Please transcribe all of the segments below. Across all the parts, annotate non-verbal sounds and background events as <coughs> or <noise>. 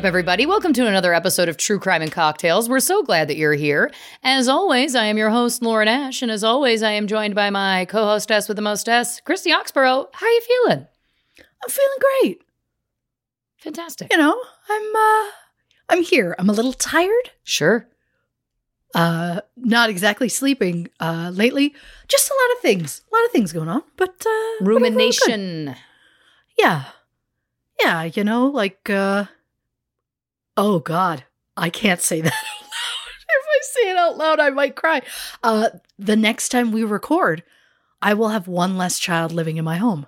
Up, everybody? Welcome to another episode of True Crime and Cocktails. We're so glad that you're here. As always, I am your host, Lauren Ash, and as always, I am joined by my co-hostess with the mostess, Christy Oxborough. How are you feeling? I'm feeling great. Fantastic. You know, I'm uh I'm here. I'm a little tired. Sure. Uh not exactly sleeping uh lately. Just a lot of things. A lot of things going on. But uh but overall good. Rumination. Yeah. Yeah, you know, like uh Oh god. I can't say <laughs> that out loud. If I say it out loud, I might cry. Uh the next time we record, I will have one less child living in my home.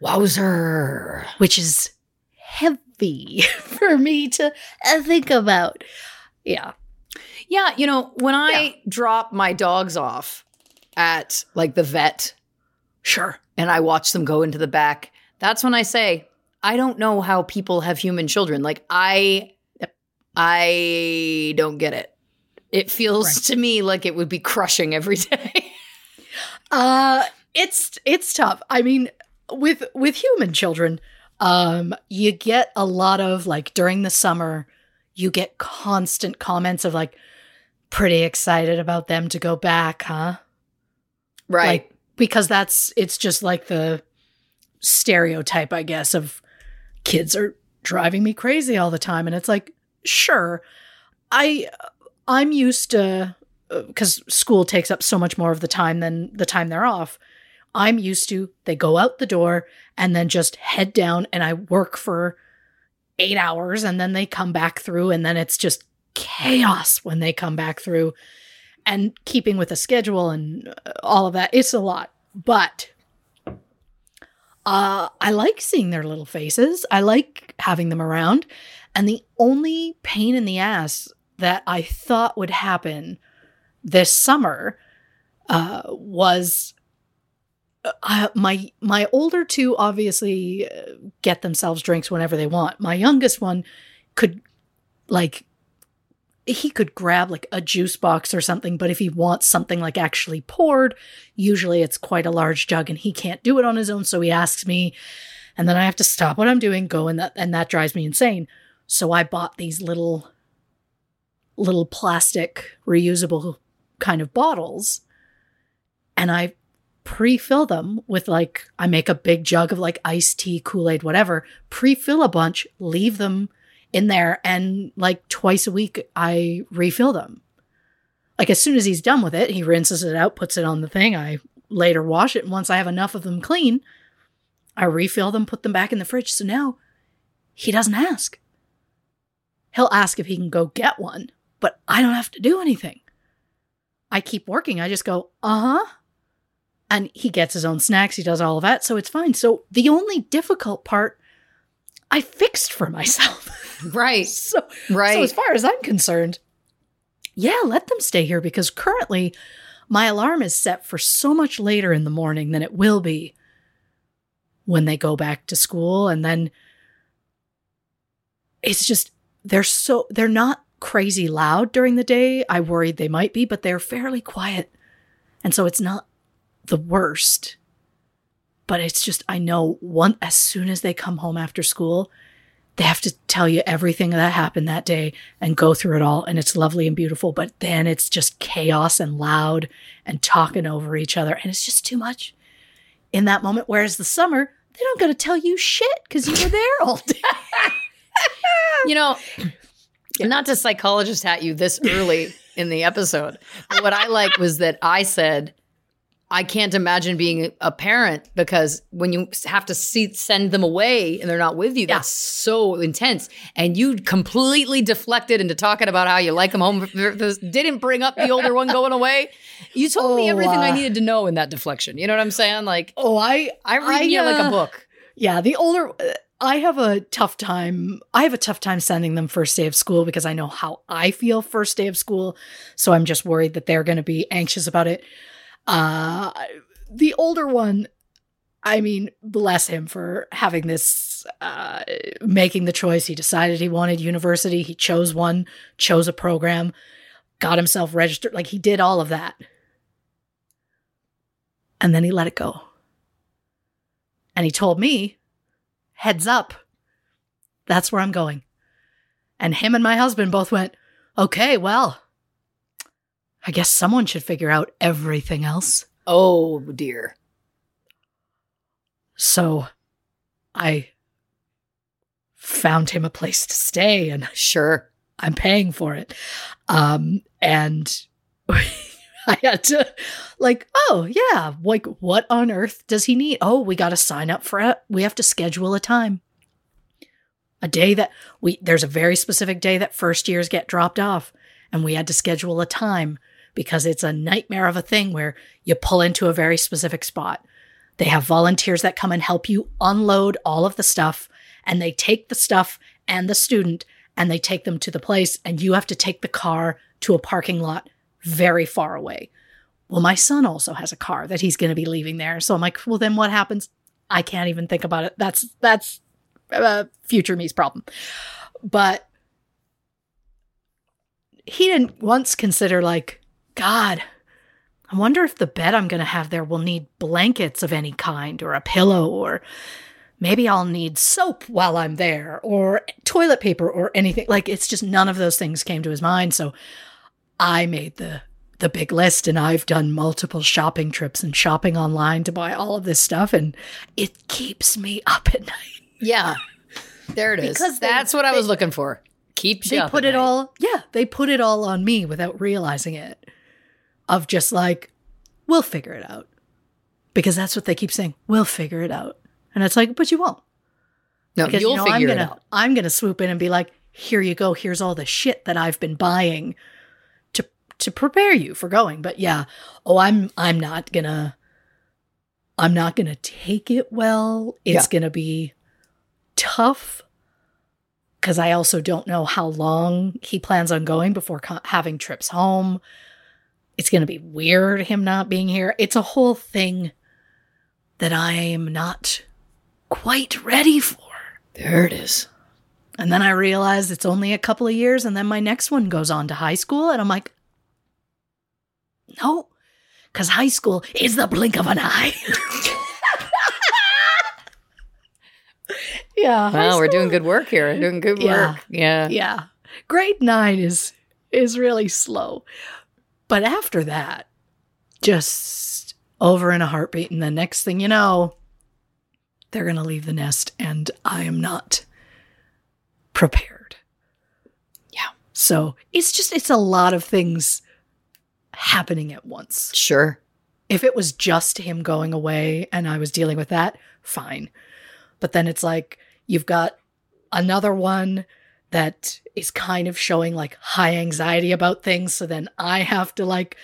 Wowzer. which is heavy <laughs> for me to uh, think about. Yeah. Yeah, you know, when I drop my dogs off at like the vet Sure. and I watch them go into the back, that's when I say, I don't know how people have human children. Like I I don't get it. It feels Right. to me like it would be crushing every <laughs> day. Uh it's it's tough. I mean, with with human children, um you get a lot of like during the summer, you get constant comments of like pretty excited about them to go back, huh? Like because that's it's just like the stereotype, I guess, of kids are driving me crazy all the time and it's like sure I I'm used to because school takes up so much more of the time than the time they're off. I'm used to they go out the door and then just head down and I work for 8 hours and then they come back through and then it's just chaos when they come back through and keeping with the schedule and uh, all of that it's a lot. But uh, I like seeing their little faces. I like having them around. And the only pain in the ass that I thought would happen this summer uh, was uh, my my older two obviously uh, get themselves drinks whenever they want. My youngest one could like he could grab like a juice box or something, but if he wants something like actually poured, usually it's quite a large jug and he can't do it on his own, so he asks me and then I have to stop what I'm doing, go and that and that drives me insane. So I bought these little little plastic reusable kind of bottles and I pre-fill them with like I make a big jug of like iced tea, Kool-Aid, whatever, pre-fill a bunch, leave them in there and like twice a week I refill them. Like as soon as he's done with it, he rinses it out, puts it on the thing. I later wash it and once I have enough of them clean, I refill them, put them back in the fridge. So now he doesn't ask. He'll ask if he can go get one, but I don't have to do anything. I keep working. I just go, uh huh. And he gets his own snacks. He does all of that. So it's fine. So the only difficult part I fixed for myself. <laughs> Right. so, Right. so as far as I'm concerned, yeah, let them stay here because currently my alarm is set for so much later in the morning than it will be when they go back to school. And then it's just, they're so, they're not crazy loud during the day. I worried they might be, but they're fairly quiet. And so it's not the worst. But it's just, I know one, as soon as they come home after school, they have to tell you everything that happened that day and go through it all. And it's lovely and beautiful. But then it's just chaos and loud and talking over each other. And it's just too much in that moment. Whereas the summer, they don't got to tell you shit because you were there all <laughs> day. You know, not to psychologist at you this early in the episode, but what I like was that I said, I can't imagine being a parent because when you have to see send them away and they're not with you, Yeah. that's so intense. And you completely deflected into talking about how you like them home. Didn't bring up the older one going away. You told me Oh, everything I uh, needed to know in that deflection. You know what I'm saying? Like oh, I, I read you like a uh, book. Yeah, the older uh, I have a tough time. I have a tough time sending them first day of school because I know how I feel first day of school. So I'm just worried that they're going to be anxious about it. Uh the older one, I mean, bless him for having this uh making the choice. He decided he wanted university. He chose one, chose a program, got himself registered. Like he did all of that. And then he let it go. And he told me, heads up, that's where I'm going. And him and my husband both went, okay, well, I guess someone should figure out everything else. Oh dear. So I found him a place to stay and Sure. I'm paying for it. Um, and <laughs> <laughs> I had to, like, oh, yeah, like, what on earth does he need? Oh, we got to sign up for it. We have to schedule a time. A day that we, there's a very specific day that first years get dropped off, and we had to schedule a time because it's a nightmare of a thing where you pull into a very specific spot. They have volunteers that come and help you unload all of the stuff, and they take the stuff and the student and they take them to the place, and you have to take the car to a parking lot very far away. Well, my son also has a car that he's going to be leaving there. So I'm like, well, then what happens? I can't even think about it. That's that's uh, future me's problem. But he didn't once consider like, God, I wonder if the bed I'm going to have there will need blankets of any kind or a pillow or maybe I'll need soap while I'm there or toilet paper or anything. Like it's just none of those things came to his mind. So I made the the big list and I've done multiple shopping trips and shopping online to buy all of this stuff and it keeps me up at night. Yeah. There it is. Because they- That's what I was they- looking for. Keeps They put it night. all yeah, they put it all on me without realizing it. Of just like we'll figure it out. Because that's what they keep saying. We'll figure it out. And it's like, but you won't. No, because you'll you know, figure I'm it gonna out. I'm gonna swoop in and be like, here you go, here's all the shit that I've been buying to prepare you for going. But yeah, oh I'm I'm not gonna I'm not gonna take it well. It's Yeah. gonna be tough because I also don't know how long he plans on going before co- having trips home. It's to be weird him not being here. It's a whole thing that I am not quite ready for. There it is. And then I realized it's only a couple of years, and then my next one goes on to high school, and I'm like, no, because high school is the blink of an eye. <laughs> yeah. high Wow, we're doing good work here. We're doing good Yeah. work. Yeah. Yeah. Grade nine is is really slow. But after that, just over in a heartbeat. And the next thing you know, they're gonna leave the nest and I am not prepared. Yeah. So it's just it's a lot of things happening at once. Sure. If it was just him going away and I was dealing with that, fine. But then it's like you've got another one that is kind of showing like high anxiety about things. So then I have to like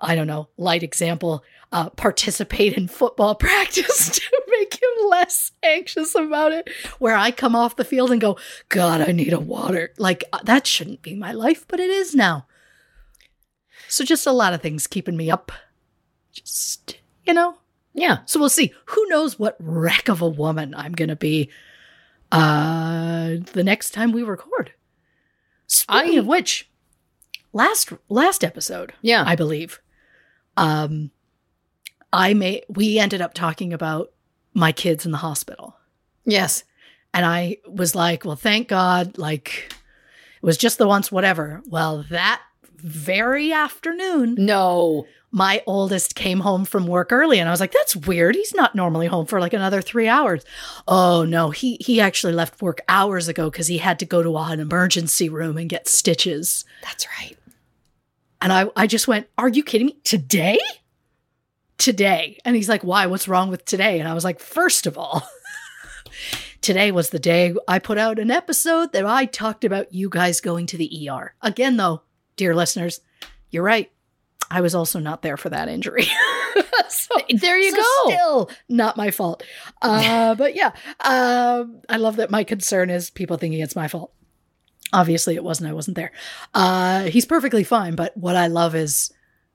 I don't know, light example, uh, participate in football <laughs> practice to make him less anxious about it. Where I come off the field and go, God, I need a water. Like, uh, that shouldn't be my life, but it is now. So, just a lot of things keeping me up. Just, you know. Yeah. So, we'll see. Who knows what wreck of a woman I'm going to be uh, the next time we record. Speaking I- of which, last last episode, Yeah. I believe, um, I may we ended up talking about my kids in the hospital, Yes. and I was like, well, thank God, like it was just the once, whatever. Well, that very afternoon, No. my oldest came home from work early and I was like, that's weird. He's not normally home for like another three hours. Oh no, he he actually left work hours ago because he had to go to an emergency room and get stitches. That's right. And I, I just went, Are you kidding me? Today? Today. And he's like, Why? What's wrong with today? And I was like, First of all, <laughs> today was the day I put out an episode that I talked about you guys going to the ER. Again, though, dear listeners, you're right. I was also not there for that injury. <laughs> so, There you so go. Still not my fault. Uh, <laughs> but yeah, um, I love that my concern is people thinking it's my fault. Obviously, it wasn't. I wasn't there. Uh, he's perfectly fine. But what I love is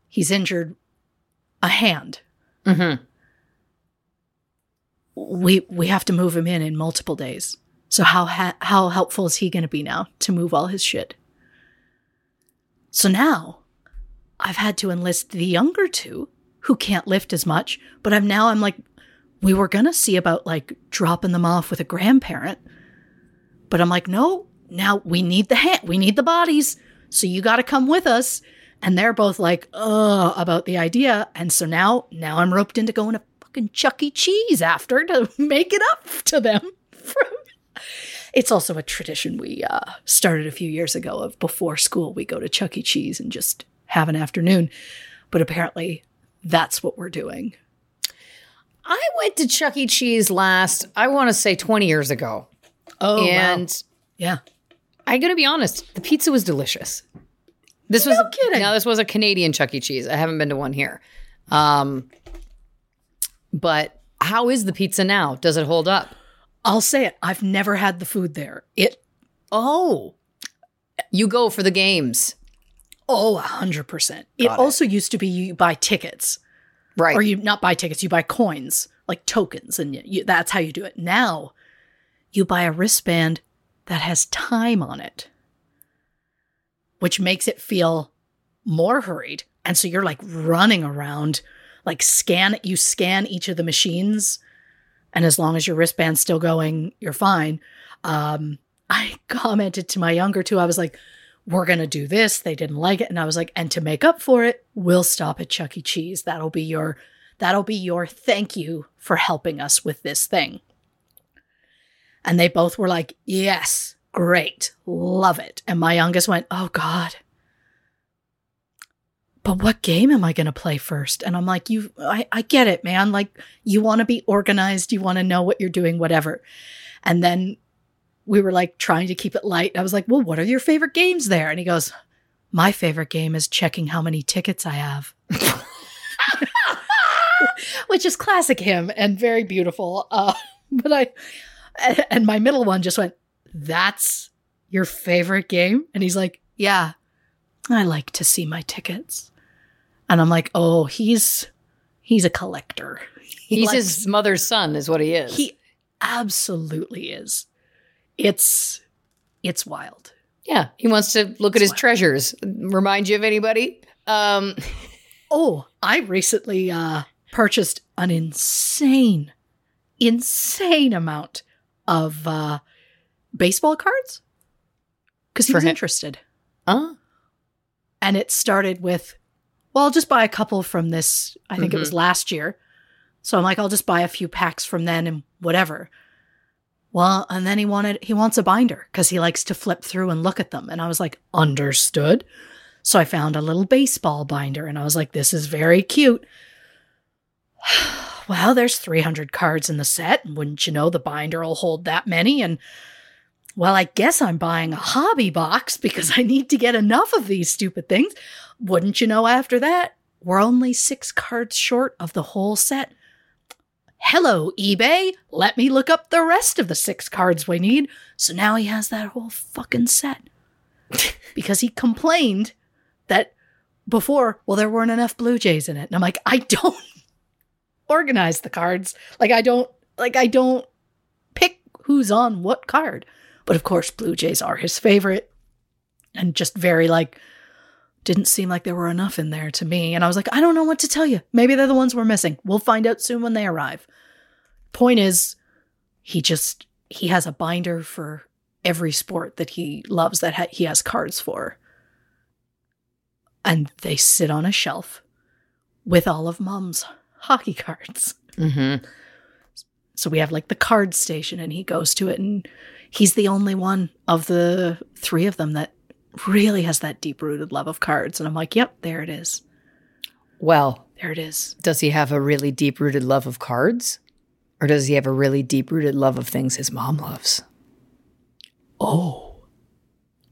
he's injured a hand. Mm-hmm. We we have to move him in in multiple days. So how ha- how helpful is he going to be now to move all his shit? So now I've had to enlist the younger two who can't lift as much, but I'm now I'm like we were going to see about like dropping them off with a grandparent. But I'm like no, now we need the hand, we need the bodies. So you got to come with us. And they're both like, uh, about the idea. And so now, now I'm roped into going to fucking Chuck E. Cheese after to <laughs> make it up to them. <laughs> From it's also a tradition we uh, started a few years ago of before school we go to Chuck E. Cheese and just have an afternoon. But apparently, that's what we're doing. I went to Chuck E. Cheese last, I want to say 20 years ago. Oh, and yeah. I gotta be honest, the pizza was delicious. This was No kidding. Now this was a Canadian Chuck E. Cheese. I haven't been to one here. Um, but how is the pizza now? Does it hold up? I'll say it. I've never had the food there. It Oh, you go for the games, oh, a hundred percent. It it. also used to be you buy tickets. right? or you not buy tickets, you buy coins, like tokens, and you, that's how you do it. Now, you buy a wristband that has time on it, which makes it feel more hurried. And so you're like running around, like scan you scan each of the machines, and as long as your wristband's still going, you're fine. Um, I <laughs> commented to my younger two, I was like, we're going to do this. They didn't like it. And I was like, and to make up for it, we'll stop at Chuck E. Cheese. That'll be your, that'll be your thank you for helping us with this thing. And they both were like, yes, great, love it. And my youngest went, oh God. But what game am I going to play first? And I'm like, you, I, I get it, man. Like, you want to be organized. You want to know what you're doing, whatever. And then we were like trying to keep it light. I was like, well, what are your favorite games there? And he goes, my favorite game is checking how many tickets I have. <laughs> Which is classic him and very beautiful. Uh, <laughs> but I, <laughs> and my middle one just went, that's your favorite game? And he's like, yeah, I like to see my tickets. And I'm like, oh, he's, he's a collector. He He's likes- his mother's son, is what he is. he absolutely is. It's it's wild. yeah, he wants to look at his why- treasures. Remind you of anybody? Um, Oh, I recently uh purchased an insane insane amount of uh baseball cards cuz he For was him? interested. uh, And it started with well, I'll just buy a couple from this. I think it was mm-hmm. last year. So I'm like I'll just buy a few packs from then and whatever. Well, and then he wanted he wants a binder cuz he likes to flip through and look at them and I was like understood. So I found a little baseball binder and I was like this is very cute. <sighs> well, there's 300 cards in the set. And wouldn't you know, the binder will hold that many. And well, I guess I'm buying a hobby box <laughs> because I need to get enough of these stupid things. Wouldn't you know, after that, we're only six cards short of the whole set. Hello, eBay. Let me look up the rest of the six cards we need. So now he has that whole fucking set. <laughs> because he complained that before, well, there weren't enough Blue Jays in it. And I'm like, I don't <laughs> organize the cards. Like, I don't, like, I don't pick who's on what card. But of course, Blue Jays are his favorite and just very like, didn't seem like there were enough in there to me. And I was like, I don't know what to tell you. Maybe they're the ones we're missing. We'll find out soon when they arrive. Point is, he just, he has a binder for every sport that he loves that ha- he has cards for. And they sit on a shelf with all of mom's hockey cards. Mm-hmm. So we have like the card station, and he goes to it, and he's the only one of the three of them that really has that deep rooted love of cards. And I'm like, yep, there it is. Well, There it is. does he have a really deep rooted love of cards? Or does he have a really deep rooted love of things his mom loves? Oh,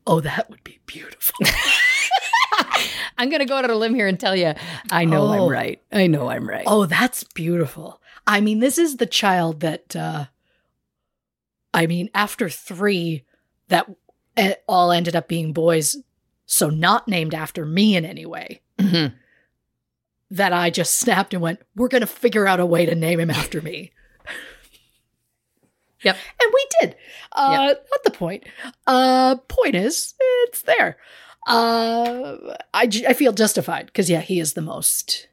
oh, that would be beautiful. <laughs> I'm going to go out on a limb here and tell you, I know Oh. I'm right. I know I'm right. oh, that's beautiful. I mean, this is the child that, uh, I mean, after three, that all ended up being boys, so not named after me in any way. Mhm. that I just snapped and went, we're going to figure out a way to name him after me. <laughs> Yep. And we did. Uh, Not the point. Uh, point is, it's there. Uh, I, I feel justified because, yeah, he is the most,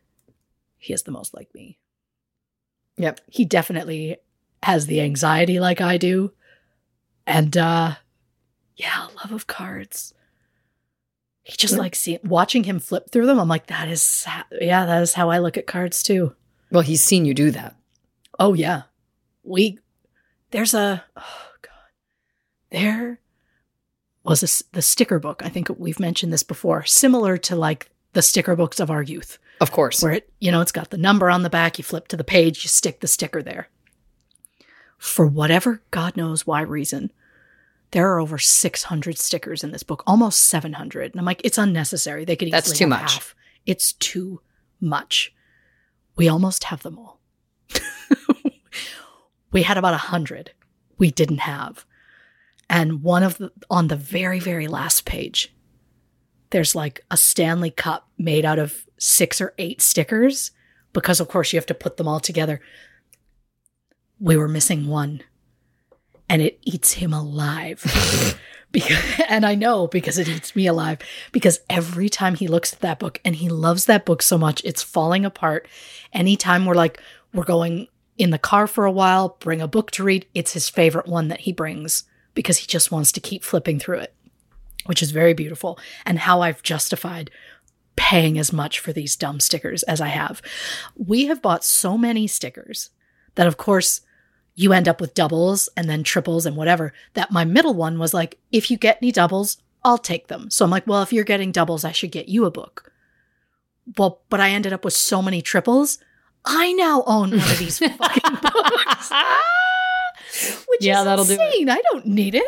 he is the most like me. Yep. He definitely has the anxiety like I do. And, uh, yeah, love of cards. He just Yeah. like see watching him flip through them. I'm like, that is, yeah, that is how I look at cards too. Well, he's seen you do that. Oh yeah, we there's a oh god, there was a s the sticker book. I think we've mentioned this before, similar to like the sticker books of our youth, Of course. where it you know it's got the number on the back. You flip to the page, you stick the sticker there. For whatever God knows why reason, there are over 600 stickers in this book, almost 700. And I'm like, it's unnecessary. They could easily That's too much. half. It's too much. We almost have them all. <laughs> we had about a hundred we didn't have. And one of the on the very, very last page, there's like a Stanley Cup made out of six or eight stickers, because of course you have to put them all together. We were missing one. And it eats him alive. <laughs> because, and I know because it eats me alive. Because every time he looks at that book and he loves that book so much, it's falling apart. Anytime we're like, we're going in the car for a while, bring a book to read, it's his favorite one that he brings because he just wants to keep flipping through it, which is very beautiful. And how I've justified paying as much for these dumb stickers as I have. We have bought so many stickers that, of course, you end up with doubles and then triples and whatever. That my middle one was like, if you get any doubles, I'll take them. So I'm like, well, if you're getting doubles, I should get you a book. Well, but I ended up with so many triples. I now own one of <laughs> these fucking books, <laughs> which Yeah, is that'll do it. insane. I don't need it.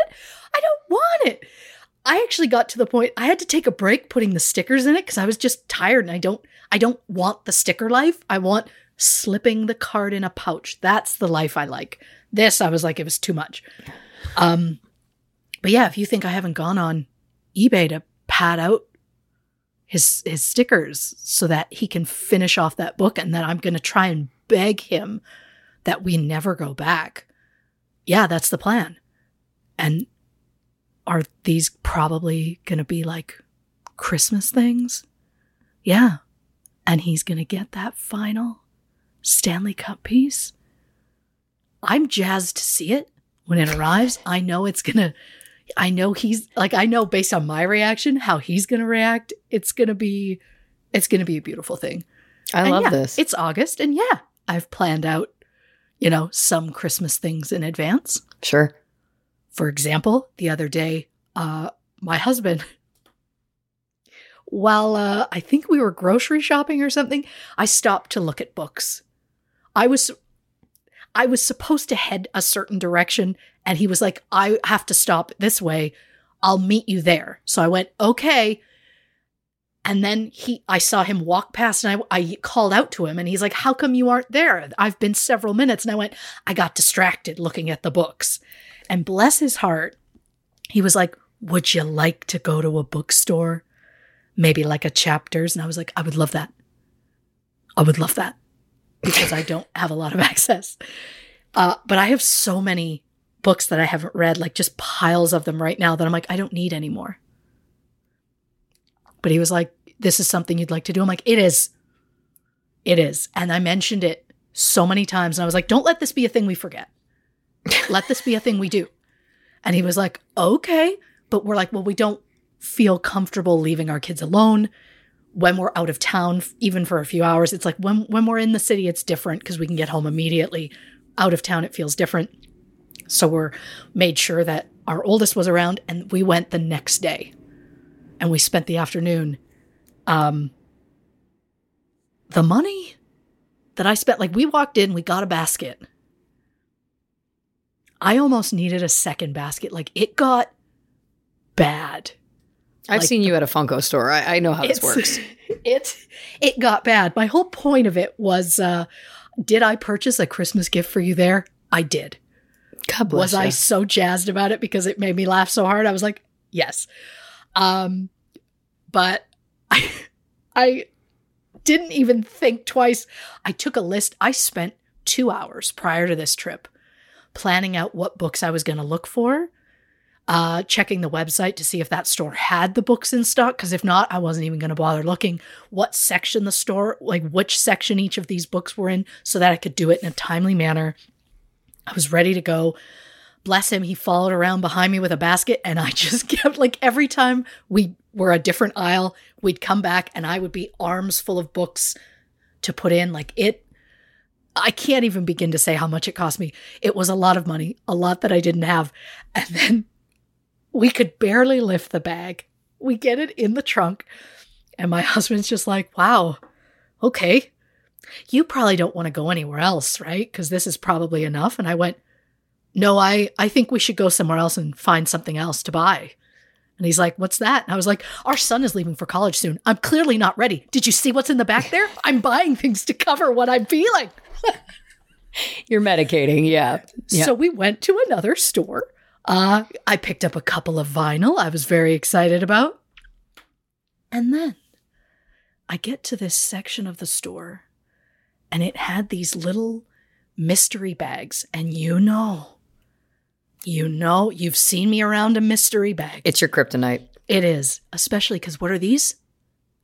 I don't want it. I actually got to the point I had to take a break putting the stickers in it because I was just tired and I don't I don't want the sticker life. I want slipping the card in a pouch. That's the life I like. This I was like it was too much. Um but yeah, if you think I haven't gone on eBay to pad out his his stickers so that he can finish off that book and then I'm going to try and beg him that we never go back. Yeah, that's the plan. And are these probably going to be like Christmas things? Yeah. And he's going to get that final Stanley Cup piece. I'm jazzed to see it when it arrives. I know it's to I know he's like I know based on my reaction how he's to react. It's to be it's to be a beautiful thing. I And love yeah, this. It's August and yeah, I've planned out you know some Christmas things in advance. sure. For example, the other day, uh, my husband, while uh, I think we were grocery shopping or something, I stopped to look at books. I was, I was supposed to head a certain direction, and he was like, "I have to stop this way. I'll meet you there." So I went, "Okay." And then he, I saw him walk past and I, I called out to him and he's like, How come you aren't there? I've been several minutes. And I went, I got distracted looking at the books. And bless his heart, he was like, Would you like to go to a bookstore? Maybe like a chapters. And I was like, I would love that. I would love that because I don't have a lot of <laughs> access. Uh, but I have so many books that I haven't read, like just piles of them right now that I'm like, I don't need anymore. But he was like, This is something you'd like to do. I'm like, It is. It is. And I mentioned it so many times. And I was like, Don't let this be a thing we forget. <laughs> let this be a thing we do. And he was like, Okay. But we're like, Well, we don't feel comfortable leaving our kids alone when we're out of town even for a few hours it's like when when we're in the city it's different because we can get home immediately. Out of town it feels different. So we're made sure that our oldest was around and we went the next day. And we spent the afternoon um the money that i spent like we walked in we got a basket. I almost needed a second basket. Like it got bad I've Like seen you at a Funko store. I, I know how this <laughs> works. It it got bad. My whole point of it was uh did I purchase a Christmas gift for you there? I did. God bless was bless I so jazzed about it because it made me laugh so hard? I was like, yes. Um but <laughs> I I didn't even think twice. I took a list. I spent 2 hours prior to this trip planning out what books I was going to look for. Uh, checking the website to see if that store had the books in stock. Because if not, I wasn't even going to bother looking what section the store, like which section each of these books were in, so that I could do it in a timely manner. I was ready to go. Bless him, he followed around behind me with a basket, and I <laughs> just kept like every time we were a different aisle, we'd come back and I would be arms full of books to put in. Like it, I can't even begin to say how much it cost me. It was a lot of money, a lot that I didn't have. And then we could barely lift the bag. We get it in the trunk, and my <laughs> husband's just like, wow, okay. You probably don't want to go anywhere else, right? Because this is probably enough. And I went, no, I, I think we should go somewhere else and find something else to buy. And he's like, What's that? And I was like, Our son is leaving for college soon. I'm clearly not ready. Did you see what's in the back there? I'm buying things to cover what I'm feeling. <laughs> You're medicating, yeah. yeah. So we went to another store. Uh, I picked up a couple of vinyl I was very excited about. And then I get to this section of the store and it had these little mystery bags. And you know, you know, you've seen me around a mystery bag. it's your kryptonite. It is, especially because what are these?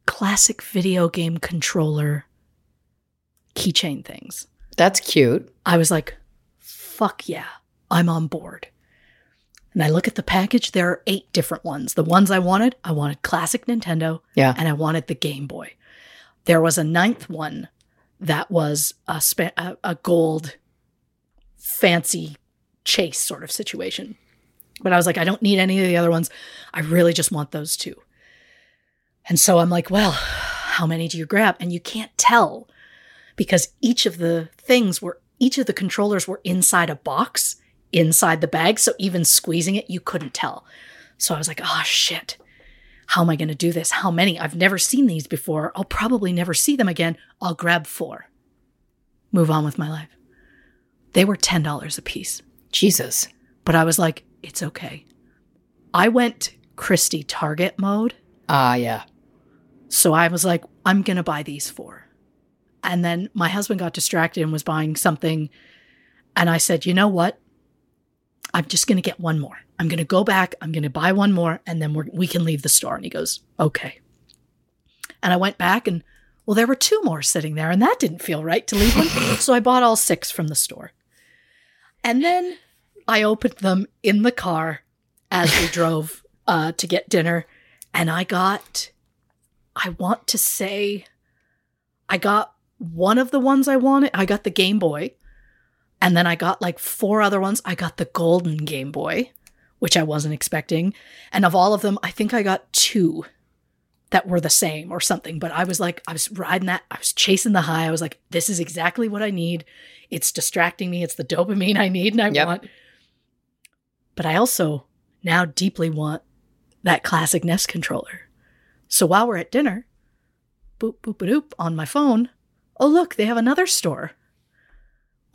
Classic video game controller keychain things. That's cute. I was like, fuck yeah, I'm on board. And I look at the package, there are eight different ones. The ones I wanted, I wanted classic Nintendo Yeah. and I wanted the Game Boy. There was a ninth one that was a, spa- a, a gold fancy chase sort of situation. But I was like, I don't need any of the other ones. I really just want those two. And so I'm like, well, how many do you grab? And you can't tell because each of the things were, each of the controllers were inside a box inside the bag. So even squeezing it, you couldn't tell. So I was like, oh shit. How am I going to do this? How many? I've never seen these before. I'll probably never see them again. I'll grab four. Move on with my life. They were $10 a piece. Jesus. But I was like, it's okay. I went Christy Target mode. Ah, yeah. So I was like, I'm going to buy these four. And then my husband got distracted and was buying something. And I said, you know what? I'm just going to get one more. I'm going to go back. I'm going to buy one more and then we're, we can leave the store. And he goes, okay. And I went back and, well, there were two more sitting there and that didn't feel right to leave one. <laughs> so I bought all six from the store. And then I opened them in the car as we drove <laughs> uh, to get dinner. And I got, I want to say, I got one of the ones I wanted. I got the Game Boy. And then I got like four other ones. I got the golden Game Boy, which I wasn't expecting. And of all of them, I think I got two that were the same or something. But I was like, I was riding that, I was chasing the high. I was like, this is exactly what I need. It's distracting me. It's the dopamine I need and I Yep. want. But I also now deeply want that classic NES controller. So while we're at dinner, boop, boop, a doop on my phone. Oh, look, they have another store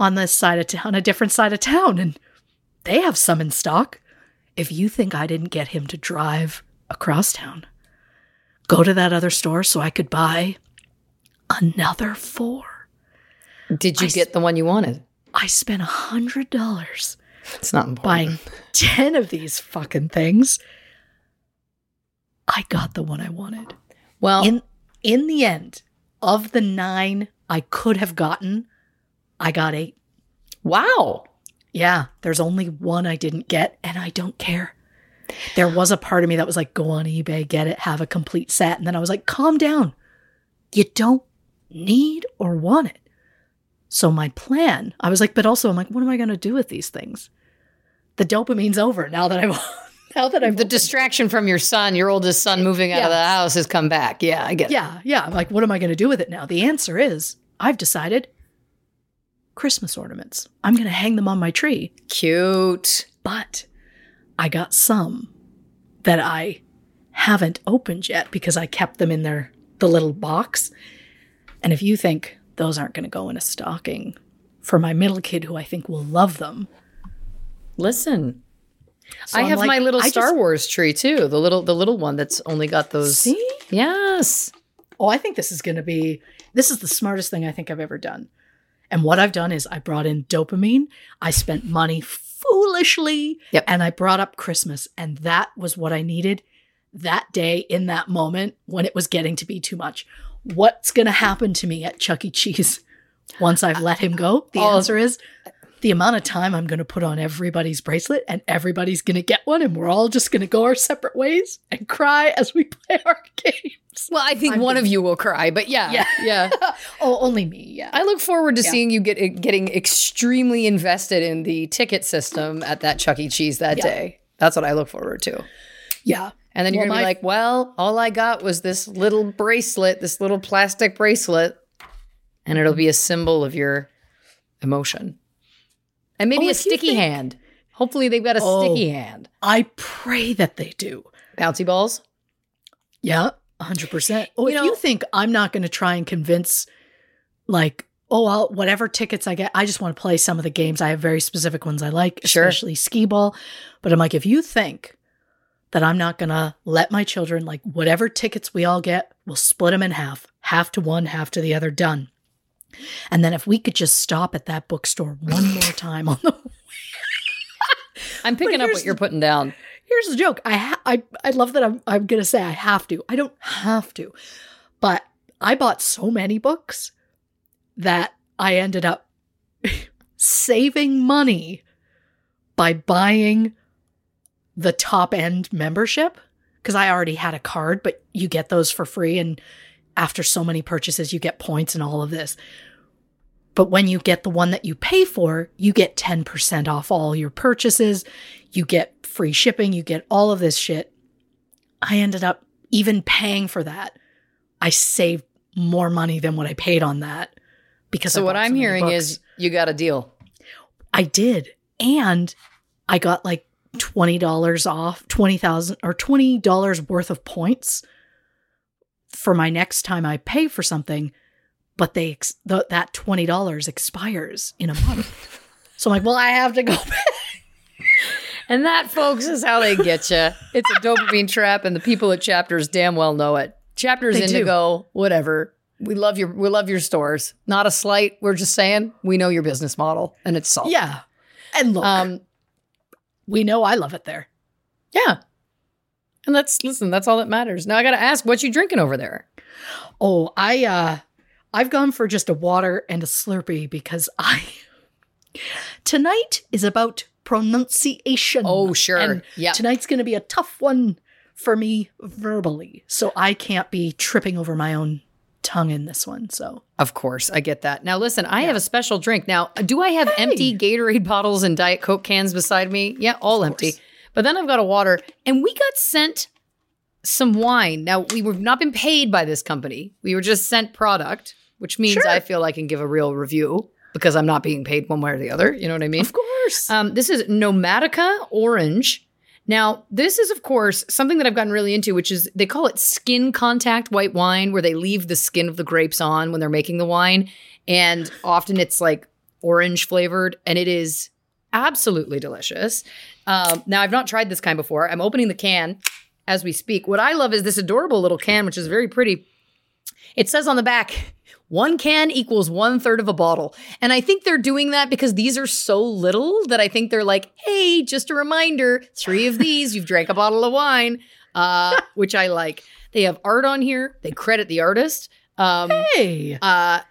on this side of town, a different side of town, and they have some in stock. If you think I didn't get him to drive across town, go to that other store so I could buy another four. Did you I get the one you wanted? I spent a hundred dollars It's not important. buying 10 of these fucking things. I got the one I wanted. Well, In in the end, of the 9 I could have gotten, I got 8. wow. Yeah, there's only one I didn't get and I don't care. There was a part of me that was like go on eBay, get it, have a complete set and then I was like calm down. You don't need or want it. So my plan, I was like but also I'm like what am I going to do with these things? The dopamine's over now that I've <laughs> now that I've The distraction from your son, your oldest son moving out of the house has come back. Yeah, I get it. Yeah, yeah. I'm like, what am I going to do with it now? The answer is I've decided Christmas ornaments. I'm going to hang them on my tree. Cute. But I got some that I haven't opened yet because I kept them in their the little box. And if you think those aren't going to go in a stocking for my middle kid who I think will love them. Listen. So I I'm have like, my little I Star just- Wars tree too. The little the little one that's only got those See? Yes. Oh, I think this is going to be this is the smartest thing I think I've ever done. And what I've done is I brought in dopamine, I spent money foolishly, Yep. and I brought up Christmas and that was what I needed that day in that moment when it was getting to be too much. What's going to happen to me at Chuck E. Cheese <laughs> once I've let him go? The Oh. answer is uh, the amount of time I'm going to put on everybody's bracelet and everybody's going to get one and we're all just going to go our separate ways and cry as we <laughs> play our games. Well, I think I'm one the- of you will cry, but yeah. Yeah. Yeah. <laughs> Oh, only me, yeah. I look forward to Yeah. seeing you get eh, getting extremely invested in the ticket system at that Chuck E. Cheese that Yeah. day. That's what I look forward to. yeah. And then you're Well, gonna be my- like, well, all I got was this little bracelet, this little plastic bracelet, and it'll be a symbol of your emotion. And maybe Oh, a sticky think- hand. Hopefully they've got a Oh. sticky hand. I pray that they do. Bouncy balls. Yeah, 100%. Oh, You if know- you think I'm not going to try and convince, like, oh, I'll, whatever tickets I get, I just want to play some of the games. I have very specific ones I like, Sure. especially skee ball. But I'm like, if you think that I'm not going to let my children, like, whatever tickets we all get, we'll split them in half, half to one, half to the other, done. And then if we could just stop at that bookstore one more <laughs> time on the way I'm picking up what you're putting down. here's the joke. I ha- I I love that I'm I'm gonna say I have to. I don't have to, but I bought so many books that I ended up <laughs> saving money by buying the top end membership because I already had a card, but you get those for free, and after so many purchases, you get points and all of this. But when you get the one that you pay for, you get 10% off all your purchases. You get free shipping. You get all of this shit. I ended up even paying for that. I saved more money than what I paid on that because So what I'm hearing books. is you got a deal. I did. And I got like $20 off, 20,000 or $20 worth of points for my next time I pay for something, but they ex- th- that $20 expires in a month. <laughs> so I'm like, well, I have to go back. And that, folks, is how they get you. It's a dopamine trap, and the people at Chapters damn well know it. Chapters They do. Indigo, whatever. We love your we love your stores. Not a slight. We're just saying we know your business model, and it's solid. Yeah. And look, Um. we know I love it there. Yeah. And that's listen. That's all that matters. Now I got to ask, what you drinking over there? Oh, I uh I've gone for just a water and a Slurpee because I <laughs> tonight is about pronunciation. Oh, sure. Yeah. Tonight's going to be a tough one for me verbally. So I can't be tripping over my own tongue in this one. So Of course, I get that. Now, listen, I have a special drink. Now, do I have empty Gatorade bottles and Diet Coke cans beside me? Yeah, all empty. But then I've got a water, and we got sent some wine. Now, we were not been paid by this company. We were just sent product, which means Sure. I feel I can give a real review because I'm not being paid one way or the other. You know what I mean? of course. Um, this is Nomadica Orange. Now, this is, of course, something that I've gotten really into, which is they call it skin contact white wine, where they leave the skin of the grapes on when they're making the wine. And often it's like orange flavored, and it is absolutely delicious. Um, now, I've not tried this kind before. I'm opening the can as we speak. What I love is this adorable little can, which is very pretty. It says on the back, one can equals one third of a bottle. And I think they're doing that because these are so little that I think they're like, hey, just a reminder three of these, you've drank a bottle of wine, uh, <laughs> which I like. They have art on here, they credit the artist. Um, Hey. uh,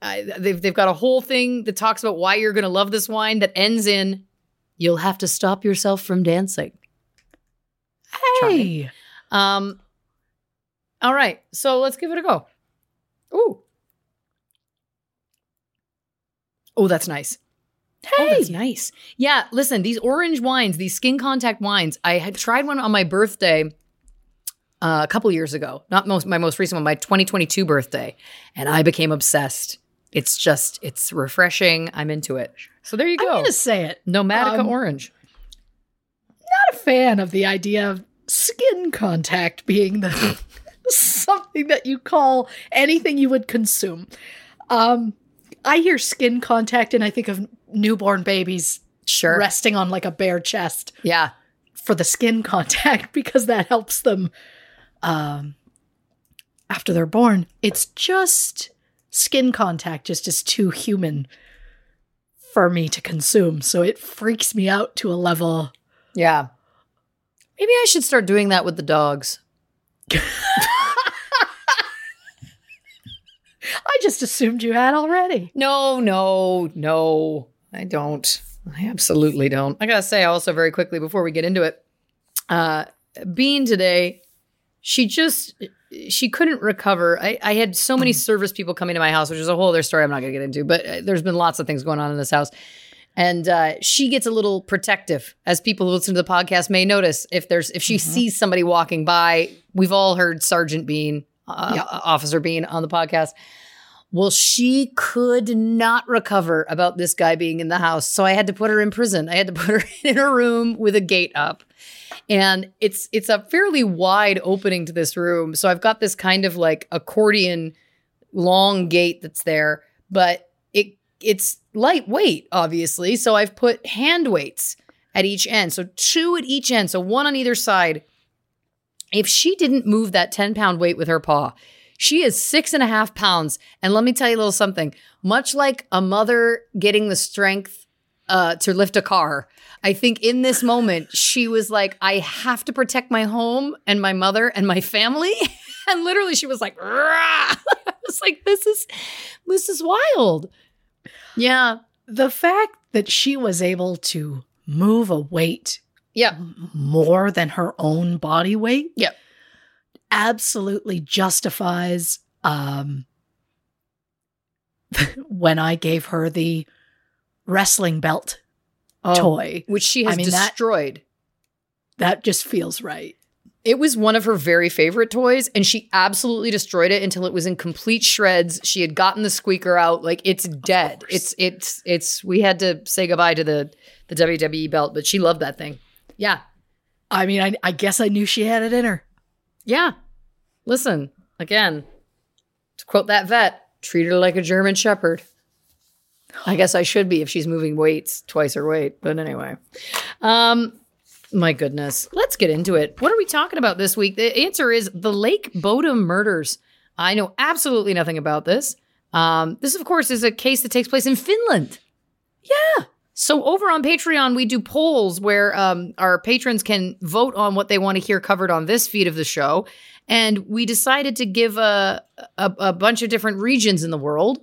I, they've, they've got a whole thing that talks about why you're going to love this wine that ends in, you'll have to stop yourself from dancing. Hey. Um, all right, so let's give it a go. Ooh. Oh, that's nice. Oh, that's nice. Yeah, listen, these orange wines, these skin contact wines, I had tried one on my birthday uh, a couple years ago. Not most my most recent one, my 2022 birthday, and I became obsessed. It's just it's refreshing. I'm into it. So there you go. I'm going to say it. Nomadica um, orange. Not a fan of the idea of skin contact being the <laughs> something that you call anything you would consume. Um, I hear skin contact and I think of newborn babies Sure. resting on like a bare chest Yeah. for the skin contact <laughs> because that helps them um, after they're born. It's just skin contact just is too human for me to consume. So it freaks me out to a level. Yeah. Maybe I should start doing that with the dogs. <laughs> I just assumed you had already. No, no, no. I don't. I absolutely don't. I gotta say also very quickly before we get into it, uh Bean today, she just she couldn't recover. I, I had so many service people coming to my house, which is a whole other story I'm not gonna get into, but uh, there's been lots of things going on in this house. And uh, she gets a little protective, as people who listen to the podcast may notice. If there's if she sees somebody walking by, we've all heard Sergeant Bean, uh, Officer Bean on the podcast. Well, she could not recover about this guy being in the house. So I had to put her in prison. I had to put her <laughs> in a room with a gate up. And it's it's a fairly wide opening to this room. So I've got this kind of like accordion long gate that's there, but it it's lightweight, obviously. So I've put hand weights at each end. So two at each end. So one on either side. If she didn't move that 10 pound weight with her paw, she is six and a half pounds. And let me tell you a little something. Much like a mother getting the strength uh, to lift a car, I think in this moment, she was like, I have to protect my home and my mother and my family. <laughs> and literally, she was like, Rah! <laughs> I was like, this is, this is wild. Yeah. The fact that she was able to move a weight Yeah. more than her own body weight Yep. absolutely justifies um <laughs> when I gave her the wrestling belt Oh, toy. Which she has I mean, destroyed. That just feels right. It was one of her very favorite toys, and she absolutely destroyed it until it was in complete shreds. She had gotten the squeaker out, like it's dead. It's it's it's. We had to say goodbye to the the WWE belt, but she loved that thing. Yeah, I mean, I, I guess I knew she had it in her. yeah. Listen again. To quote that vet, treat her like a German Shepherd. I guess I should be if she's moving weights twice her weight. But anyway, um, my goodness, let's get into it. What are we talking about this week? The answer is the Lake Bodom murders. I know absolutely nothing about this. Um, this, of course, is a case that takes place in Finland. Yeah. So over on Patreon, we do polls where um, our patrons can vote on what they want to hear covered on this feed of the show, and we decided to give a a, a bunch of different regions in the world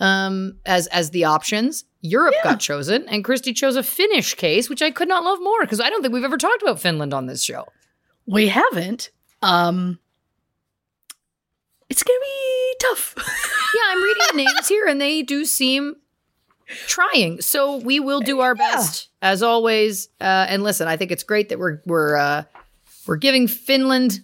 um, as as the options. Europe got chosen, and Christy chose a Finnish case, which I could not love more because I don't think we've ever talked about Finland on this show. We haven't. Um it's gonna be tough. <laughs> Yeah, I'm reading the names here, and they do seem trying. So we will do our best as always. Uh, and listen, I think it's great that we're we're uh, we're giving Finland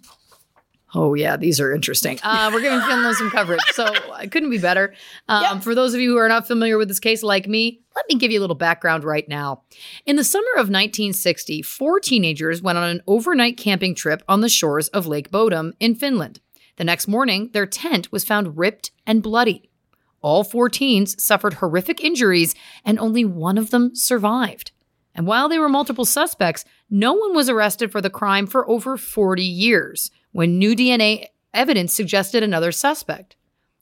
Oh yeah, these are interesting. Uh, we're giving Finland some coverage, so it couldn't be better. Um, For those of you who are not familiar with this case, like me, let me give you a little background right now. In the summer of 1960, four teenagers went on an overnight camping trip on the shores of Lake Bodom in Finland. The next morning, their tent was found ripped and bloody. All four teens suffered horrific injuries, and only one of them survived. And while they were multiple suspects, no one was arrested for the crime for over 40 years when new DNA evidence suggested another suspect.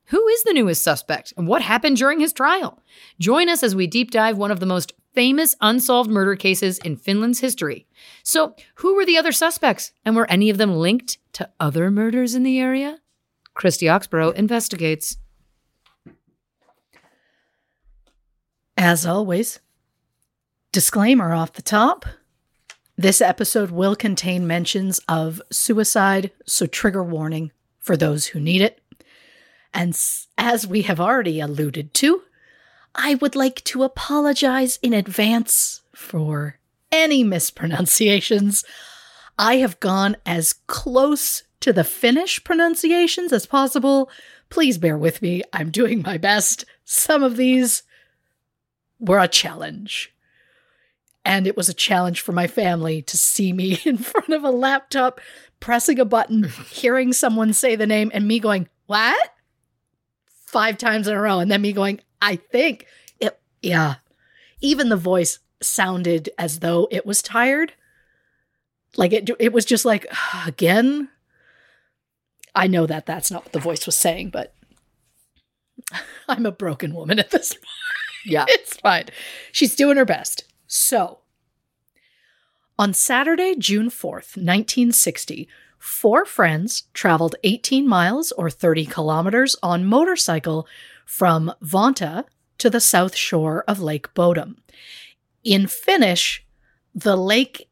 Who is the newest suspect and what happened during his trial? Join us as we deep dive one of the most famous unsolved murder cases in Finland's history. So, who were the other suspects and were any of them linked to other murders in the area? Christy Oxborough investigates. As always, disclaimer off the top this episode will contain mentions of suicide, so trigger warning for those who need it. And as we have already alluded to, I would like to apologize in advance for any mispronunciations. I have gone as close to the Finnish pronunciations as possible. Please bear with me. I'm doing my best. Some of these were a challenge. And it was a challenge for my family to see me <laughs> in front of a laptop, pressing a button, <laughs> hearing someone say the name, and me going, What? Five times in a row. And then me going, I think it, yeah. Even the voice sounded as though it was tired. Like it, it was just like, <sighs> again. I know that that's not what the voice was saying, but <laughs> I'm a broken woman at this point. Yeah. it's fine. She's doing her best. So, on Saturday, June 4th, 1960, four friends traveled 18 miles or 30 kilometers on motorcycle from Vantaa to the south shore of Lake Bodom. In Finnish, the lake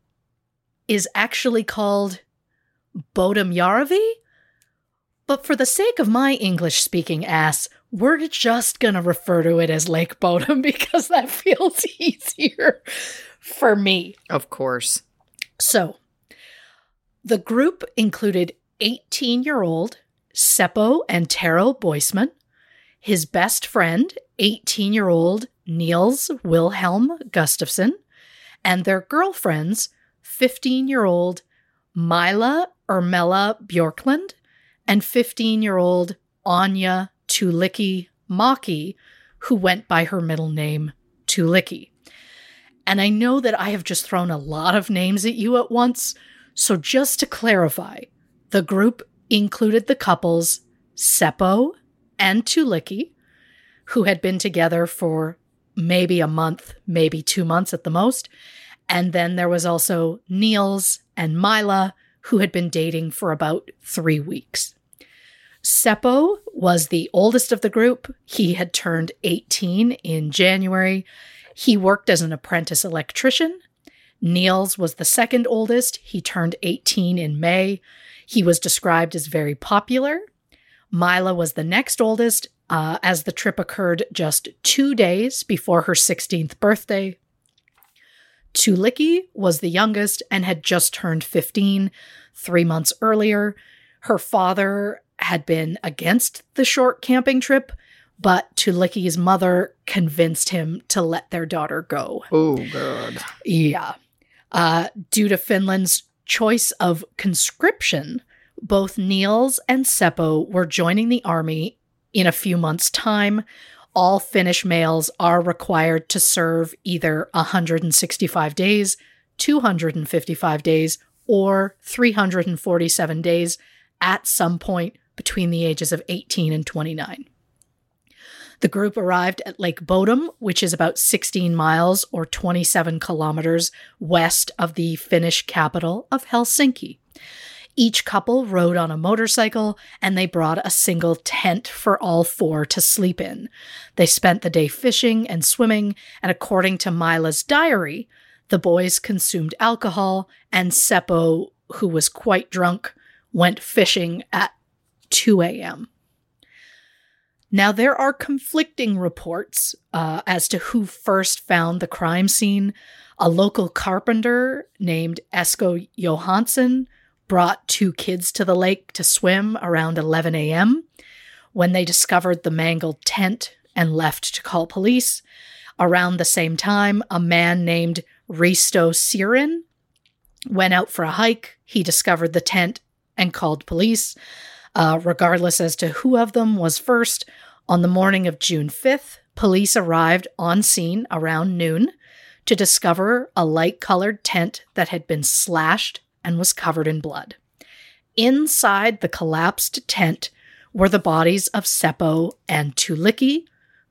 is actually called Bodominjärvi, but for the sake of my English speaking ass, we're just going to refer to it as Lake Bodom <laughs> because that feels <laughs> easier for me. Of course. So, the group included 18 year old Seppo Antero Boisman, his best friend, 18 year old Nils Wilhelm Gustafsson, and their girlfriends, 15 year old Mila Ermela Bjorklund and 15 year old Anja Tuulikki Maki, who went by her middle name, Tuulikki. And I know that I have just thrown a lot of names at you at once, so just to clarify, the group included the couples Seppo and Tuulikki, who had been together for maybe a month, maybe two months at the most. And then there was also Nils and Mila, who had been dating for about three weeks. Seppo was the oldest of the group. He had turned 18 in January. He worked as an apprentice electrician. Nils was the second oldest. He turned 18 in May. He was described as very popular. Mila was the next oldest, uh, as the trip occurred just two days before her 16th birthday. Tuulikki was the youngest and had just turned 15 three months earlier. Her father had been against the short camping trip, but Tuulikki's mother convinced him to let their daughter go. Oh, God. Yeah. Uh, due to Finland's choice of conscription, both Nils and Seppo were joining the army in a few months' time. All Finnish males are required to serve either 165 days, 255 days, or 347 days at some point between the ages of 18 and 29. The group arrived at Lake Bodom, which is about 16 miles or 27 kilometers west of the Finnish capital of Helsinki. Each couple rode on a motorcycle and they brought a single tent for all four to sleep in. They spent the day fishing and swimming, and according to Mila's diary, the boys consumed alcohol, and Seppo, who was quite drunk, went fishing at 2 a.m. Now, there are conflicting reports uh, as to who first found the crime scene. A local carpenter named Esko Johansson brought two kids to the lake to swim around 11 a.m. when they discovered the mangled tent and left to call police. Around the same time, a man named Risto Sirin went out for a hike. He discovered the tent and called police. Uh, regardless as to who of them was first, on the morning of June 5th, police arrived on scene around noon to discover a light colored tent that had been slashed and was covered in blood. Inside the collapsed tent were the bodies of Seppo and Tuulikki,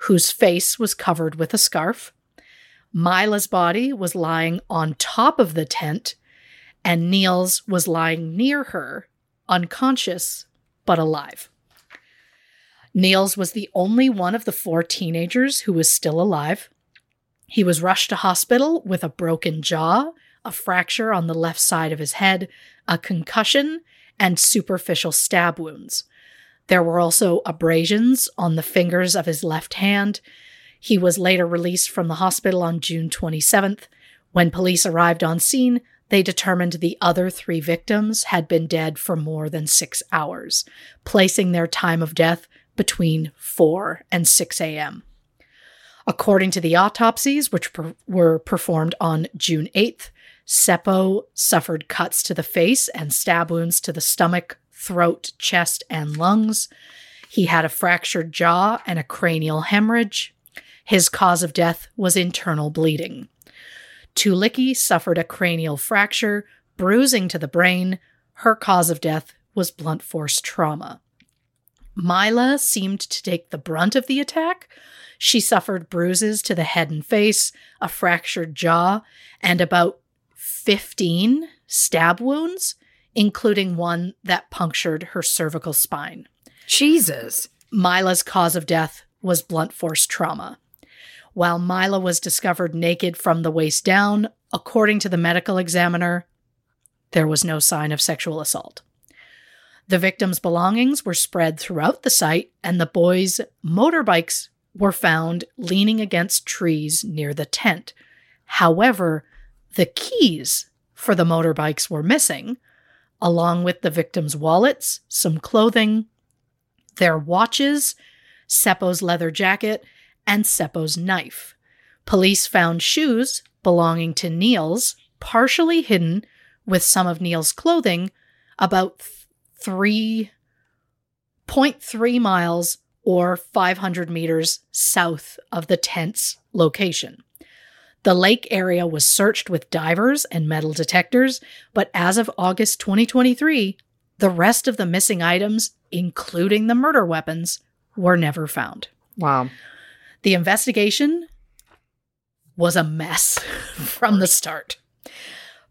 whose face was covered with a scarf. Mila's body was lying on top of the tent, and Nils was lying near her, unconscious but alive. Nils was the only one of the four teenagers who was still alive. He was rushed to hospital with a broken jaw, a fracture on the left side of his head, a concussion, and superficial stab wounds. There were also abrasions on the fingers of his left hand. He was later released from the hospital on June 27th. When police arrived on scene, they determined the other three victims had been dead for more than six hours, placing their time of death between 4 and 6 a.m. According to the autopsies, which per- were performed on June 8th, Seppo suffered cuts to the face and stab wounds to the stomach, throat, chest, and lungs. He had a fractured jaw and a cranial hemorrhage. His cause of death was internal bleeding. Tuulikki suffered a cranial fracture, bruising to the brain. Her cause of death was blunt force trauma. Mila seemed to take the brunt of the attack. She suffered bruises to the head and face, a fractured jaw, and about 15 stab wounds including one that punctured her cervical spine. Jesus. Mila's cause of death was blunt force trauma. While Mila was discovered naked from the waist down, according to the medical examiner, there was no sign of sexual assault. The victim's belongings were spread throughout the site, and the boys' motorbikes were found leaning against trees near the tent. However, the keys for the motorbikes were missing, along with the victims' wallets, some clothing, their watches, Seppo's leather jacket, and Seppo's knife. Police found shoes belonging to Nils, partially hidden with some of Nils' clothing, about 3.3 miles or 500 meters south of the tent's location. The lake area was searched with divers and metal detectors, but as of August 2023, the rest of the missing items, including the murder weapons, were never found. Wow. The investigation was a mess <laughs> from the start.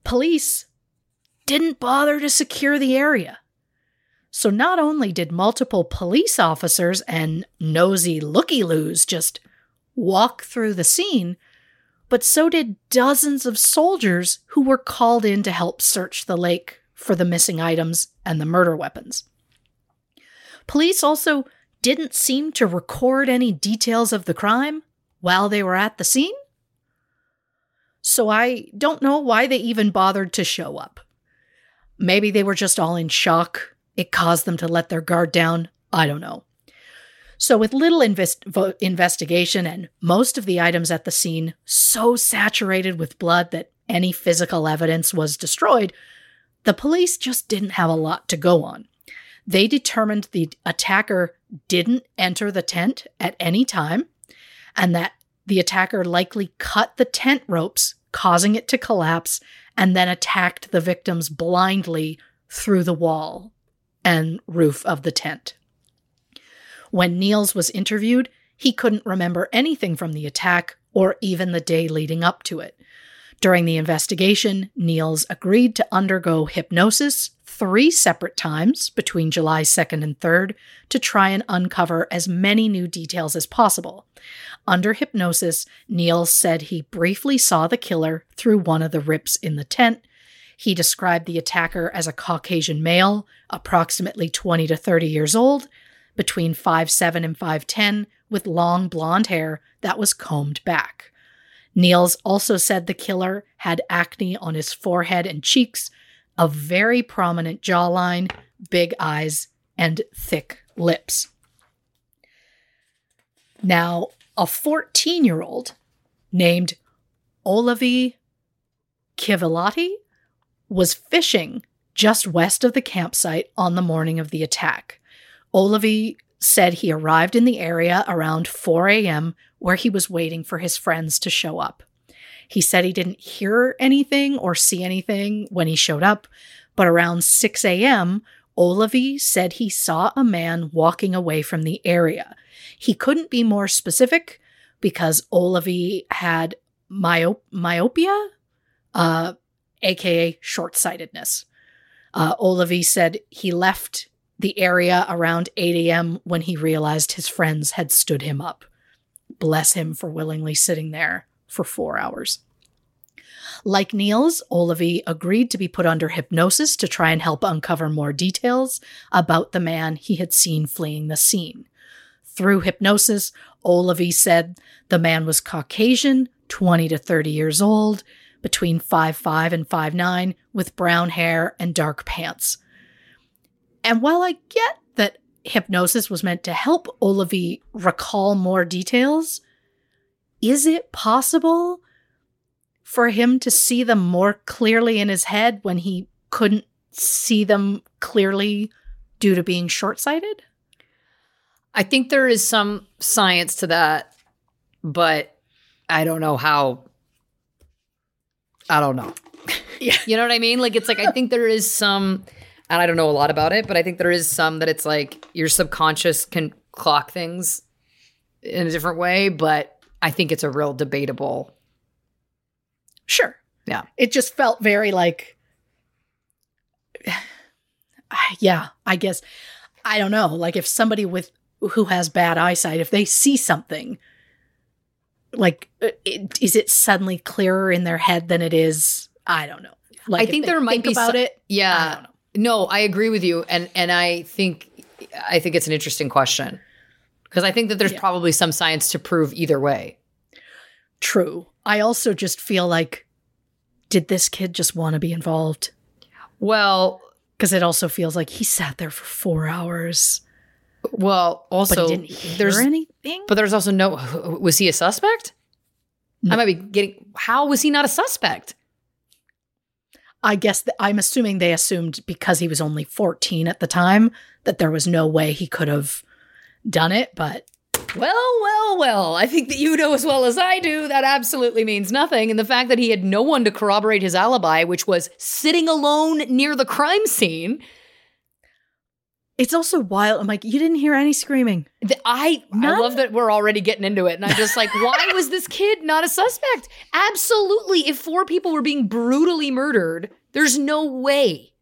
Police didn't bother to secure the area. So not only did multiple police officers and nosy looky loos just walk through the scene, but so did dozens of soldiers who were called in to help search the lake for the missing items and the murder weapons. Police also didn't seem to record any details of the crime while they were at the scene. So I don't know why they even bothered to show up. Maybe they were just all in shock. It caused them to let their guard down. I don't know. So, with little invest- investigation and most of the items at the scene so saturated with blood that any physical evidence was destroyed, the police just didn't have a lot to go on. They determined the attacker didn't enter the tent at any time and that the attacker likely cut the tent ropes, causing it to collapse, and then attacked the victims blindly through the wall and roof of the tent. When Nils was interviewed, he couldn't remember anything from the attack or even the day leading up to it. During the investigation, Nils agreed to undergo hypnosis three separate times between July 2nd and 3rd to try and uncover as many new details as possible. Under hypnosis, Nils said he briefly saw the killer through one of the rips in the tent. He described the attacker as a Caucasian male, approximately 20 to 30 years old, between 5'7 and 5'10 with long blonde hair that was combed back. Nils also said the killer had acne on his forehead and cheeks, a very prominent jawline, big eyes, and thick lips. Now, a 14 year old named Olavi Kivilati was fishing just west of the campsite on the morning of the attack. Olavi said he arrived in the area around 4 a.m., where he was waiting for his friends to show up. He said he didn't hear anything or see anything when he showed up, but around 6 a.m., Olavi said he saw a man walking away from the area. He couldn't be more specific because Olavi had myop- myopia, uh, aka short sightedness. Uh, Olavi said he left the area around 8 a.m. when he realized his friends had stood him up. Bless him for willingly sitting there for four hours. Like Nils, Olavi agreed to be put under hypnosis to try and help uncover more details about the man he had seen fleeing the scene. Through hypnosis, Olavi said the man was Caucasian, 20 to 30 years old, between 5'5 and 5'9, with brown hair and dark pants. And while I get that hypnosis was meant to help Olavi recall more details, is it possible for him to see them more clearly in his head when he couldn't see them clearly due to being short sighted? I think there is some science to that, but I don't know how. I don't know. <laughs> Yeah. You know what I mean? Like, it's like, I think there is some, and I don't know a lot about it, but I think there is some that it's like your subconscious can clock things in a different way, but I think it's a real debatable. Sure. Yeah. It just felt very like, yeah, I guess. I don't know. Like if somebody with who has bad eyesight, if they see something, like uh, it, is it suddenly clearer in their head than it is? I don't know. Like I think there might think be about so- it. I Yeah. don't know. No, I agree with you. And, and I think, I think it's an interesting question because I think that there's Yeah. probably some science to prove either way. True. I also just feel like, did this kid just want to be involved? Well, Because it also feels like he sat there for four hours, well, also but he didn't hear there's anything. But there's also no. Was he a suspect? I might be getting. How was he not a suspect? I guess that I'm assuming they assumed because he was only 14 at the time that there was no way he could have done it. But Well, well, well. I think that you know as well as I do that absolutely means nothing. And the fact that he had no one to corroborate his alibi, which was sitting alone near the crime scene, it's also wild. I'm like, you didn't hear any screaming. th- I I love that we're already getting into it. And I'm just like, why <laughs> was this kid not a suspect? Absolutely. If four people were being brutally murdered, there's no way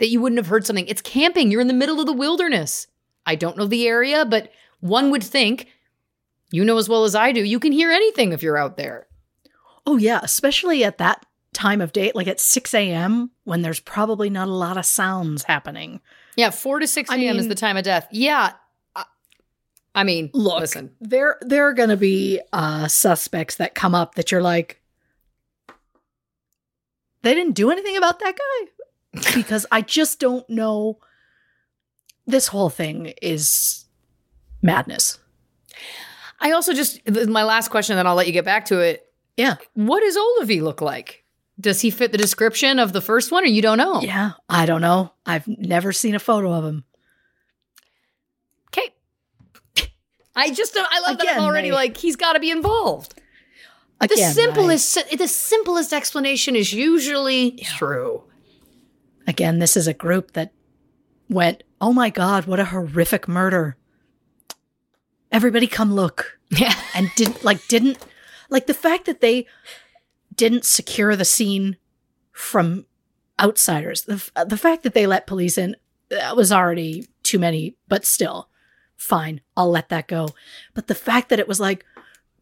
that you wouldn't have heard something. It's camping. You're in the middle of the wilderness. I don't know the area, but one would think, you know as well as I do, you can hear anything if you're out there. Oh, yeah. Especially at that time of day, like at 6 a.m., when there's probably not a lot of sounds happening. Yeah, 4 to 6 a.m. is the time of death. Yeah. I, I mean, Look, listen. there, there are going to be uh, suspects that come up that you're like, they didn't do anything about that guy. <laughs> because I just don't know. This whole thing is madness. I also just, my last question, then I'll let you get back to it. Yeah. What does Olavi look like? Does he fit the description of the first one or you don't know? Yeah, I don't know. I've never seen a photo of him. Okay. I just don't, I love that I'm already they- like, he's got to be involved. the Again, simplest, the simplest explanation is usually true. Again, this is a group that went, "Oh my god, what a horrific murder." Everybody come look. Yeah. <laughs> And didn't like didn't like the fact that they didn't secure the scene from outsiders. The the fact that they let police in that was already too many, but still fine. I'll let that go. But the fact that it was like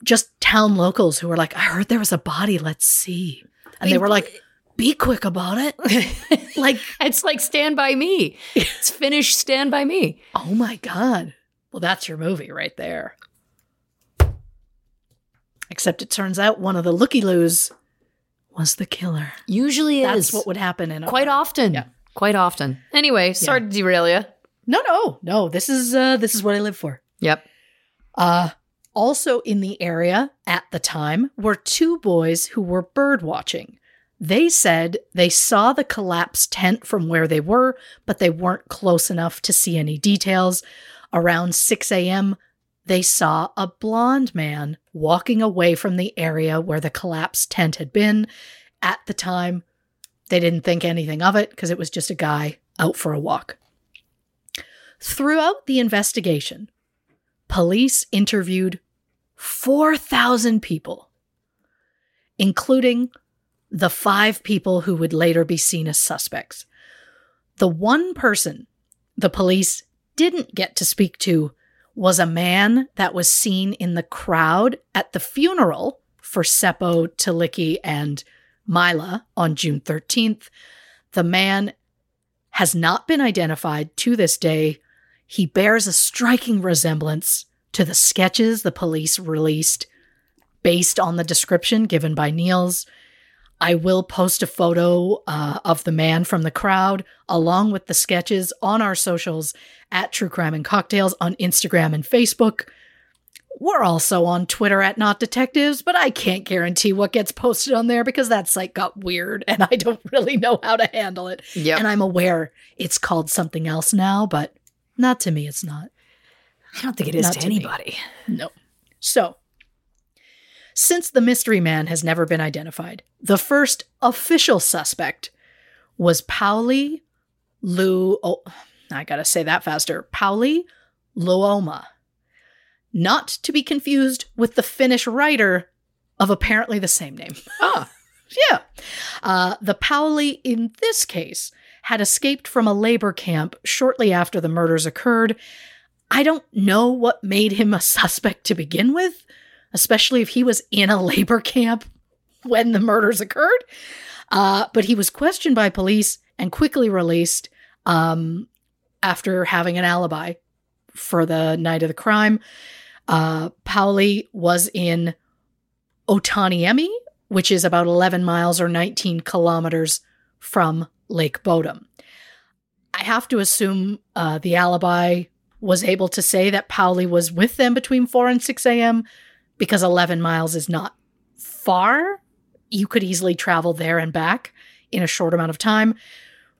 just town locals who were like, I heard there was a body. Let's see. And they were like, be quick about it. <laughs> like, It's like Stand By Me. It's finished Stand By Me. oh my God. Well, that's your movie right there. Except it turns out one of the looky loos was the killer. Usually is. That's is. what would happen in a Quite often. Yeah. Quite often. Anyway, sorry to derail you. No, no, no. This is uh this is what I live for. Yep. Uh also in the area at the time were two boys who were bird watching. They said they saw the collapsed tent from where they were, but they weren't close enough to see any details. Around 6 a.m., they saw a blond man walking away from the area where the collapsed tent had been. At the time, they didn't think anything of it because it was just a guy out for a walk. Throughout the investigation, police interviewed 4,000 people, including the five people who would later be seen as suspects. The one person the police didn't get to speak to was a man that was seen in the crowd at the funeral for Seppo, Tuulikki, and Mila on June 13th. The man has not been identified to this day. He bears a striking resemblance to the sketches the police released based on the description given by Nils. I will post a photo uh, of the man from the crowd along with the sketches on our socials at True Crime and Cocktails on Instagram and Facebook. We're also on Twitter at Not Detectives, but I can't guarantee what gets posted on there because that site got weird and I don't <laughs> really know how to handle it. Yep. And I'm aware it's called something else now, but not to me, it's not. I don't think it is Not to, to me. anybody. No. So, since the mystery man has never been identified, the first official suspect was Pauli Lu. Oh, I gotta say that faster. Pauli Luoma. Not to be confused with the Finnish writer of apparently the same name. <laughs> Ah. Yeah. Uh, the Pauli in this case had escaped from a labor camp shortly after the murders occurred. I don't know what made him a <laughs> suspect to begin with, especially if he was in a <laughs> labor camp when the murders occurred. Uh, but he was questioned by police and quickly released um, after having an alibi for the night of the crime. Uh, Pauli was in Otaniemi, which is about 11 miles or 19 kilometers from Lake Bodom. I have to assume uh, the alibi was able to say that Pauli was with them between 4 and 6 a.m. because 11 miles is not far. You could easily travel there and back in a short amount of time,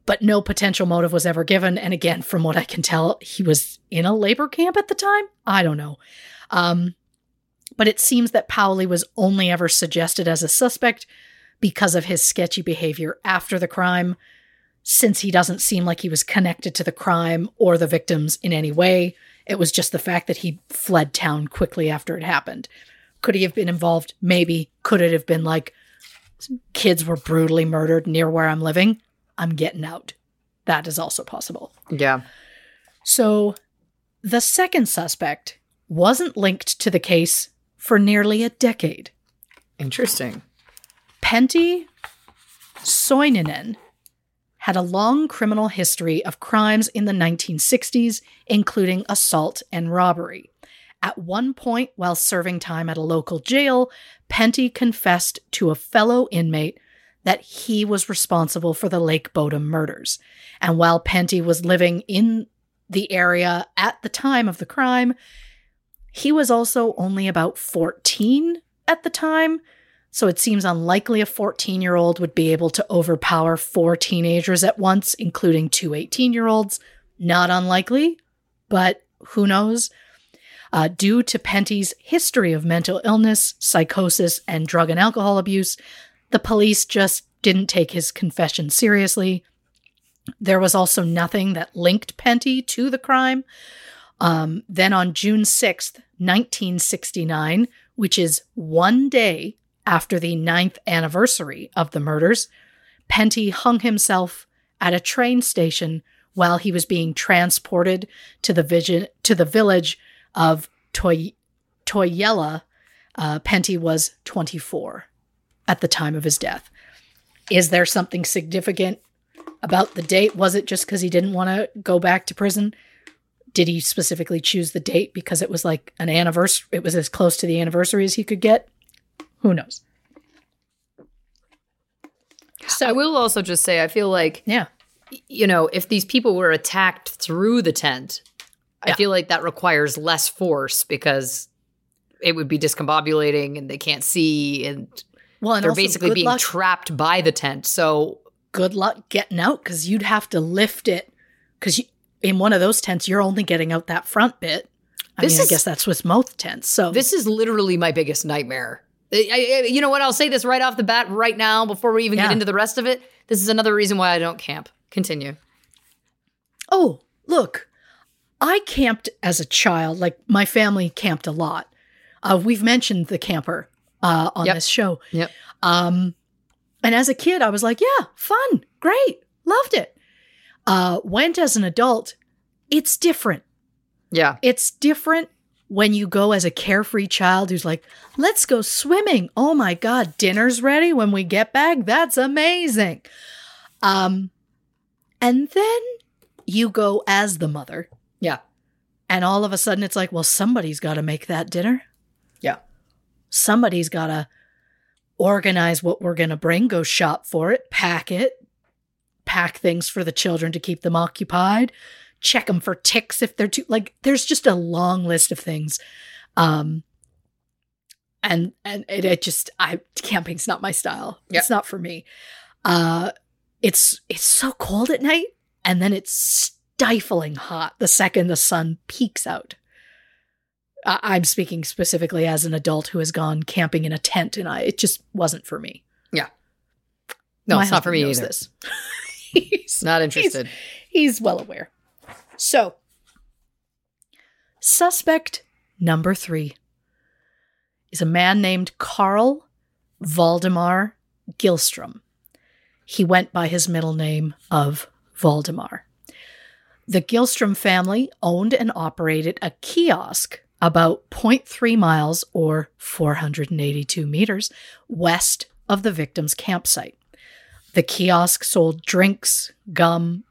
but no potential motive was ever given. And again, from what I can tell, he was in a labor camp at the time. I don't know. Um, but it seems that Pauli was only ever suggested as a suspect because of his sketchy behavior after the crime, since he doesn't seem like he was connected to the crime or the victims in any way. It was just the fact that he fled town quickly after it happened. Could he have been involved? Maybe. Could it have been like kids were brutally murdered near where I'm living? I'm getting out. That is also possible. Yeah. So, the second suspect wasn't linked to the case for nearly a decade. Interesting. Pentti Soininen had a long criminal history of crimes in the 1960s, including assault and robbery. At one point, while serving time at a local jail, Pentti confessed to a fellow inmate that he was responsible for the Lake Bodom murders. And while Pentti was living in the area at the time of the crime, he was also only about 14 at the time, so it seems unlikely a 14 year old would be able to overpower four teenagers at once, including two 18 year olds. Not unlikely, but who knows? Uh, due to Pentti's history of mental illness, psychosis, and drug and alcohol abuse, the police just didn't take his confession seriously. There was also nothing that linked Pentti to the crime. Um, then on June 6th, 1969, which is one day after the ninth anniversary of the murders, Pentti hung himself at a train station while he was being transported to the, vision, to the village of Toy, Toijala. Uh, Pentti was 24 at the time of his death. Is there something significant about the date? Was it just because he didn't want to go back to prison? Did he specifically choose the date because it was like an anniversary? It was as close to the anniversary as he could get? Who knows? So I will also just say, I feel like, Yeah. you know, if these people were attacked through the tent, I feel like that requires less force because it would be discombobulating and they can't see and Well, and they're basically being luck, trapped by the tent. So, good luck getting out because you'd have to lift it because in one of those tents you're only getting out that front bit. I This mean, is- I guess that's with most tents. So this is literally my biggest nightmare. I, I- you know what? I'll say this right off the bat, right now, before we even Yeah. get into the rest of it. This is another reason why I don't camp. Continue. Oh, look, I camped as a child. Like my family camped a lot. Uh, we've mentioned the camper uh, on Yep. this show. Yep. Um, and as a kid, I was like, yeah, fun, great, loved it. Uh, went as an adult. It's different. Yeah. It's different when you go as a carefree child who's like, let's go swimming. Oh my God, dinner's ready when we get back. That's amazing. Um, and then you go as the mother, Yeah. and all of a sudden it's like, well, somebody's got to make that dinner. Yeah. Somebody's got to organize what we're going to bring, go shop for it, pack it, pack things for the children to keep them occupied, check them for ticks if they're too like there's just a long list of things. Um and and it, it just I camping's not my style. Yeah. It's not for me. Uh it's it's so cold at night and then it's stifling hot the second the sun peeks out. I- I'm speaking specifically as an adult who has gone camping in a tent, and I it just wasn't for me. Yeah no, My it's not for me either. This. <laughs> he's, Not interested. he's well aware. So, suspect number three is a man named Karl Valdemar Gyllström. He went by his middle name of Valdemar. The Gyllström family owned and operated a kiosk about 0.3 miles or 482 meters west of the victim's campsite. The kiosk sold drinks, gum,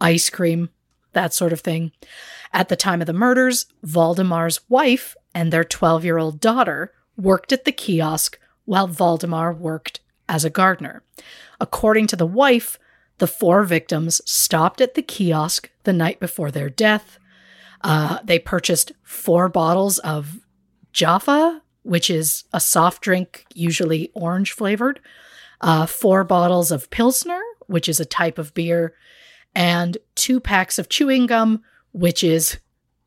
ice cream, that sort of thing. At the time of the murders, Valdemar's wife and their 12 year old daughter worked at the kiosk while Valdemar worked as a gardener. According to the wife, the four victims stopped at the kiosk the night before their death. Uh, they purchased four bottles of Jaffa, which is a soft drink, usually orange flavored, uh, four bottles of Pilsner, which is a type of beer, and two packs of chewing gum, which is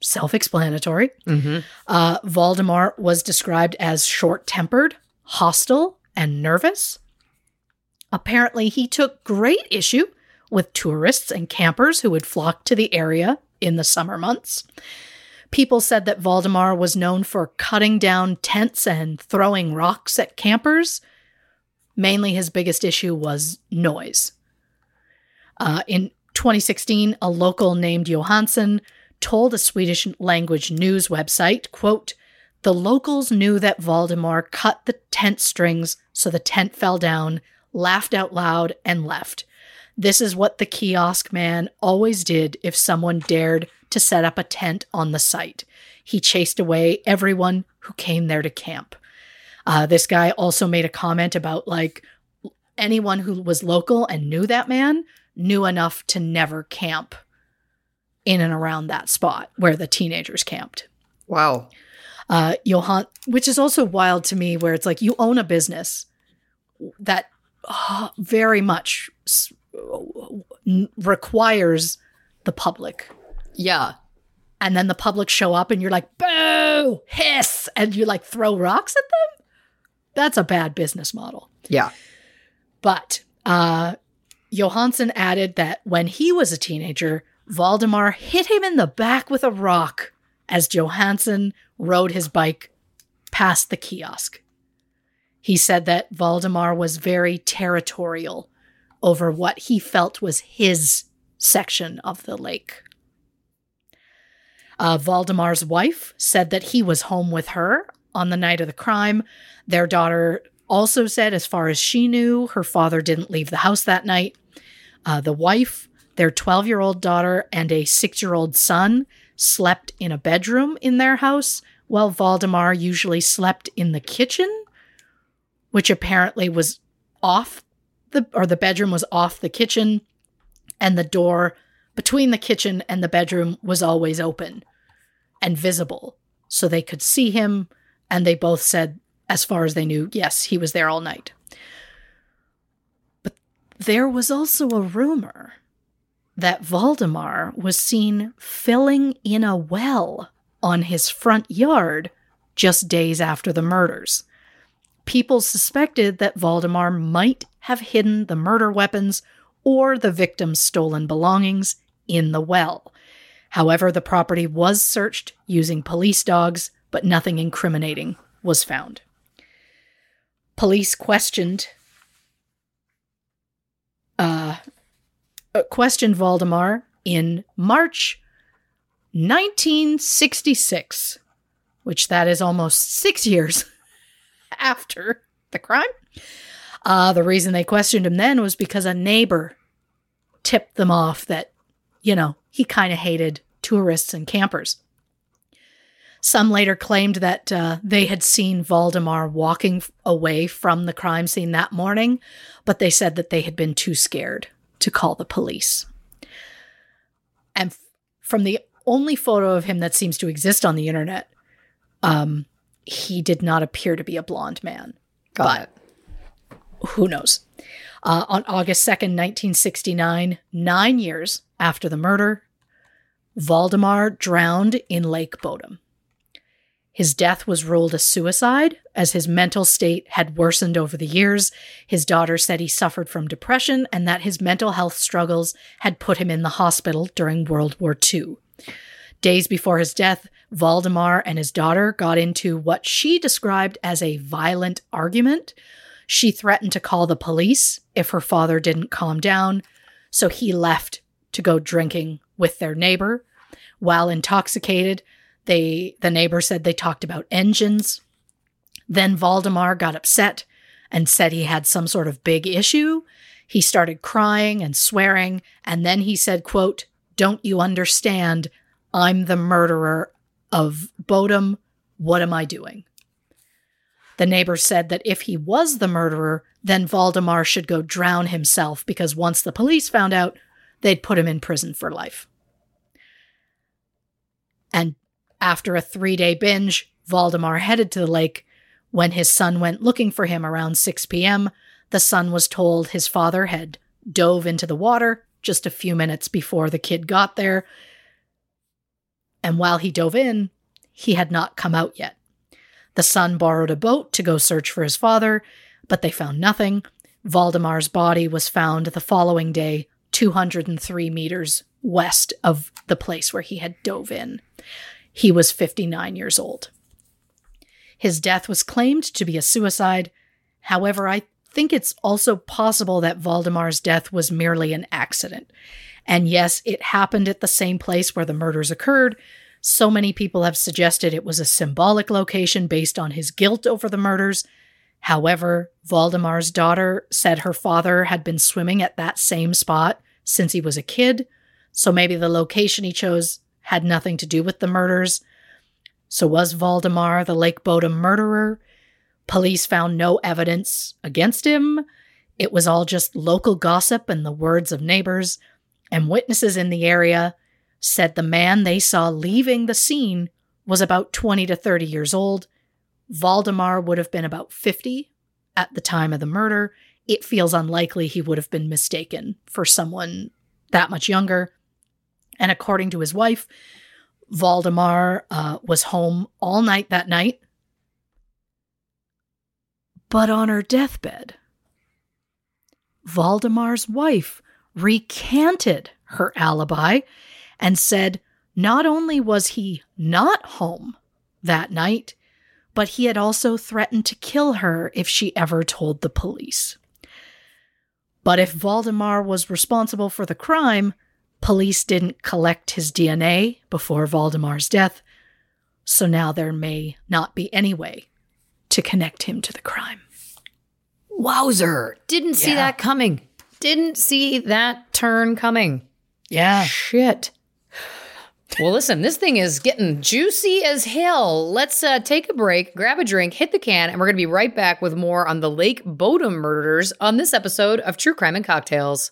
self explanatory. Mm-hmm. Uh, Valdemar was described as short tempered, hostile, and nervous. Apparently, he took great issue with tourists and campers who would flock to the area in the summer months. People said that Valdemar was known for cutting down tents and throwing rocks at campers. Mainly, his biggest issue was noise. Uh, in 2016, a local named Johansson told a Swedish language news website, quote, the locals knew that Valdemar cut the tent strings so the tent fell down, laughed out loud, and left. This is what the kiosk man always did if someone dared to set up a tent on the site. He chased away everyone who came there to camp. Uh, this guy also made a comment about like anyone who was local and knew that man knew enough to never camp in and around that spot where the teenagers camped. Wow. Uh, Johan, which is also wild to me, where it's like you own a business that uh, very much s- n- requires the public. Yeah. And then the public show up and you're like, boo, hiss, and you like throw rocks at them. That's a bad business model. Yeah. But uh, Johansson added that when he was a teenager, Valdemar hit him in the back with a rock as Johansson rode his bike past the kiosk. He said that Valdemar was very territorial over what he felt was his section of the lake. Uh, Valdemar's wife said that he was home with her on the night of the crime. Their daughter also said, as far as she knew, her father didn't leave the house that night. Uh, the wife, their 12 year old daughter, and a six year old son slept in a bedroom in their house, while Valdemar usually slept in the kitchen, which apparently was off the or the bedroom was off the kitchen and the door between the kitchen and the bedroom was always open and visible so they could see him and they both said as far as they knew yes he was there all night but there was also a rumor that Valdemar was seen filling in a well on his front yard just days after the murders. People suspected that Valdemar might have hidden the murder weapons or the victim's stolen belongings in the well. However, the property was searched using police dogs, but nothing incriminating was found. Police questioned uh, uh, questioned Valdemar in March 1966, which that is almost six years <laughs> after the crime. Uh, the reason they questioned him then was because a neighbor tipped them off that, you know, he kind of hated tourists and campers. Some later claimed that uh, they had seen Valdemar walking away from the crime scene that morning, but they said that they had been too scared to call the police. And f- from the only photo of him that seems to exist on the internet, um, he did not appear to be a blonde man. Got but who knows? Uh, on August 2nd, 1969, nine years after the murder, Valdemar drowned in Lake Bodom. His death was ruled a suicide as his mental state had worsened over the years. His daughter said he suffered from depression and that his mental health struggles had put him in the hospital during World War II. Days before his death, Valdemar and his daughter got into what she described as a violent argument. She threatened to call the police if her father didn't calm down, so he left to go drinking with their neighbor. While intoxicated, they the neighbor said they talked about engines. Then Valdemar got upset and said he had some sort of big issue. He started crying and swearing, and then he said, quote, Don't you understand? I'm the murderer of Bodom. What am I doing? The neighbor said that if he was the murderer, then Valdemar should go drown himself because once the police found out, they'd put him in prison for life. And after a three day binge, Valdemar headed to the lake. When his son went looking for him around 6 p.m., the son was told his father had dove into the water just a few minutes before the kid got there. And while he dove in, he had not come out yet. The son borrowed a boat to go search for his father, but they found nothing. Valdemar's body was found the following day, 203 meters west of the place where he had dove in. He was 59 years old. His death was claimed to be a suicide. However, I think it's also possible that Valdemar's death was merely an accident. And yes, it happened at the same place where the murders occurred. So many people have suggested it was a symbolic location based on his guilt over the murders. However, Valdemar's daughter said her father had been swimming at that same spot since he was a kid, so maybe the location he chose had nothing to do with the murders. So was Valdemar the Lake Bodom murderer? Police found no evidence against him. It was all just local gossip and the words of neighbors, and witnesses in the area said the man they saw leaving the scene was about 20 to 30 years old. Valdemar would have been about 50 at the time of the murder. It feels unlikely he would have been mistaken for someone that much younger. And according to his wife, Valdemar uh, was home all night that night. But on her deathbed, Valdemar's wife recanted her alibi and said not only was he not home that night, but he had also threatened to kill her if she ever told the police. But if Valdemar was responsible for the crime, Police didn't collect his DNA before Valdemar's death, so now there may not be any way to connect him to the crime. Wowzer. Didn't see Yeah. that coming. Didn't see that turn coming. Yeah. Shit. Well, listen, this thing is getting juicy as hell. Let's uh, take a break, grab a drink, hit the can, and we're going to be right back with more on the Lake Bodom murders on this episode of True Crime and Cocktails.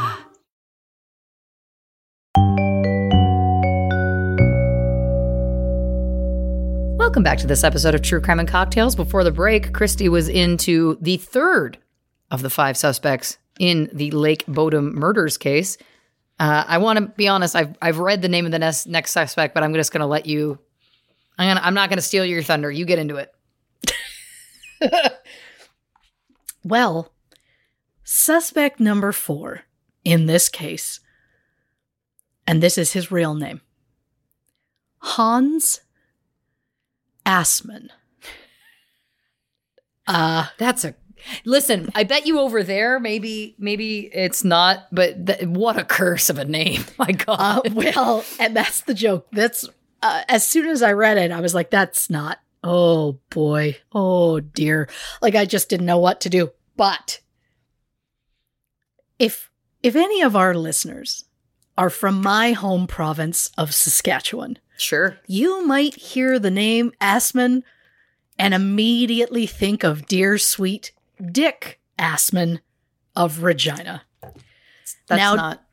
Welcome back to this episode of True Crime and Cocktails. Before the break, Christy was into the third of the five suspects in the Lake Bodom murders case. Uh, I want to be honest. I've I've read the name of the next, next suspect, but I'm just going to let you. I'm gonna. I'm not going to steal your thunder. You get into it. <laughs> well, suspect number four in this case, and this is his real name, Hans Assman. Uh, that's a listen. I bet you over there, maybe, maybe it's not, but th- what a curse of a name! <laughs> My God. Uh, well, and that's the joke. That's uh, as soon as I read it, I was like, "That's not." Oh boy. Oh dear. Like I just didn't know what to do. But if if any of our listeners are from my home province of Saskatchewan, Sure. You might hear the name Assman and immediately think of dear sweet Dick Assman of Regina. That's now, not.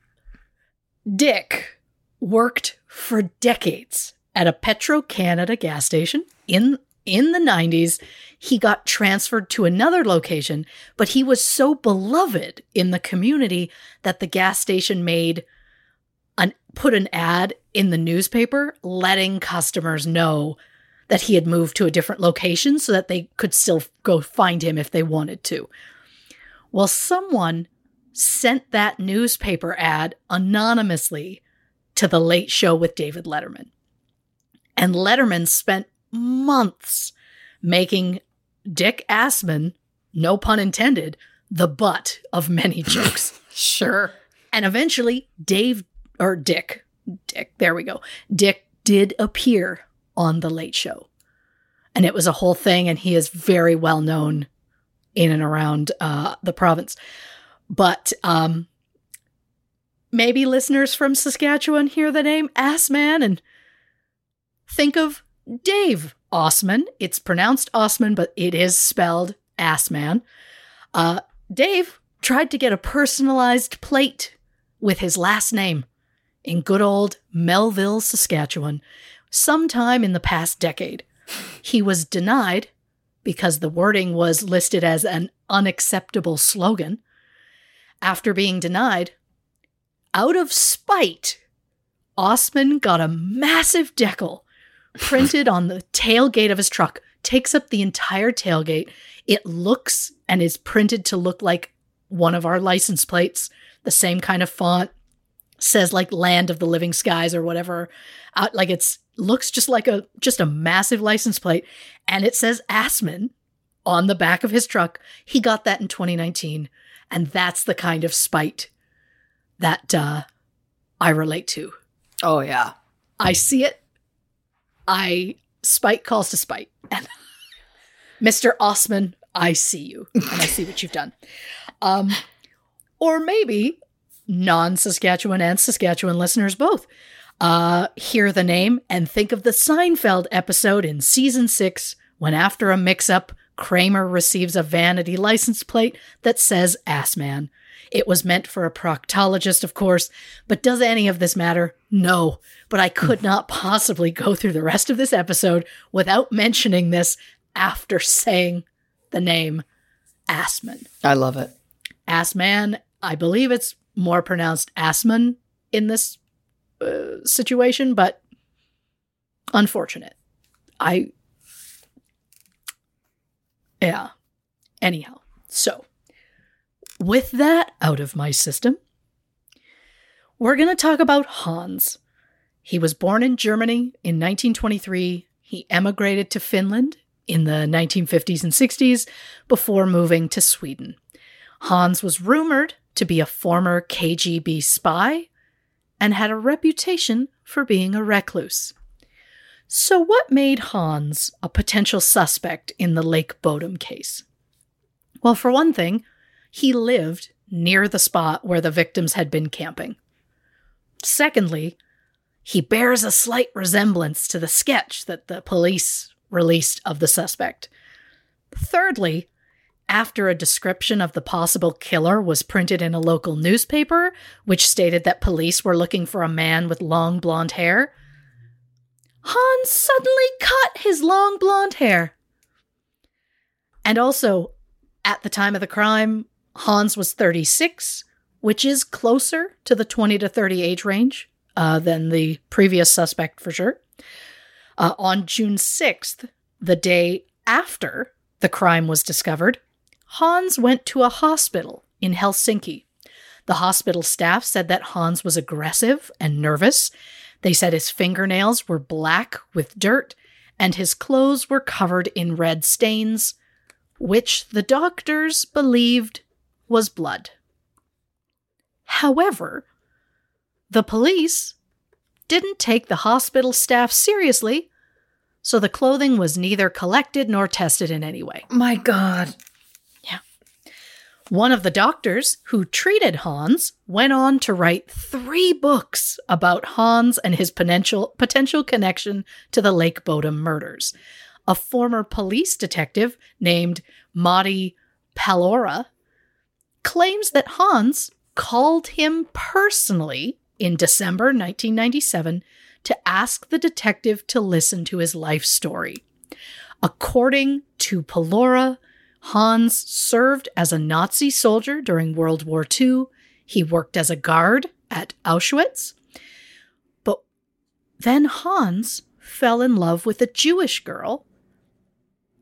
Dick worked for decades at a Petro Canada gas station in in the 90s. He got transferred to another location, but he was so beloved in the community that the gas station made put an ad in the newspaper letting customers know that he had moved to a different location so that they could still go find him if they wanted to. Well, someone sent that newspaper ad anonymously to the late show with David Letterman. And Letterman spent months making Dick Assman, no pun intended, the butt of many jokes. <laughs> sure. And eventually, Dave or Dick, Dick, there we go. Dick did appear on The Late Show. And it was a whole thing, and he is very well known in and around uh, the province. But um, maybe listeners from Saskatchewan hear the name Assman and think of Dave Ossman. It's pronounced Ossman, but it is spelled Assman. Uh, Dave tried to get a personalized plate with his last name in good old Melville, Saskatchewan, sometime in the past decade. He was denied because the wording was listed as an unacceptable slogan. After being denied, out of spite, Ossman got a massive decal <laughs> printed on the tailgate of his truck, takes up the entire tailgate. It looks and is printed to look like one of our license plates, the same kind of font, says like land of the living skies or whatever uh, like it's looks just like a just a massive license plate. And it says assman on the back of his truck. He got that in 2019 and that's the kind of spite that uh i relate to. Oh yeah. I see it. I spite calls to spite. And <laughs> mr osman i see you. And i see what you've done. Um or maybe non Saskatchewan and Saskatchewan listeners both. Uh, hear the name and think of the Seinfeld episode in season six when, after a mix up, Kramer receives a vanity license plate that says Assman. It was meant for a proctologist, of course, but does any of this matter? No. But I could not possibly go through the rest of this episode without mentioning this after saying the name Assman. I love it. Assman, I believe it's more pronounced Assman in this uh, situation, but unfortunate. I. Yeah. Anyhow, so with that out of my system, we're going to talk about Hans. He was born in Germany in 1923. He emigrated to Finland in the 1950s and 60s before moving to Sweden. Hans was rumored to be a former KGB spy and had a reputation for being a recluse. So, what made Hans a potential suspect in the Lake Bodom case? Well, for one thing, he lived near the spot where the victims had been camping. Secondly, he bears a slight resemblance to the sketch that the police released of the suspect. Thirdly, after a description of the possible killer was printed in a local newspaper, which stated that police were looking for a man with long blonde hair, Hans suddenly cut his long blonde hair. And also, at the time of the crime, Hans was 36, which is closer to the 20 to 30 age range uh, than the previous suspect for sure. Uh, on June 6th, the day after the crime was discovered, Hans went to a hospital in Helsinki. The hospital staff said that Hans was aggressive and nervous. They said his fingernails were black with dirt and his clothes were covered in red stains, which the doctors believed was blood. However, the police didn't take the hospital staff seriously, so the clothing was neither collected nor tested in any way. My God. One of the doctors who treated Hans went on to write three books about Hans and his potential, potential connection to the Lake Bodom murders. A former police detective named Matti Paloaura claims that Hans called him personally in December 1997 to ask the detective to listen to his life story. According to Paloaura, Hans served as a Nazi soldier during World War II. He worked as a guard at Auschwitz. But then Hans fell in love with a Jewish girl.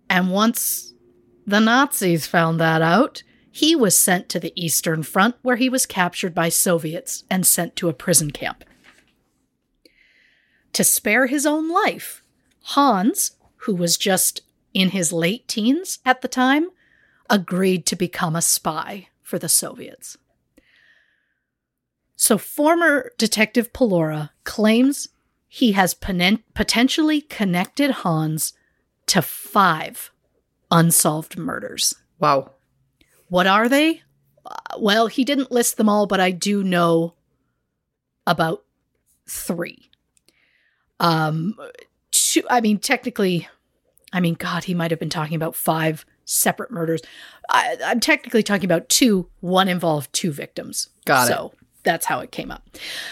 And once the Nazis found that out, he was sent to the Eastern Front where he was captured by Soviets and sent to a prison camp. To spare his own life, Hans, who was just in his late teens at the time, agreed to become a spy for the Soviets. So, former Detective Paloaura claims he has potentially connected Hans to five unsolved murders. Wow. What are they? Uh, well, he didn't list them all, but I do know about three. Um, two, I mean, technically, I mean, God, he might have been talking about five separate murders. I, am technically talking about two. One involved two victims. Got so it. So that's how it came up.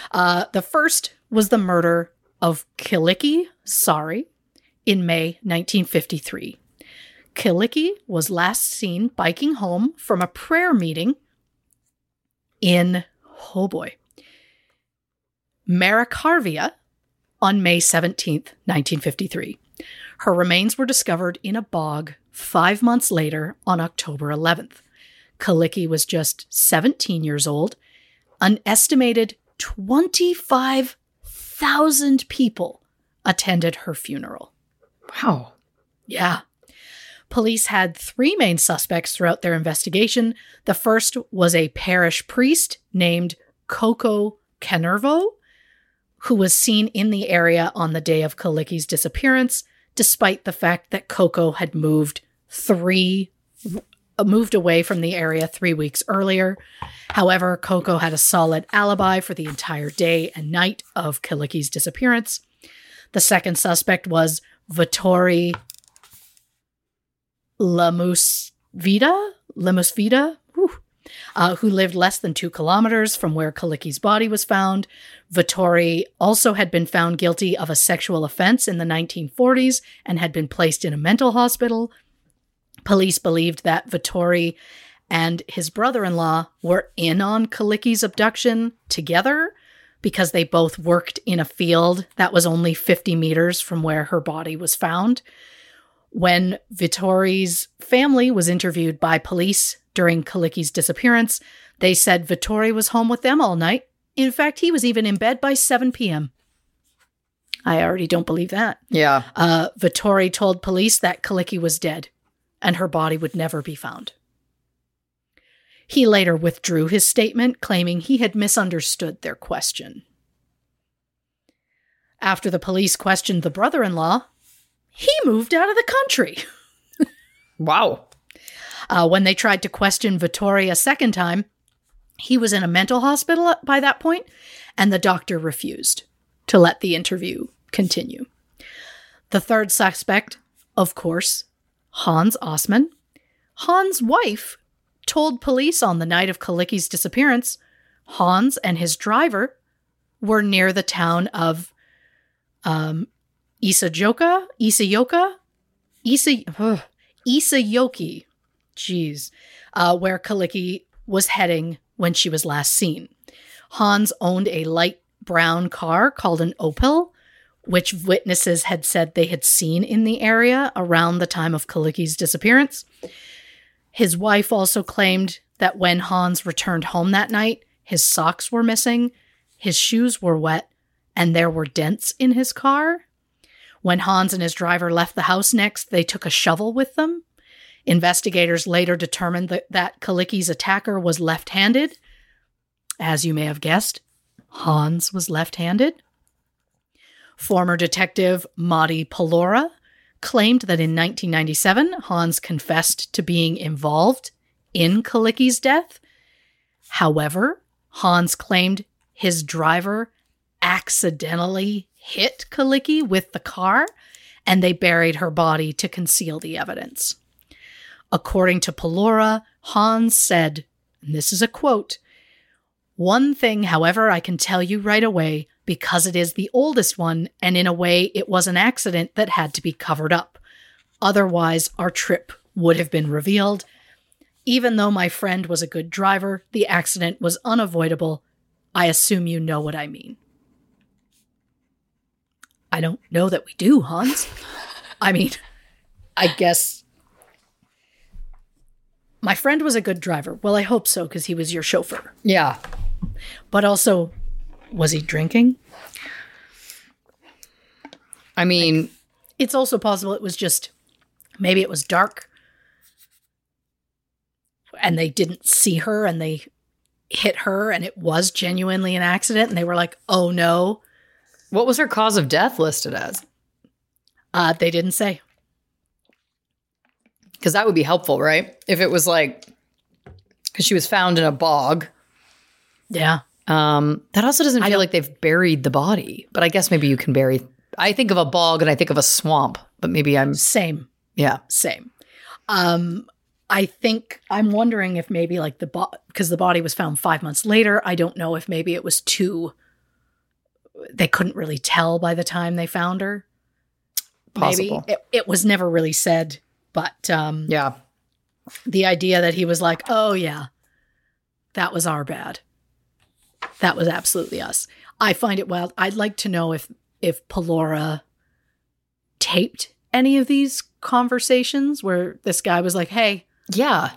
Uh, the first was the murder of Kyllikki Saari in May 1953. Kyllikki was last seen biking home from a prayer meeting in, oh boy, Merikarvia on May 17th, 1953. Her remains were discovered in a bog five months later on October 11th. Kyllikki was just 17 years old. An estimated 25,000 people attended her funeral. Wow. Yeah. Police had three main suspects throughout their investigation. The first was a parish priest named Kauko Kanervo, who was seen in the area on the day of Kyllikki's disappearance, despite the fact that Kauko had moved three uh, moved away from the area three weeks earlier. However, Kauko had a solid alibi for the entire day and night of Kyllikki's disappearance. The second suspect was Vihtori Lehmusviita, Lehmusviita, uh, who lived less than two kilometers from where Kyllikki's body was found. Vihtori also had been found guilty of a sexual offense in the 1940s and had been placed in a mental hospital. Police believed that Vihtori and his brother in law were in on Kyllikki's abduction together because they both worked in a field that was only 50 meters from where her body was found. When Vihtori's family was interviewed by police during Kyllikki's disappearance, they said Vihtori was home with them all night. In fact, he was even in bed by 7 p.m. I already don't believe that. Yeah. Uh, Vihtori told police that Kyllikki was dead and her body would never be found. He later withdrew his statement, claiming he had misunderstood their question. After the police questioned the brother in law, he moved out of the country. <laughs> Wow. Uh, when they tried to question Vihtori a second time, he was in a mental hospital by that point, and the doctor refused to let the interview continue. The third suspect, of course, Hans Osman. Hans' wife told police on the night of Kyllikki's disappearance Hans and his driver were near the town of um, Isajoka, Isayoka, Isa, Isayoki, jeez, uh, where Kyllikki was heading when she was last seen. Hans owned a light brown car called an Opel, which witnesses had said they had seen in the area around the time of Kyllikki's disappearance. His wife also claimed that when Hans returned home that night, his socks were missing, his shoes were wet, and there were dents in his car. When Hans and his driver left the house next, they took a shovel with them. Investigators later determined that, that Kyllikki's attacker was left handed. As you may have guessed, Hans was left handed. Former detective Matti Paloaura claimed that in 1997, Hans confessed to being involved in Kyllikki's death. However, Hans claimed his driver accidentally hit Kyllikki with the car and they buried her body to conceal the evidence. According to Paloaura, Hans said, and this is a quote One thing, however, I can tell you right away because it is the oldest one, and in a way, it was an accident that had to be covered up. Otherwise, our trip would have been revealed. Even though my friend was a good driver, the accident was unavoidable. I assume you know what I mean. I don't know that we do, Hans. I mean, I guess my friend was a good driver. Well, I hope so because he was your chauffeur. Yeah. But also, was he drinking? I mean, It's also possible it was just maybe it was dark and they didn't see her and they hit her and it was genuinely an accident and they were like, oh no. what was her cause of death listed as? Uh, they didn't say. Because that would be helpful, right? If it was like, because she was found in a bog. Yeah. Um, that also doesn't feel like they've buried the body, but I guess maybe you can bury. I think of a bog and I think of a swamp, but maybe I'm, Same. yeah. Same. Um, I think I'm wondering if maybe like the bo- because the body was found five months later. I don't know if maybe it was too. They couldn't really tell by the time they found her. Possible. Maybe it, it was never really said, but um, Yeah. the idea that he was like, "Oh yeah, that was our bad. That was absolutely us." I find it wild. I'd like to know if if Paloaura taped any of these conversations where this guy was like, "Hey, Yeah.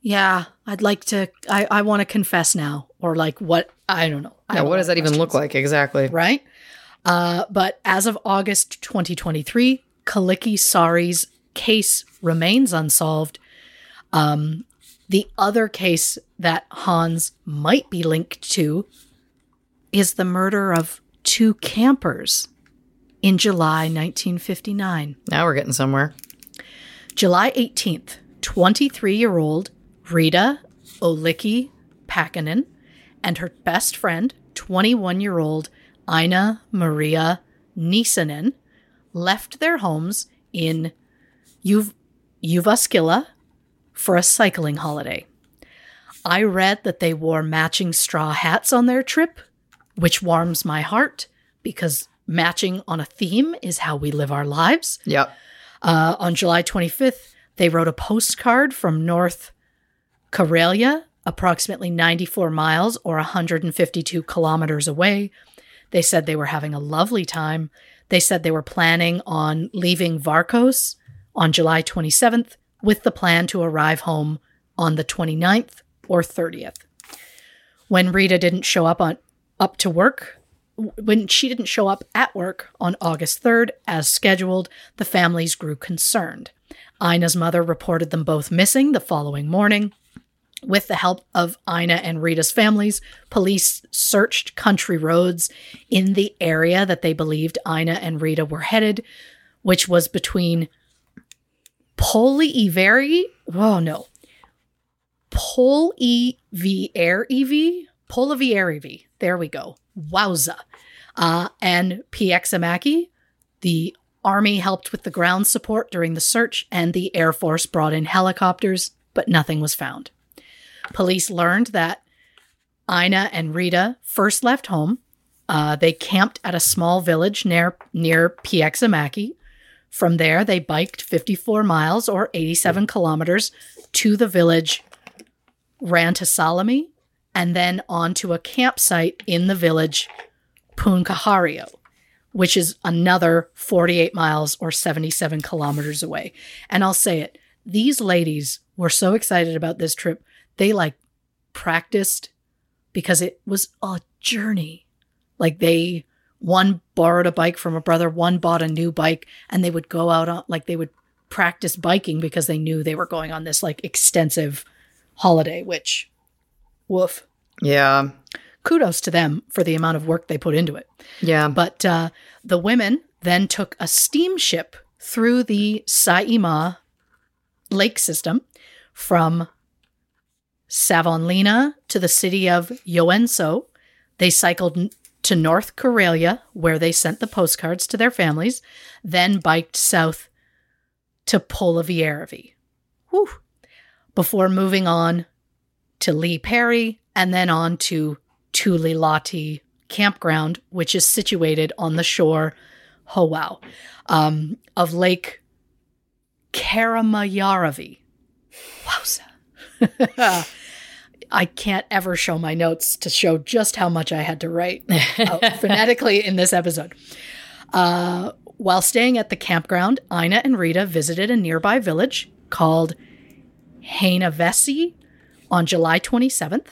yeah, I'd like to. I I want to confess now," or like what? I don't know. I Yeah. What does that even look like exactly? Right. Uh, but as of August 2023, Kyllikki Saari's case remains unsolved. Um, the other case that Hans might be linked to is the murder of two campers in July 1959. Now we're getting somewhere. July 18th, 23 year old Rita Olicki Pakkanen and her best friend, 21 year old Ina Maria Nisanen, left their homes in Juv- Jyväskylä for a cycling holiday. I read that they wore matching straw hats on their trip, which warms my heart because matching on a theme is how we live our lives. Yep. Uh, on July 25th, they wrote a postcard from North Karelia, approximately 94 miles or 152 kilometers away. They said they were having a lovely time. They said they were planning on leaving Varkaus on July 27th with the plan to arrive home on the 29th or 30th. When Rita didn't show up on up to work, when she didn't show up at work on August 3rd as scheduled, the families grew concerned. Ina's mother reported them both missing the following morning. With the help of Ina and Rita's families, police searched country roads in the area that they believed Ina and Rita were headed, which was between Polieveri. Oh no. Polievierevi? Polievierevi. There we go. Wowza. Uh, and Pieksämäki. The Army helped with the ground support during the search, and the Air Force brought in helicopters, but nothing was found. Police learned that Ina and Rita first left home. Uh, they camped at a small village near near Pieksämäki. From there, they biked 54 miles or 87 kilometers to the village Rantasalmi and then on to a campsite in the village Punkaharju, which is another 48 miles or 77 kilometers away. And I'll say it, these ladies were so excited about this trip, they like practiced because it was a journey. Like they one borrowed a bike from a brother, one bought a new bike, and they would go out on like they would practice biking because they knew they were going on this like extensive holiday, which woof. Yeah. Kudos to them for the amount of work they put into it. Yeah. But uh, the women then took a steamship through the Saimaa lake system from Savonlinna to the city of Joensuu. They cycled to North Karelia, where they sent the postcards to their families, then biked south to Polavierevi. Whew. Before moving on to Liperi and then on to Tulilahti campground, which is situated on the shore, wow, um, of Lake Karamayaravi. Wowza. <laughs> <laughs> I can't ever show my notes to show just how much I had to write uh, <laughs> phonetically in this episode. Uh, while staying at the campground, Ina and Rita visited a nearby village called Heinävesi on July 27th.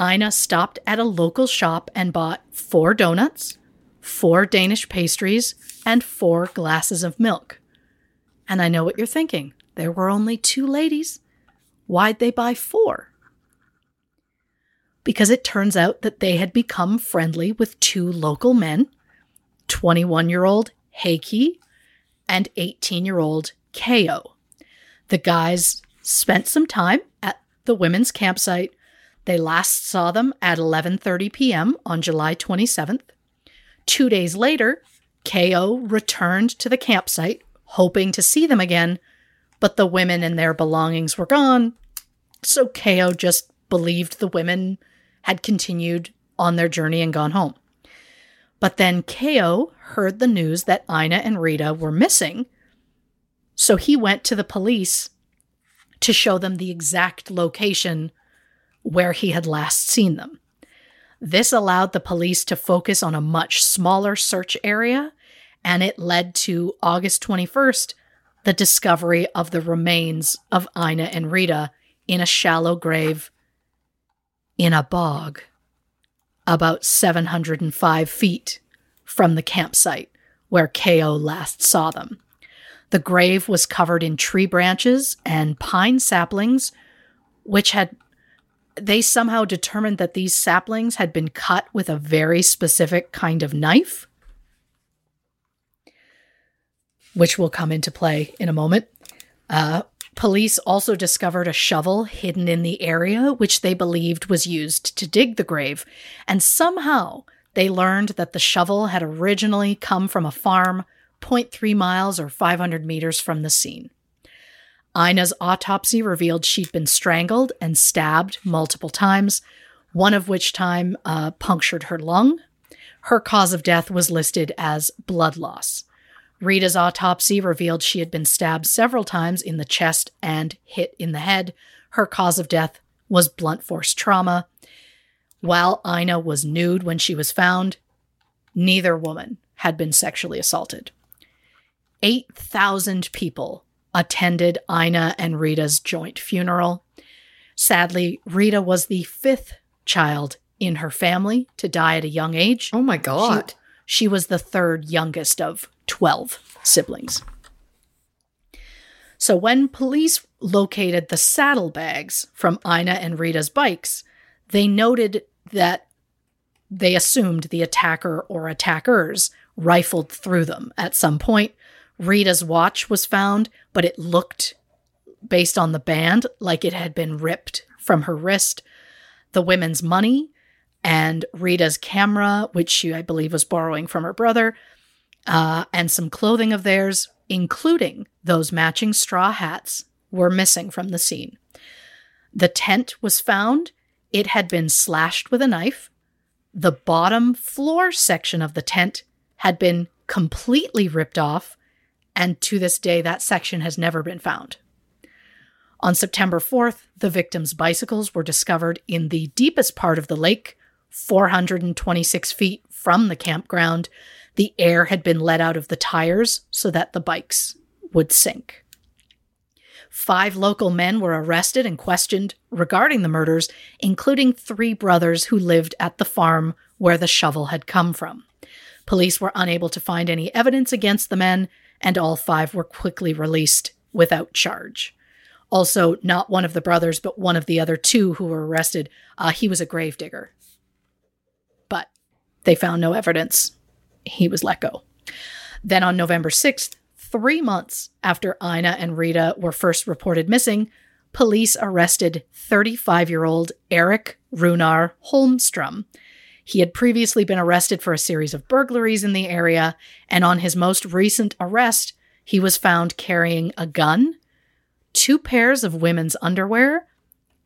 Ina stopped at a local shop and bought four donuts, four Danish pastries, and four glasses of milk. And I know what you're thinking. There were only two ladies. Why'd they buy four? Because it turns out that they had become friendly with two local men 21 year old Heikki and 18 year old Ko. The guys spent some time at the women's campsite. They last saw them at 11:30 p.m. on July 27th. 2 days later, Ko returned to the campsite hoping to see them again, but the women and their belongings were gone. So Ko just believed the women had continued on their journey and gone home. But then Ko heard the news that Ina and Rita were missing. So he went to the police to show them the exact location where he had last seen them. This allowed the police to focus on a much smaller search area, and it led to August 21st, the discovery of the remains of Ina and Rita in a shallow grave in a bog about 705 feet from the campsite where Ko last saw them. The grave was covered in tree branches and pine saplings, which had they somehow determined that these saplings had been cut with a very specific kind of knife, which will come into play in a moment. Uh, police also discovered a shovel hidden in the area, which they believed was used to dig the grave, and somehow they learned that the shovel had originally come from a farm 0.3 miles or 500 meters from the scene. Ina's autopsy revealed she'd been strangled and stabbed multiple times, one of which time uh, punctured her lung. Her cause of death was listed as blood loss. Rita's autopsy revealed she had been stabbed several times in the chest and hit in the head. Her cause of death was blunt force trauma. While Ina was nude when she was found, neither woman had been sexually assaulted. 8,000 people attended Ina and Rita's joint funeral. Sadly, Rita was the fifth child in her family to die at a young age. Oh my God. She, she was the third youngest of 12 siblings. So when police located the saddlebags from Ina and Rita's bikes, they noted that they assumed the attacker or attackers rifled through them at some point. Rita's watch was found, but it looked, based on the band, like it had been ripped from her wrist. The women's money and Rita's camera, which she, I believe, was borrowing from her brother, uh, and some clothing of theirs, including those matching straw hats, were missing from the scene. The tent was found. It had been slashed with a knife. The bottom floor section of the tent had been completely ripped off, and to this day, that section has never been found. On September 4th, the victims' bicycles were discovered in the deepest part of the lake, 426 feet from the campground. The air had been let out of the tires so that the bikes would sink. Five local men were arrested and questioned regarding the murders, including three brothers who lived at the farm where the shovel had come from. Police were unable to find any evidence against the men, and all five were quickly released without charge. Also, not one of the brothers, but one of the other two who were arrested, uh, he was a gravedigger. But they found no evidence. He was let go. Then on November 6th, three months after Ina and Rita were first reported missing, police arrested 35 year old Eric Runar Holmstrom. He had previously been arrested for a series of burglaries in the area, and on his most recent arrest, he was found carrying a gun, two pairs of women's underwear,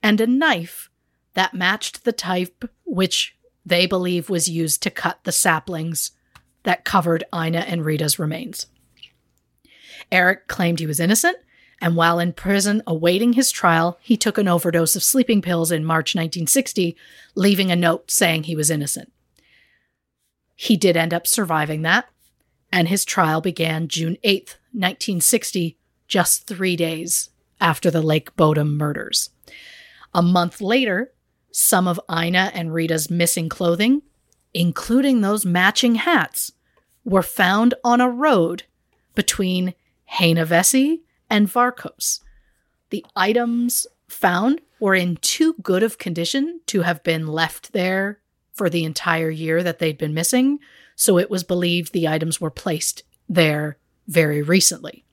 and a knife that matched the type which they believe was used to cut the saplings that covered Ina and Rita's remains. Eric claimed he was innocent, and while in prison awaiting his trial, he took an overdose of sleeping pills in March 1960, leaving a note saying he was innocent. He did end up surviving that, and his trial began June 8th, 1960, just three days after the Lake Bodom murders. A month later, some of Ina and Rita's missing clothing, including those matching hats, were found on a road between Heinävesi and Varkaus. The items found were in too good of condition to have been left there for the entire year that they'd been missing, so it was believed the items were placed there very recently.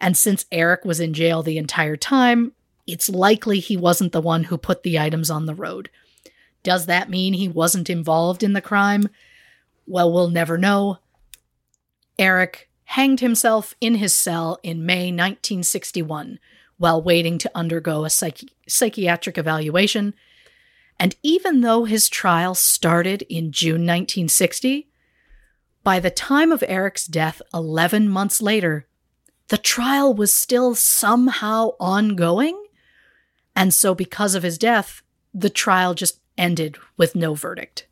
And since Eric was in jail the entire time, it's likely he wasn't the one who put the items on the road. Does that mean he wasn't involved in the crime? Well, we'll never know. Eric hanged himself in his cell in May 1961 while waiting to undergo a psychi- psychiatric evaluation. And even though his trial started in June 1960, by the time of Eric's death 11 months later, the trial was still somehow ongoing. And so, because of his death, the trial just ended with no verdict.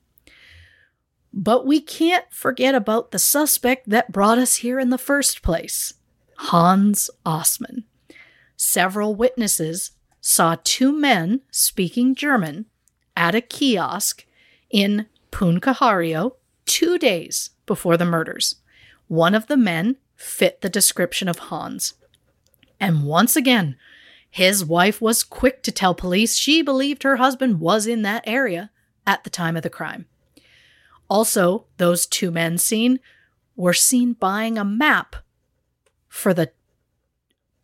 But we can't forget about the suspect that brought us here in the first place Hans Assmann. Several witnesses saw two men speaking German at a kiosk in Punkaharju two days before the murders. One of the men fit the description of Hans. And once again, his wife was quick to tell police she believed her husband was in that area at the time of the crime. Also, those two men seen were seen buying a map for the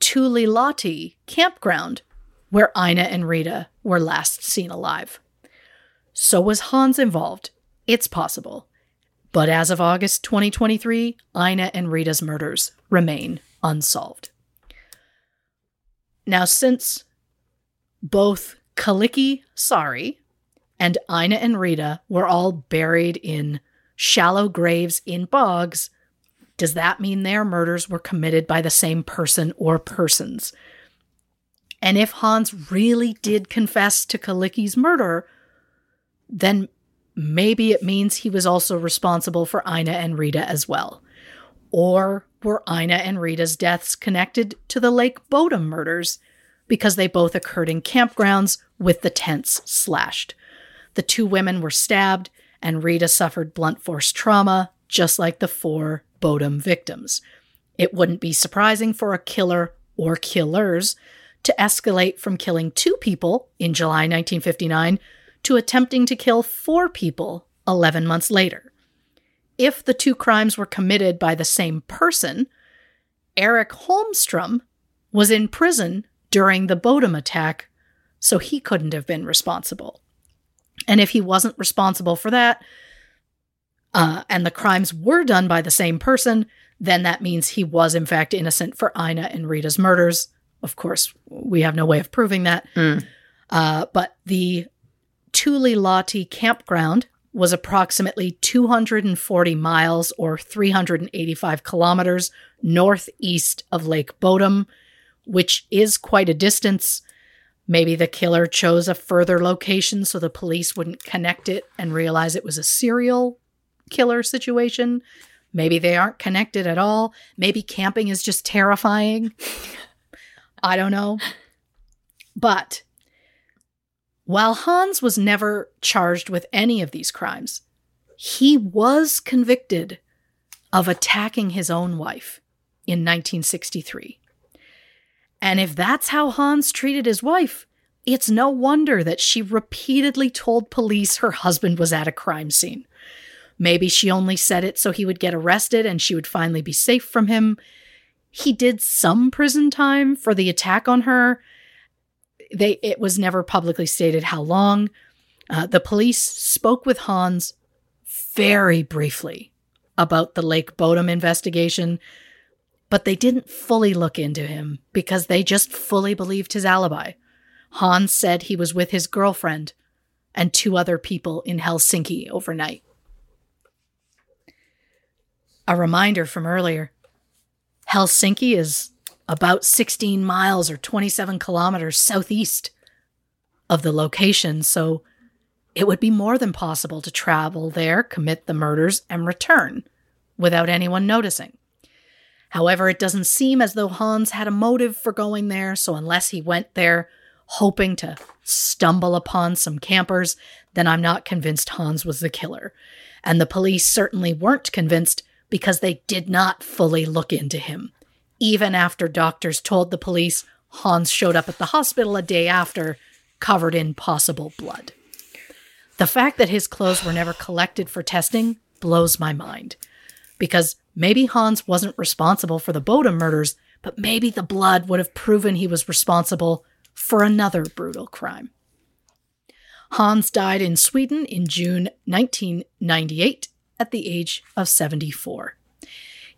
Tulilahti campground where Ina and Rita were last seen alive. So was Hans involved? It's possible. But as of August 2023, Ina and Rita's murders remain unsolved. Now, since both Kyllikki Saari and Ina and Rita were all buried in shallow graves in bogs, does that mean their murders were committed by the same person or persons? And if Hans really did confess to Kyllikki's murder, then maybe it means he was also responsible for Ina and Rita as well. Or were Ina and Rita's deaths connected to the Lake Bodom murders because they both occurred in campgrounds with the tents slashed? The two women were stabbed, and Rita suffered blunt force trauma, just like the four Bodom victims. It wouldn't be surprising for a killer or killers to escalate from killing two people in July 1959 to attempting to kill four people 11 months later. If the two crimes were committed by the same person, Eric Holmstrom was in prison during the Bodom attack, so he couldn't have been responsible. And if he wasn't responsible for that, uh, and the crimes were done by the same person, then that means he was in fact innocent for Ina and Rita's murders. Of course, we have no way of proving that. Mm. Uh, but the Tulilahti campground was approximately 240 miles or 385 kilometers northeast of Lake Bodom, which is quite a distance. Maybe the killer chose a further location so the police wouldn't connect it and realize it was a serial killer situation. Maybe they aren't connected at all. Maybe camping is just terrifying. I don't know. But while Hans was never charged with any of these crimes, he was convicted of attacking his own wife in 1963. And if that's how Hans treated his wife, it's no wonder that she repeatedly told police her husband was at a crime scene. Maybe she only said it so he would get arrested and she would finally be safe from him. He did some prison time for the attack on her. They it was never publicly stated how long. Uh, the police spoke with Hans very briefly about the Lake Bodom investigation, but they didn't fully look into him because they just fully believed his alibi. Hans said he was with his girlfriend and two other people in Helsinki overnight. A reminder from earlier Helsinki is about 16 miles or 27 kilometers southeast of the location, so it would be more than possible to travel there, commit the murders, and return without anyone noticing. However, it doesn't seem as though Hans had a motive for going there, so unless he went there hoping to stumble upon some campers, then I'm not convinced Hans was the killer. And the police certainly weren't convinced because they did not fully look into him. Even after doctors told the police, Hans showed up at the hospital a day after, covered in possible blood. The fact that his clothes were never collected for testing blows my mind. Because maybe Hans wasn't responsible for the Bodom murders, but maybe the blood would have proven he was responsible for another brutal crime. Hans died in Sweden in June 1998 at the age of 74.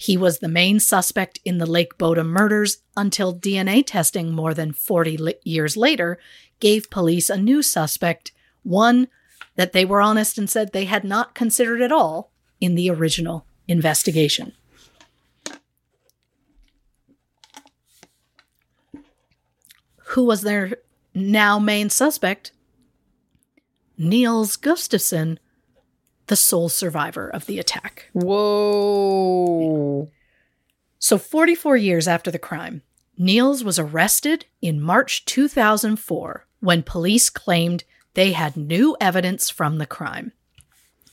He was the main suspect in the Lake Bodom murders until DNA testing more than 40 li- years later gave police a new suspect, one that they were honest and said they had not considered at all in the original investigation. Who was their now main suspect? Nils Gustafsson, the sole survivor of the attack. Whoa. So, 44 years after the crime, Nils was arrested in March 2004 when police claimed they had new evidence from the crime.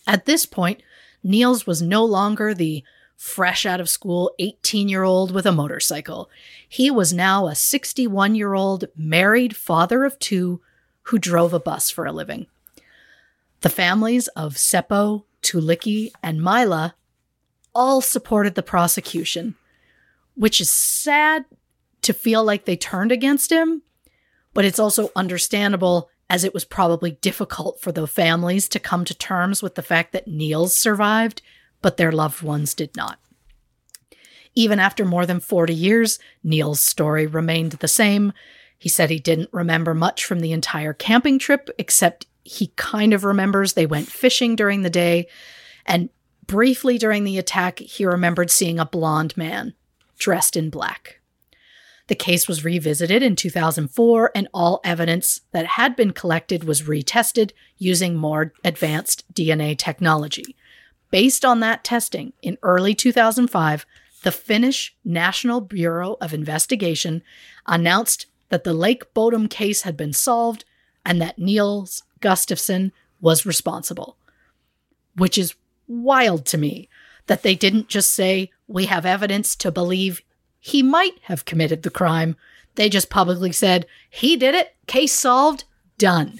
At this point, Nils was no longer the fresh out of school 18 year old with a motorcycle. He was now a 61 year old married father of two who drove a bus for a living. The families of Seppo, Tuulikki, and Mila all supported the prosecution, which is sad to feel like they turned against him, but it's also understandable as it was probably difficult for the families to come to terms with the fact that Nils survived, but their loved ones did not. Even after more than 40 years, Nils' story remained the same. He said he didn't remember much from the entire camping trip, except he kind of remembers they went fishing during the day. And briefly during the attack, he remembered seeing a blond man dressed in black. The case was revisited in 2004, and all evidence that had been collected was retested using more advanced DNA technology. Based on that testing, in early 2005, the Finnish National Bureau of Investigation announced that the Lake Bodom case had been solved and that Nils Gustafsson was responsible. Which is wild to me that they didn't just say, we have evidence to believe he might have committed the crime. They just publicly said, he did it, case solved, done.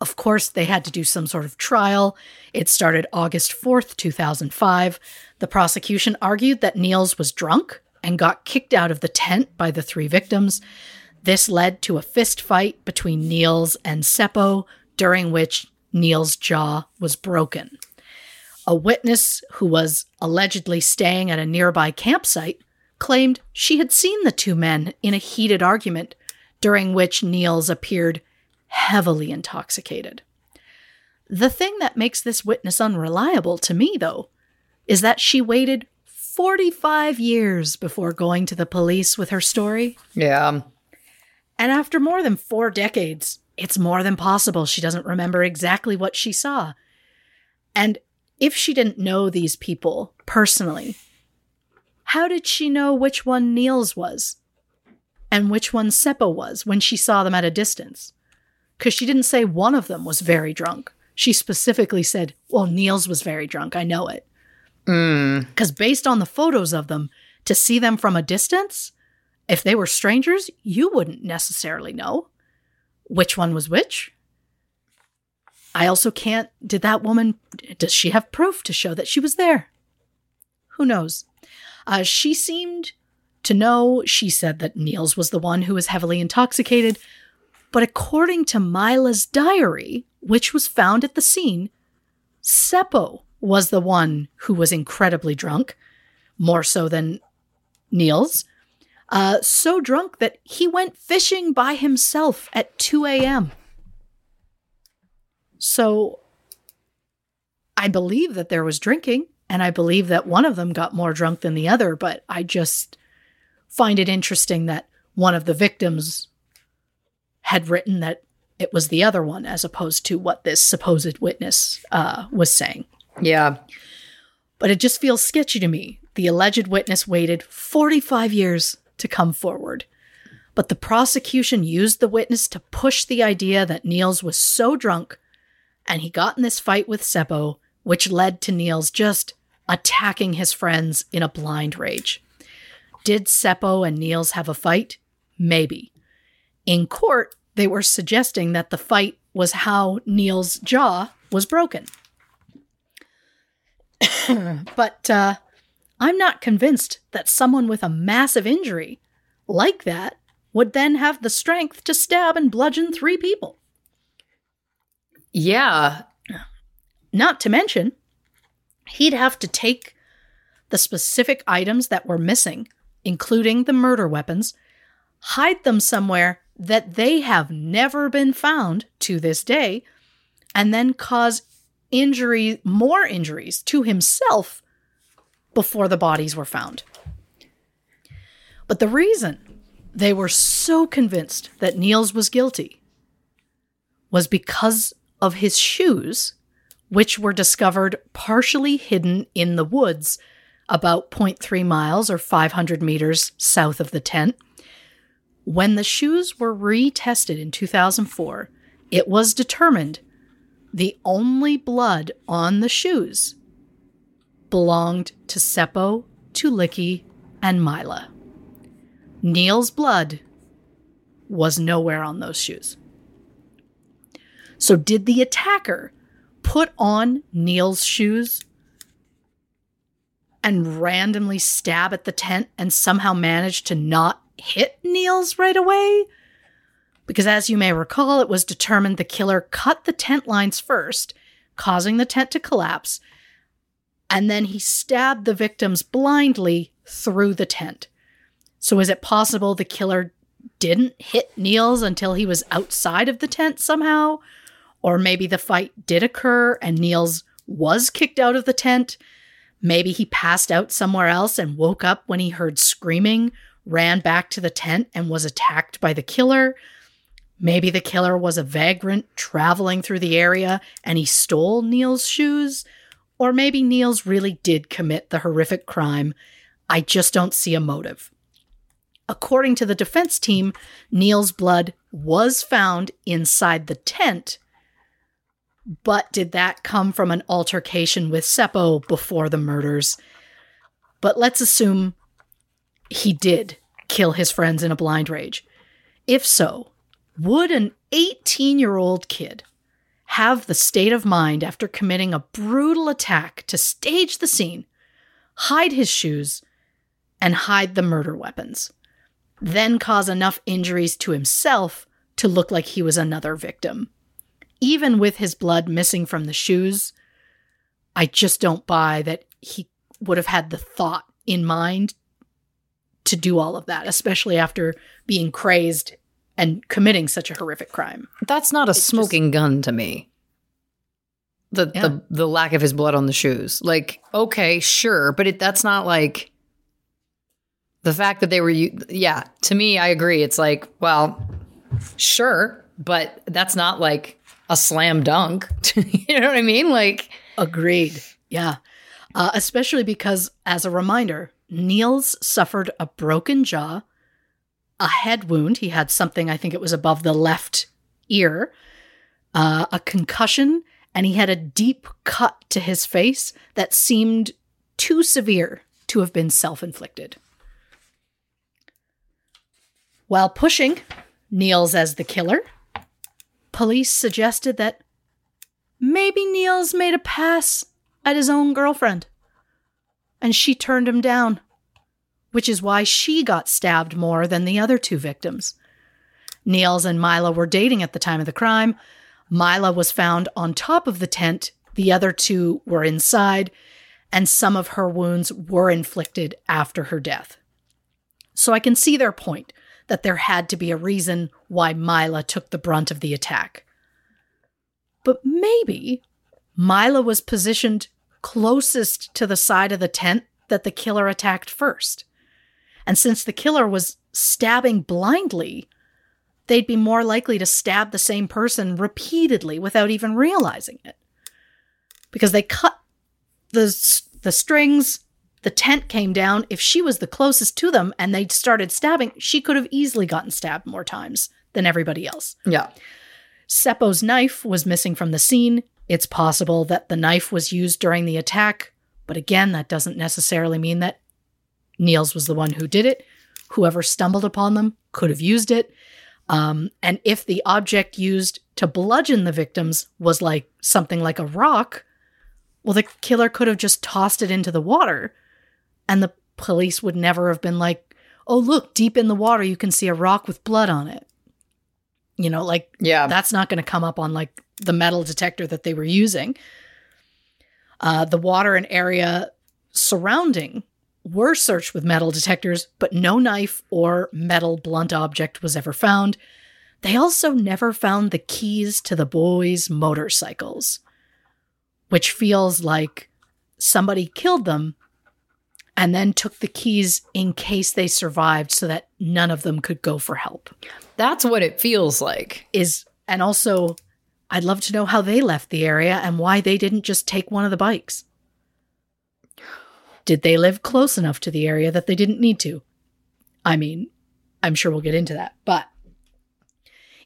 Of course, they had to do some sort of trial. It started August 4th, 2005. The prosecution argued that Nils was drunk and got kicked out of the tent by the three victims. This led to a fist fight between Nils and Seppo, during which Nils' jaw was broken. A witness who was allegedly staying at a nearby campsite claimed she had seen the two men in a heated argument during which Nils appeared heavily intoxicated. The thing that makes this witness unreliable to me, though, is that she waited 45 years before going to the police with her story. Yeah. And after more than four decades, it's more than possible she doesn't remember exactly what she saw. And if she didn't know these people personally, how did she know which one Nils was and which one Seppo was when she saw them at a distance? Because she didn't say one of them was very drunk. She specifically said, Well, Nils was very drunk. I know it. Hmm. Because based on the photos of them, to see them from a distance, if they were strangers, you wouldn't necessarily know which one was which. I also can't. Did that woman, does she have proof to show that she was there? Who knows? Uh, she seemed to know. She said that Nils was the one who was heavily intoxicated. But according to Mila's diary, which was found at the scene, Seppo was the one who was incredibly drunk, more so than Nils. Uh, so drunk that he went fishing by himself at 2 a.m. So I believe that there was drinking, and I believe that one of them got more drunk than the other, but I just find it interesting that one of the victims had written that it was the other one as opposed to what this supposed witness uh, was saying. Yeah. But it just feels sketchy to me. The alleged witness waited 45 years to come forward. But the prosecution used the witness to push the idea that Nils was so drunk and he got in this fight with Seppo, which led to Nils just attacking his friends in a blind rage. Did Seppo and Nils have a fight? Maybe. In court, they were suggesting that the fight was how Nils' jaw was broken. <coughs> but uh, I'm not convinced that someone with a massive injury like that would then have the strength to stab and bludgeon three people. Yeah. Not to mention, he'd have to take the specific items that were missing, including the murder weapons, hide them somewhere that they have never been found to this day, and then cause injury, more injuries to himself before the bodies were found. But the reason they were so convinced that Nils was guilty was because of his shoes, which were discovered partially hidden in the woods about 0.3 miles or 500 meters south of the tent. When the shoes were retested in 2004, it was determined the only blood on the shoes belonged to Seppo, Tuulikki, and Mila. Nils' blood was nowhere on those shoes. So, did the attacker put on Nils' shoes and randomly stab at the tent and somehow manage to not hit Nils right away? Because, as you may recall, it was determined the killer cut the tent lines first, causing the tent to collapse, and then he stabbed the victims blindly through the tent. So, is it possible the killer didn't hit Nils until he was outside of the tent somehow. Or maybe the fight did occur and Nils was kicked out of the tent. Maybe he passed out somewhere else and woke up when he heard screaming, ran back to the tent, and was attacked by the killer. Maybe the killer was a vagrant traveling through the area and he stole Nils' shoes. Or maybe Nils really did commit the horrific crime. I just don't see a motive. According to the defense team, Nils' blood was found inside the tent. But did that come from an altercation with Seppo before the murders? But let's assume he did kill his friends in a blind rage. If so, would an 18 year old kid have the state of mind after committing a brutal attack to stage the scene, hide his shoes, and hide the murder weapons? then cause enough injuries to himself to look like he was another victim. Even with his blood missing from the shoes, I just don't buy that he would have had the thought in mind to do all of that, especially after being crazed and committing such a horrific crime. That's not a smoking gun to me. The, Yeah. the the lack of his blood on the shoes. Like, okay, sure, but it that's not like the fact that they were yeah, to me I agree. It's like, well, sure, but that's not like a slam dunk. <laughs> you know what I mean? Like Agreed. Yeah. Uh, especially because, as a reminder, Nils suffered a broken jaw, a head wound. He had something, I think it was above the left ear, uh, a concussion, and he had a deep cut to his face that seemed too severe to have been self inflicted. While pushing Nils as the killer, police suggested that maybe Nils made a pass at his own girlfriend. And she turned him down, which is why she got stabbed more than the other two victims. Nils and Mila were dating at the time of the crime. Mila was found on top of the tent, the other two were inside, and some of her wounds were inflicted after her death. So I can see their point that there had to be a reason why Mila took the brunt of the attack. But maybe Mila was positioned closest to the side of the tent that the killer attacked first. And since the killer was stabbing blindly, they'd be more likely to stab the same person repeatedly without even realizing it. Because they cut the, the strings, the tent came down. If she was the closest to them and they started stabbing, she could have easily gotten stabbed more times than everybody else. yeah. Seppo's knife was missing from the scene. It's possible that the knife was used during the attack, but again, that doesn't necessarily mean that Nils was the one who did it. Whoever stumbled upon them could have used it. Um, and if the object used to bludgeon the victims was like something like a rock, well, the killer could have just tossed it into the water, and the police would never have been like, oh, look, deep in the water, you can see a rock with blood on it. You know, like Yeah. that's not going to come up on like the metal detector that they were using. Uh, the water and area surrounding were searched with metal detectors, but no knife or metal blunt object was ever found. They also never found the keys to the boys' motorcycles, which feels like somebody killed them and then took the keys in case they survived so that none of them could go for help That's what it feels like. is and also I'd love to know how they left the area and why they didn't just take one of the bikes. Did they live close enough to the area that they didn't need to? I mean, I'm sure we'll get into that. But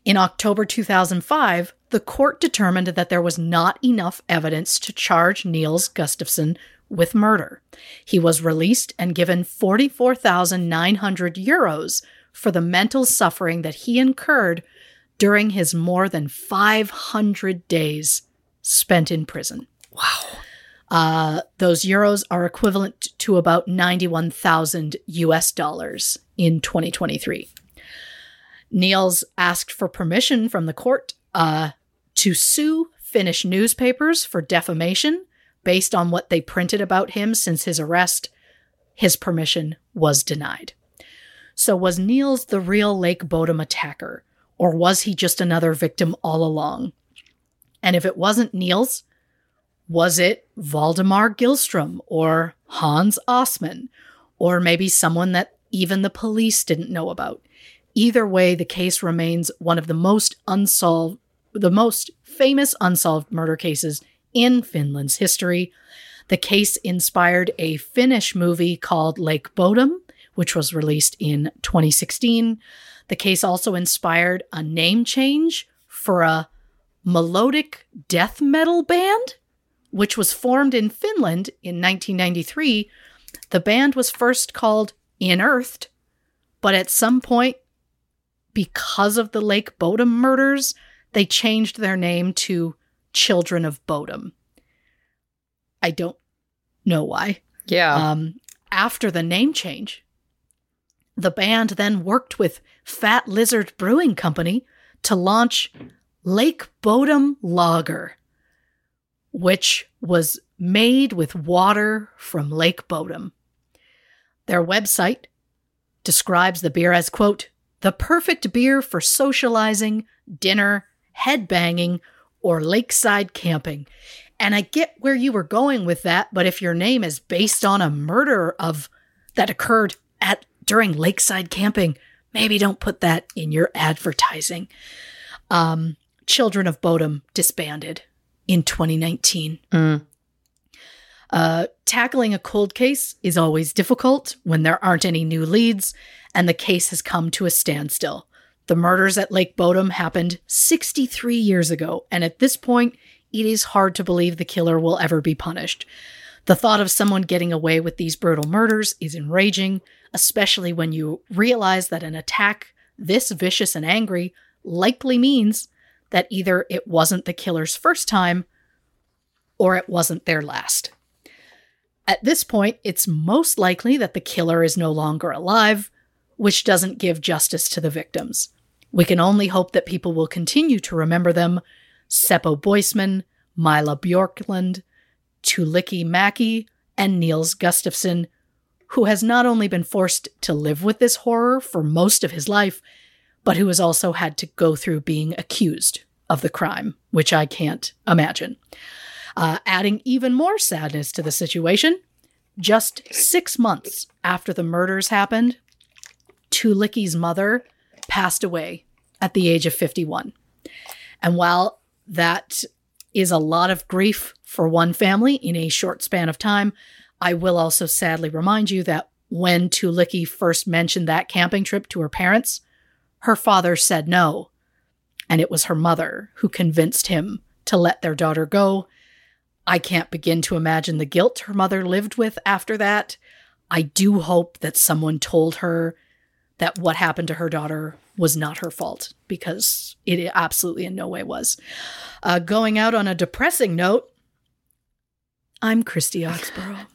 in October 2005, the court determined that there was not enough evidence to charge Nils Gustafsson with murder. He was released and given 44,900 euros for the mental suffering that he incurred during his more than 500 days spent in prison. Wow. Uh, those euros are equivalent to about 91,000 US dollars in 2023. Nils asked for permission from the court uh, to sue Finnish newspapers for defamation based on what they printed about him since his arrest. His permission was denied. So, was Nils the real Lake Bodom attacker, or was he just another victim all along? And if it wasn't Nils, was it Valdemar Gyllström or Hans Assmann, or maybe someone that even the police didn't know about? Either way, the case remains one of the most unsolved, the most famous unsolved murder cases in Finland's history. The case inspired a Finnish movie called Lake Bodom, which was released in 2016. The case also inspired a name change for a melodic death metal band, which was formed in Finland in 1993. The band was first called Inearthed, but at some point, because of the Lake Bodom murders, they changed their name to Children of Bodom. I don't know why. Yeah. Um, after the name change, the band then worked with Fat Lizard Brewing Company to launch Lake Bodom Lager, which was made with water from Lake Bodom. Their website describes the beer as, quote, the perfect beer for socializing, dinner, headbanging, or lakeside camping. And I get where you were going with that, but if your name is based on a murder of that occurred at during lakeside camping, maybe don't put that in your advertising. Um, Children of Bodom disbanded in 2019. Mm. Uh, tackling a cold case is always difficult when there aren't any new leads and the case has come to a standstill. The murders at Lake Bodom happened 63 years ago, and at this point, it is hard to believe the killer will ever be punished. The thought of someone getting away with these brutal murders is enraging, especially when you realize that an attack this vicious and angry likely means that either it wasn't the killer's first time or it wasn't their last. At this point, it's most likely that the killer is no longer alive, which doesn't give justice to the victims. We can only hope that people will continue to remember them Seppo Boisman, Mila Bjorklund, Tuulikki Mäki, and Nils Gustafsson, who has not only been forced to live with this horror for most of his life, but who has also had to go through being accused of the crime, which I can't imagine. Uh, adding even more sadness to the situation, just six months after the murders happened, Tuulikki's mother passed away at the age of 51. And while that is a lot of grief for one family in a short span of time, I will also sadly remind you that when Tuulikki first mentioned that camping trip to her parents, her father said no. And it was her mother who convinced him to let their daughter go. I can't begin to imagine the guilt her mother lived with after that. I do hope that someone told her that what happened to her daughter was not her fault because it absolutely in no way was. Uh, going out on a depressing note, I'm Christy Oxborough.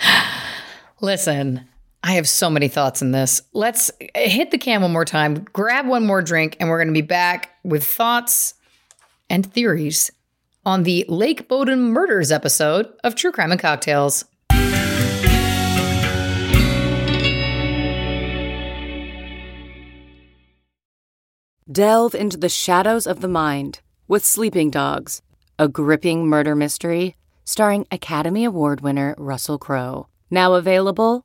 <laughs> Listen, I have so many thoughts in this. Let's hit the can one more time, grab one more drink, and we're going to be back with thoughts and theories on the Lake Bodom Murders episode of True Crime and Cocktails. Delve into the shadows of the mind with Sleeping Dogs, a gripping murder mystery starring Academy Award winner Russell Crowe. Now available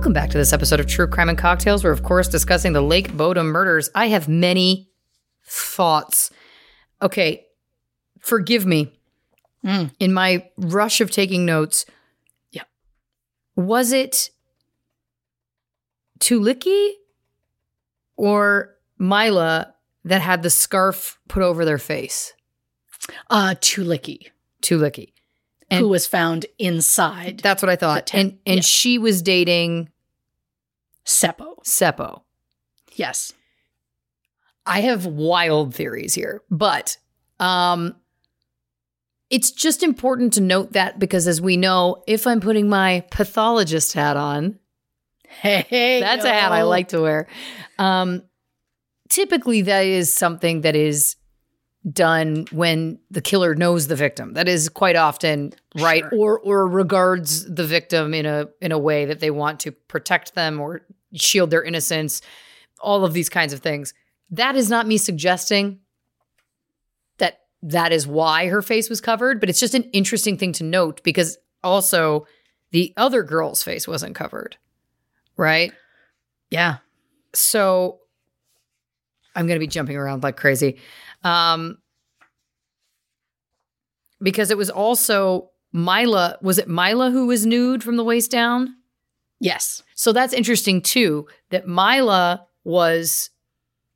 Welcome back to this episode of True Crime and Cocktails. We're, of course, discussing the Lake Bodom murders. I have many thoughts. Okay, forgive me. Mm. In my rush of taking notes, Yeah. was it Tuulikki or Mila that had the scarf put over their face? Uh, Tuulikki, Tuulikki. And who was found inside that's what I thought. And and yeah. she was dating Seppo. Seppo. Yes. I have wild theories here, but um it's just important to note that because as we know, if I'm putting my pathologist hat on, Hey, that's a hat I like to wear. Um typically that is something that is done when the killer knows the victim. That is quite often right Sure. or or regards the victim in a in a way that they want to protect them or shield their innocence. All of these kinds of things. That is not me suggesting that that is why her face was covered, but it's just an interesting thing to note because also the other girl's face wasn't covered. Right? Yeah. so I'm going to be jumping around like crazy. Um, because it was also Mila, was it Mila who was nude from the waist down? Yes. So that's interesting too, that Mila was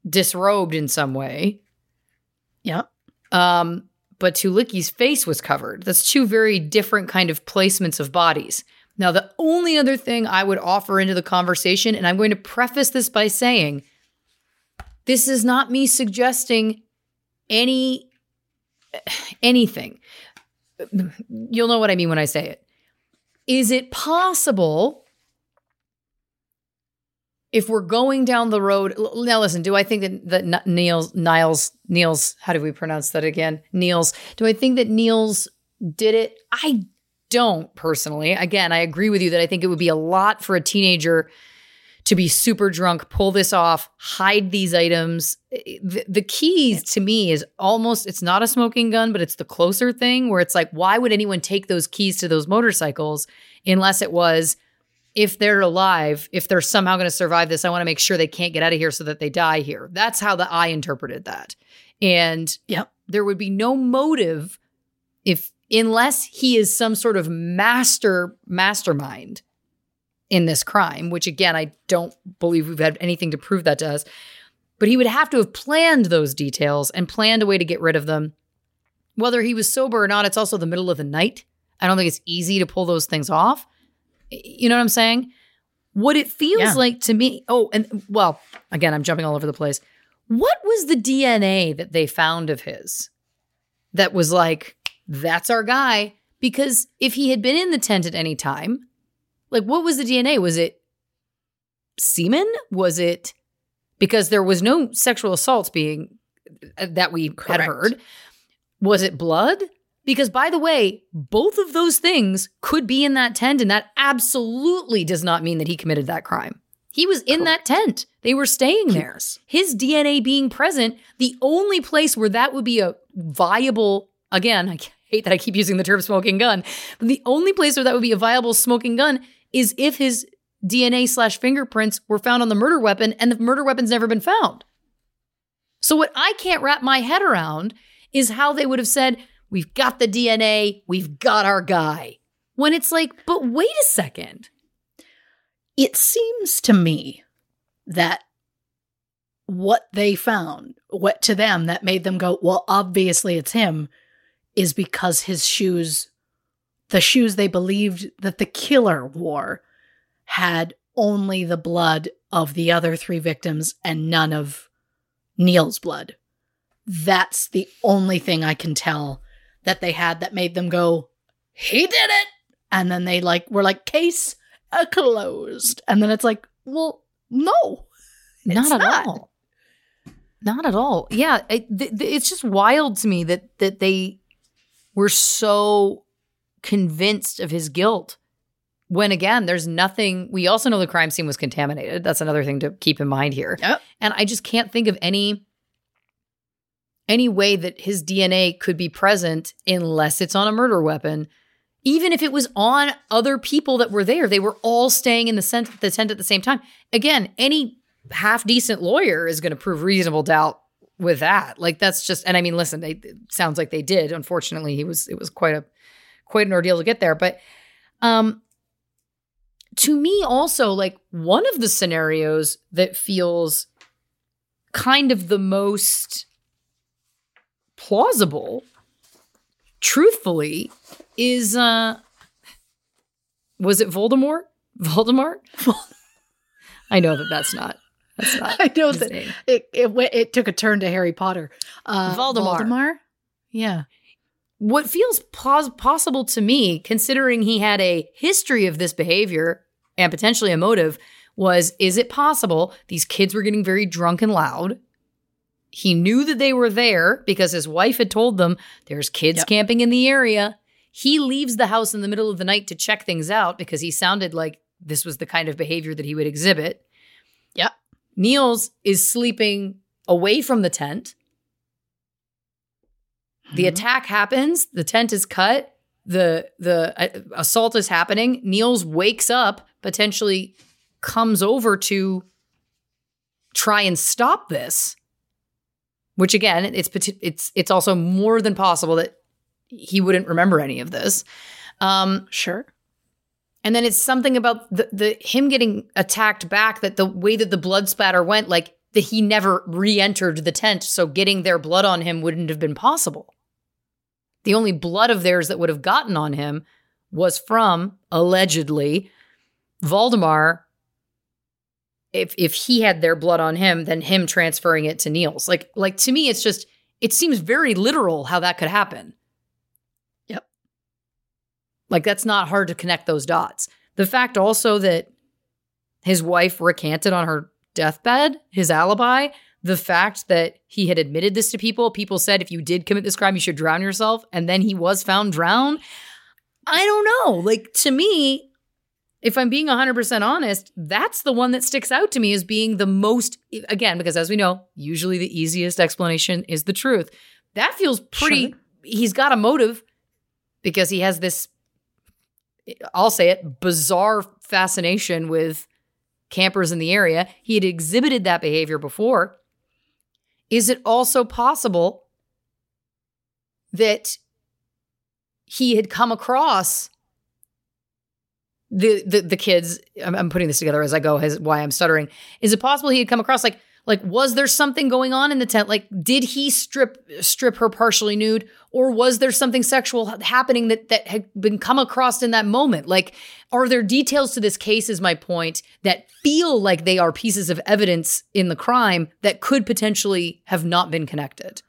disrobed in some way. Yeah. Um, but Tuulikki's face was covered. That's two very different kind of placements of bodies. Now, the only other thing I would offer into the conversation, and I'm going to preface this by saying, this is not me suggesting any anything. You'll know what I mean when I say it. Is it possible if we're going down the road now listen do i think that, that niels niles niels how do we pronounce that again niels do i think that niels did it i don't personally again i agree with you that i think it would be a lot for a teenager to be super drunk pull this off hide these items the, the keys to me is almost it's not a smoking gun but it's the closer thing where it's like why would anyone take those keys to those motorcycles unless it was if they're alive, if they're somehow going to survive this, I want to make sure they can't get out of here so that they die here. That's how the I interpreted that. And Yep. there would be no motive if unless he is some sort of master mastermind in this crime, which again, I don't believe we've had anything to prove that to us. But he would have to have planned those details and planned a way to get rid of them. Whether he was sober or not, it's also the middle of the night. I don't think it's easy to pull those things off. You know what I'm saying? What it feels Yeah. like to me. Oh, and well, again, I'm jumping all over the place. What was the DNA that they found of his that was like, that's our guy? Because if he had been in the tent at any time, like what was the DNA? Was it semen? Was it because there was no sexual assaults being uh, that we had heard? Was it blood? Because by the way, both of those things could be in that tent, and that absolutely does not mean that he committed that crime. He was in that tent. They were staying there. His DNA being present, the only place where that would be a viable, again, I hate that I keep using the term smoking gun, but the only place where that would be a viable smoking gun is if his DNA slash fingerprints were found on the murder weapon and the murder weapon's never been found. So, what I can't wrap my head around is how they would have said, We've got the DNA, we've got our guy. When it's like, but wait a second. It seems to me that what they found, what to them that made them go, well, obviously it's him, is because his shoes, the shoes they believed that the killer wore, had only the blood of the other three victims and none of Nils' blood. That's the only thing I can tell that they had that made them go, he did it. And then they like were like, case closed. And then it's like, well, no. Not at not. all. Not at all. Yeah, it, th- th- it's just wild to me that that they were so convinced of his guilt. When again, there's nothing. We also know the crime scene was contaminated. That's another thing to keep in mind here. Yep. And I just can't think of any any way that his DNA could be present unless it's on a murder weapon. even if it was on other people that were there, they were all staying in the tent, the tent at the same time. Again, any half decent lawyer is going to prove reasonable doubt with that. Like that's just, and I mean, listen, they, it sounds like they did. Unfortunately, he was, it was quite a, quite an ordeal to get there. But, um, to me, also like one of the scenarios that feels kind of the most plausible, truthfully, is uh was it Voldemort? <laughs> Voldemort? <laughs> I know that that's not. That's <laughs> not. I know that name. it, it went- it took a turn to Harry Potter. Uh, Voldemort. Voldemort? Yeah. What feels pos- possible to me, considering he had a history of this behavior and potentially a motive, was is it possible these kids were getting very drunk and loud? He knew that they were there because his wife had told them there's kids Yep. camping in the area. He leaves the house in the middle of the night to check things out because he sounded like this was the kind of behavior that he would exhibit. Nils is sleeping away from the tent. The attack happens, the tent is cut, the the uh, assault is happening. Nils wakes up, potentially comes over to try and stop this. Which again, it's it's it's also more than possible that he wouldn't remember any of this. Um, Sure. And then it's something about the, the him getting attacked back that the way that the blood spatter went, like that he never re-entered the tent, so getting their blood on him wouldn't have been possible. The only blood of theirs that would have gotten on him was from allegedly Valdemar. If if he had their blood on him, then him transferring it to Nils. Like like to me, it's just it seems very literal how that could happen. Like that's not hard to connect those dots. The fact also that his wife recanted on her deathbed, his alibi, the fact that he had admitted this to people, people said if you did commit this crime, you should drown yourself, and then he was found drowned. I don't know. Like to me, if I'm being 100% honest, that's the one that sticks out to me as being the most, again, because as we know, usually the easiest explanation is the truth. That feels pretty, Sure. he's got a motive because he has this, I'll say it, bizarre fascination with campers in the area. He had exhibited that behavior before. Is it also possible that he had come across the the, the kids? I'm, putting this together as I go. As why I'm stuttering. Is it possible he had come across like like was there something going on in the tent? Like did he strip strip her partially nude, or was there something sexual happening that that had been come across in that moment? Like are there details to this case? Is my point that feel like they are pieces of evidence in the crime that could potentially have not been connected.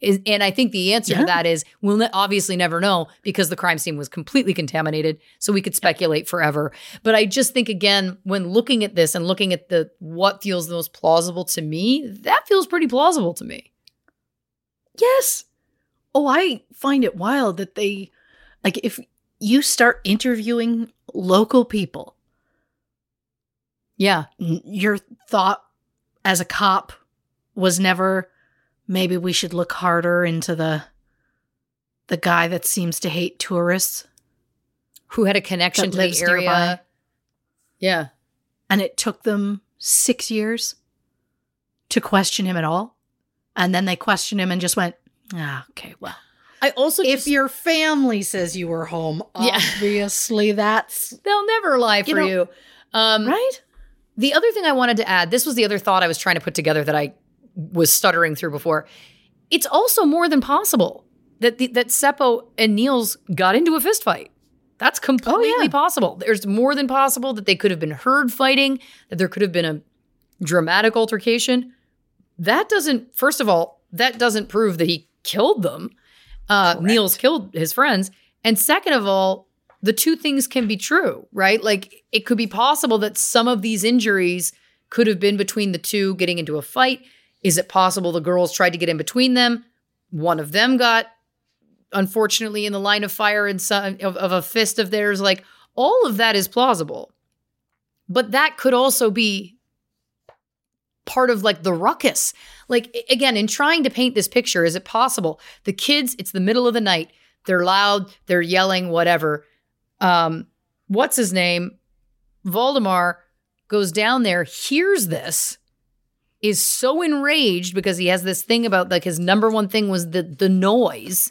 Is, and I think the answer to that is we'll ne- obviously never know because the crime scene was completely contaminated. So we could speculate forever. But I just think again, when looking at this and looking at the what feels the most plausible to me, that feels pretty plausible to me. Yes. Oh, I find it wild that they, like, if you start interviewing local people, Yeah. your thought as a cop was never maybe we should look harder into the the guy that seems to hate tourists Who had a connection to the area. nearby. Yeah. and it took them 6 years to question him at all and then they questioned him and just went ah okay well I also if just- your family says you were home Yeah. obviously that's <laughs> they'll never lie for You know- you. Um, right The other thing I wanted to add, this was the other thought I was trying to put together that I was stuttering through before. It's also more than possible that the, that Seppo and Nils got into a fist fight. That's completely possible. There's more than possible that they could have been heard fighting, that there could have been a dramatic altercation. That doesn't, first of all, that doesn't prove that he killed them. Uh, Nils killed his friends. And second of all, the two things can be true, right? Like it could be possible that some of these injuries could have been between the two getting into a fight. Is it possible the girls tried to get in between them? One of them got, unfortunately, in the line of fire and some of, of a fist of theirs. Like all of that is plausible, but that could also be part of like the ruckus. Like again, in trying to paint this picture, is it possible the kids? It's the middle of the night. They're loud. They're yelling. Whatever. um, what's his name? Voldemar goes down there, hears this, is so enraged because he has this thing about like his number one thing was the the noise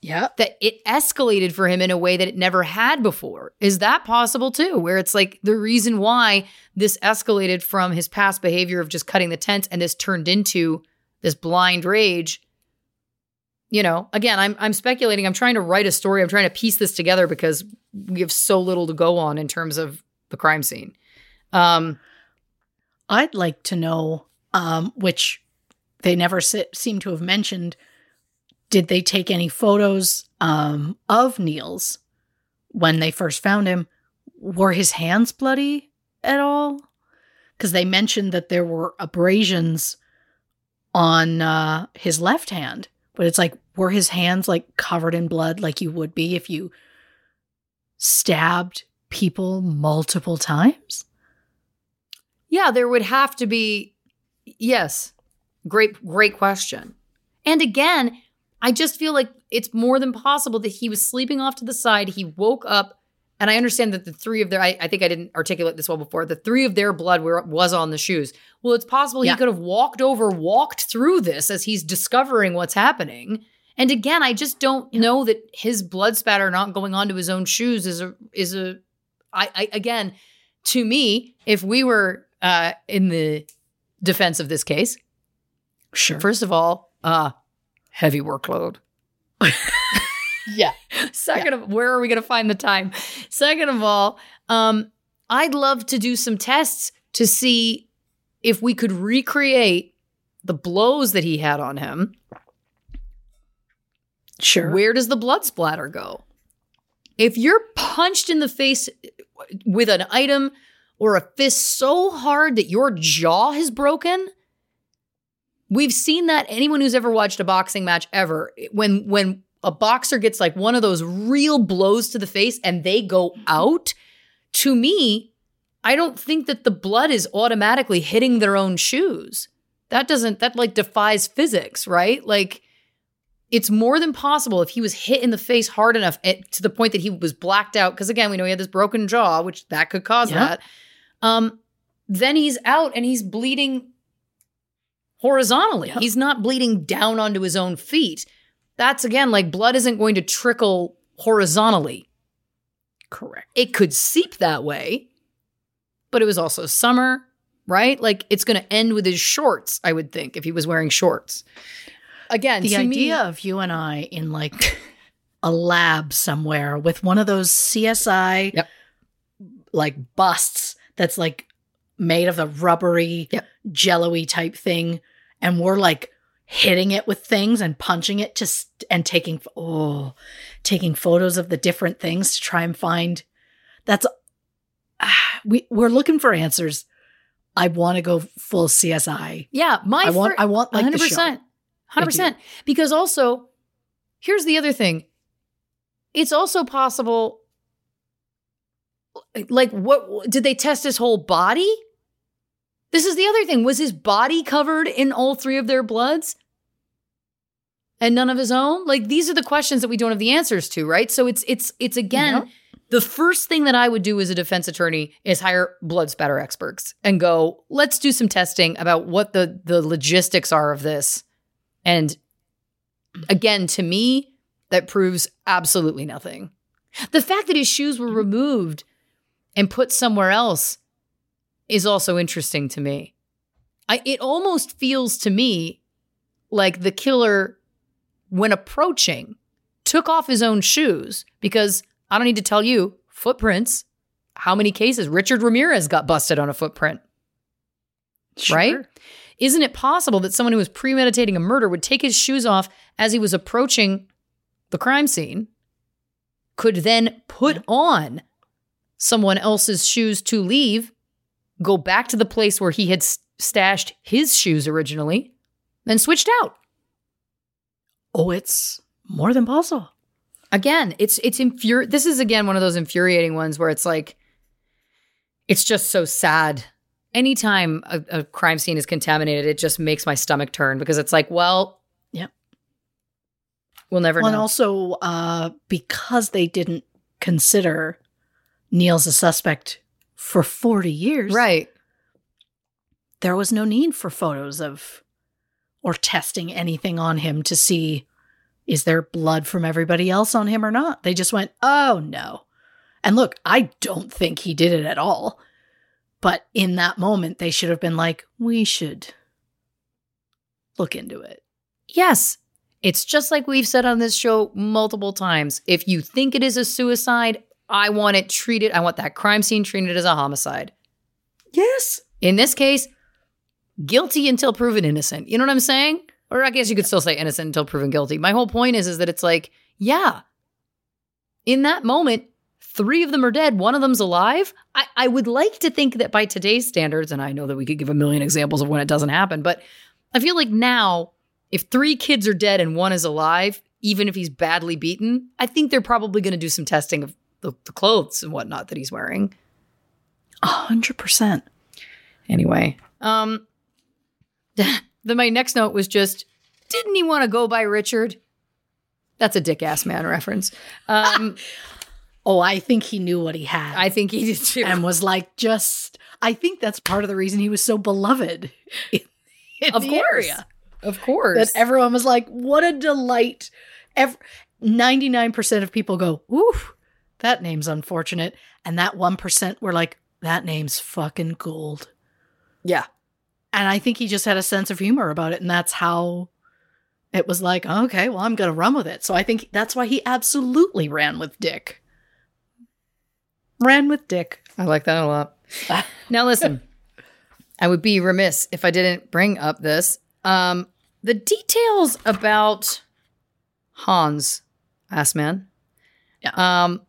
Yeah. that it escalated for him in a way that it never had before. Is that possible too? Where it's like the reason why this escalated from his past behavior of just cutting the tent and this turned into this blind rage. You know, again, I'm I'm speculating. I'm trying to write a story. I'm trying to piece this together because we have so little to go on in terms of the crime scene. Um, I'd like to know, um, which they never se- seem to have mentioned. Did they take any photos um, of Nils when they first found him? Were his hands bloody at all? Because they mentioned that there were abrasions on uh, his left hand, but it's like, were his hands like covered in blood like you would be if you stabbed people multiple times? Yeah, there would have to be. Yes. Great, great question. And again, I just feel like it's more than possible that he was sleeping off to the side. He woke up, and I understand that the three of their, I, I think I didn't articulate this well before, the three of their blood were, was on the shoes. Well, it's possible Yeah. he could have walked over, walked through this as he's discovering what's happening. And again, I just don't know that his blood spatter not going onto his own shoes is a, is a, I, I again, to me, if we were uh, in the defense of this case, Sure. first of all, uh, heavy workload. <laughs> yeah. Second of where are we going to find the time? Second of all, um, I'd love to do some tests to see if we could recreate the blows that he had on him. Sure. Where does the blood splatter go? If you're punched in the face with an item or a fist so hard that your jaw has broken, we've seen that anyone who's ever watched a boxing match ever, when when a boxer gets like one of those real blows to the face and they go out, to me, I don't think that the blood is automatically hitting their own shoes. That doesn't that like defies physics, right? Like it's more than possible if he was hit in the face hard enough at, to the point that he was blacked out. Because again, we know he had this broken jaw, which that could cause Yeah. that. Um, then he's out and he's bleeding horizontally. Yep. He's not bleeding down onto his own feet. That's again like blood isn't going to trickle horizontally. Correct. It could seep that way, but it was also summer, right? Like it's going to end with his shorts, I would think, if he was wearing shorts. Again, The idea me, of you and I in like a lab somewhere with one of those CSI Yep. like busts that's like made of a rubbery, Yep. jello-y type thing, and we're like hitting it with things and punching it just and taking oh taking photos of the different things to try and find that's ah, <sighs> we we're looking for answers. I want to go full CSI. yeah, my I want fir- I want like the hundred show. percent, hundred percent. Because also, here's the other thing: it's also possible. Like, what did they test his whole body? This is the other thing: was his body covered in all three of their bloods, and none of his own? Like, these are the questions that we don't have the answers to, right? So it's it's it's again. The first thing that I would do as a defense attorney is hire blood spatter experts and go, let's do some testing about what the the logistics are of this. And again, to me, that proves absolutely nothing. The fact that his shoes were mm-hmm. removed and put somewhere else is also interesting to me. I it almost feels to me like the killer when approaching took off his own shoes because I don't need to tell you footprints. How many cases Richard Ramirez got busted on a footprint? Right? Isn't it possible that someone who was premeditating a murder would take his shoes off as he was approaching the crime scene, could then put on someone else's shoes to leave, go back to the place where he had stashed his shoes originally, then switched out? Oh, it's more than possible. again, it's it's infuri- This is again one of those infuriating ones where it's like, it's just so sad. Anytime a, a crime scene is contaminated, it just makes my stomach turn because it's like, well, yeah, we'll never Well, and also uh, because they didn't consider Nils a suspect for 40 years. Right. There was no need for photos of or testing anything on him to see is there blood from everybody else on him or not. They just went, oh no. And look, I don't think he did it at all. But in that moment, they should have been like, we should look into it. Yes. It's just like we've said on this show multiple times. If you think it is a suicide, I want it treated, I want that crime scene treated as a homicide. Yes. In this case, guilty until proven innocent. You know what I'm saying? Or I guess you could still say innocent until proven guilty. My whole point is is that it's like, yeah. In that moment, three of them are dead, one of them's alive. I, I would like to think that by today's standards, and I know that we could give a million examples of when it doesn't happen, but I feel like now, if three kids are dead and one is alive, even if he's badly beaten, I think they're probably going to do some testing of the, the clothes and whatnot that he's wearing. A hundred percent. Anyway, um, <laughs> then my next note was just, didn't he want to go by Richard? That's a dick ass man reference. Um, <laughs> Oh, I think he knew what he had. I think he did too. and was like, just, I think that's part of the reason he was so beloved <laughs> in, in of the course, area. of course. That everyone was like, what a delight. 99% of people go, ooh, that name's unfortunate. And that 1% were like, that name's fucking gold. yeah, And I think he just had a sense of humor about it. And that's how it was like, okay, well, I'm going to run with it. So I think that's why he absolutely ran with Dick. Ran with Dick. I like that a lot. <laughs> now listen, I would be remiss if I didn't bring up this. Um, the details about Hans Assmann. Yeah. Um,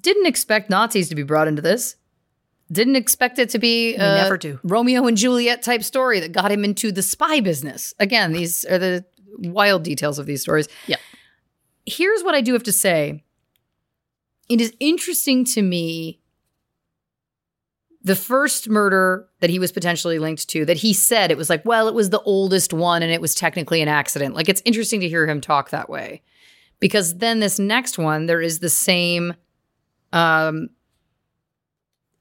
didn't expect Nazis to be brought into this. Didn't expect it to be We a never do. Romeo and Juliet type story that got him into the spy business. Again, these are the wild details of these stories. Yeah. Here's what I do have to say. It is interesting to me the first murder that he was potentially linked to that he said it was like well it was the oldest one and it was technically an accident like it's interesting to hear him talk that way because then this next one there is the same um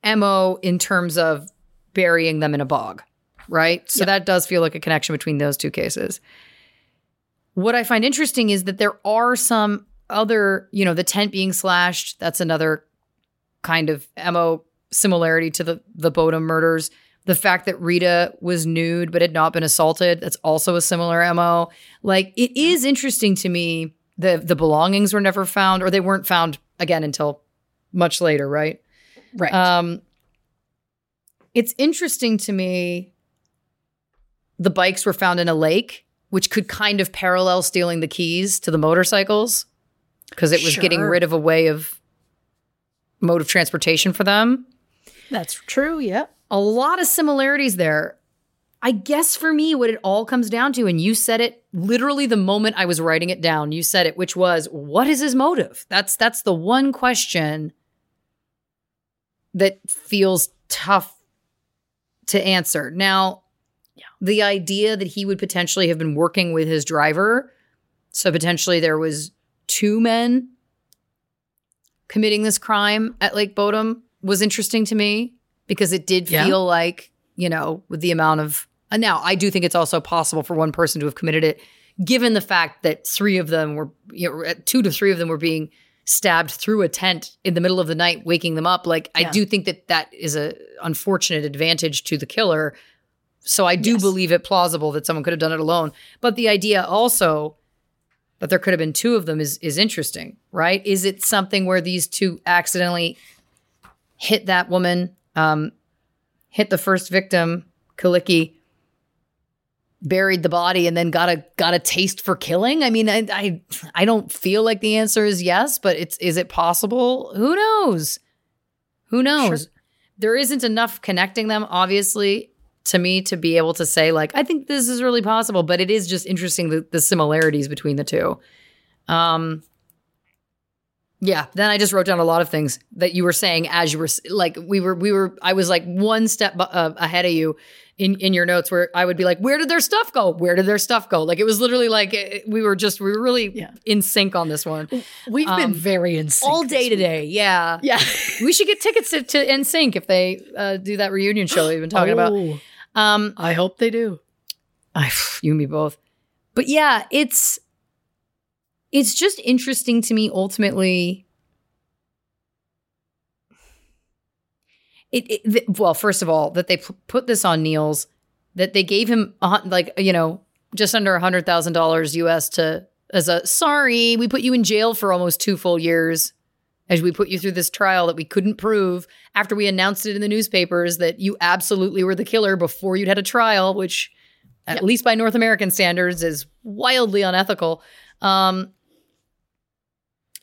mo in terms of burying them in a bog right so that does feel like a connection between those two cases what i find interesting is that there are some other you know the tent being slashed that's another kind of mo similarity to the the Bodom murders. The fact that Rita was nude but had not been assaulted, that's also a similar MO. Like it is interesting to me the the belongings were never found or they weren't found again until much later, right? Right. Um it's interesting to me the bikes were found in a lake, which could kind of parallel stealing the keys to the motorcycles because it was getting rid of a way of mode of transportation for them That's true. Yep. a lot of similarities there. I guess for me, what it all comes down to, and you said it literally the moment I was writing it down, you said it, which was, what is his motive? That's that's the one question that feels tough to answer. Now, the idea that he would potentially have been working with his driver, so potentially there was two men committing this crime at Lake Bodom was interesting to me because it did Yeah. feel like, you know, with the amount of and now I do think it's also possible for one person to have committed it given the fact that three of them were you know two to three of them were being stabbed through a tent in the middle of the night waking them up like I do think that that is a unfortunate advantage to the killer so I do Yes. believe it plausible that someone could have done it alone but the idea also that there could have been two of them is is interesting, right? Is it something where these two accidentally hit that woman, um, hit the first victim, Kyllikki, buried the body, and then got a got a taste for killing? I mean, I I, I don't feel like the answer is yes, but it's is it possible? Who knows? Who knows? There isn't enough connecting them, obviously, to me to be able to say like I think this is really possible, but it is just interesting the, the similarities between the two. Um Yeah. Then I just wrote down a lot of things that you were saying as you were like we were we were I was like one step uh, ahead of you in in your notes where I would be like where did their stuff go? Where did their stuff go? Like it was literally like eh, we were just we were really Yeah. in sync on this one. We've Um, been very in sync All day week. today. Yeah. Yeah. we should get tickets to, to NSYNC if they uh, do that reunion show we've been talking about. Oh, Um I hope they do. I, <sighs> you and me both. But yeah, it's it's just interesting to me ultimately. It, it th- well, first of all, that they p- put this on Nils, that they gave him a, like you know just under a hundred thousand dollars US to as a sorry, we put you in jail for almost two full years as we put you through this trial that we couldn't prove after we announced it in the newspapers that you absolutely were the killer before you'd had a trial, which at least by North American standards is wildly unethical. Um,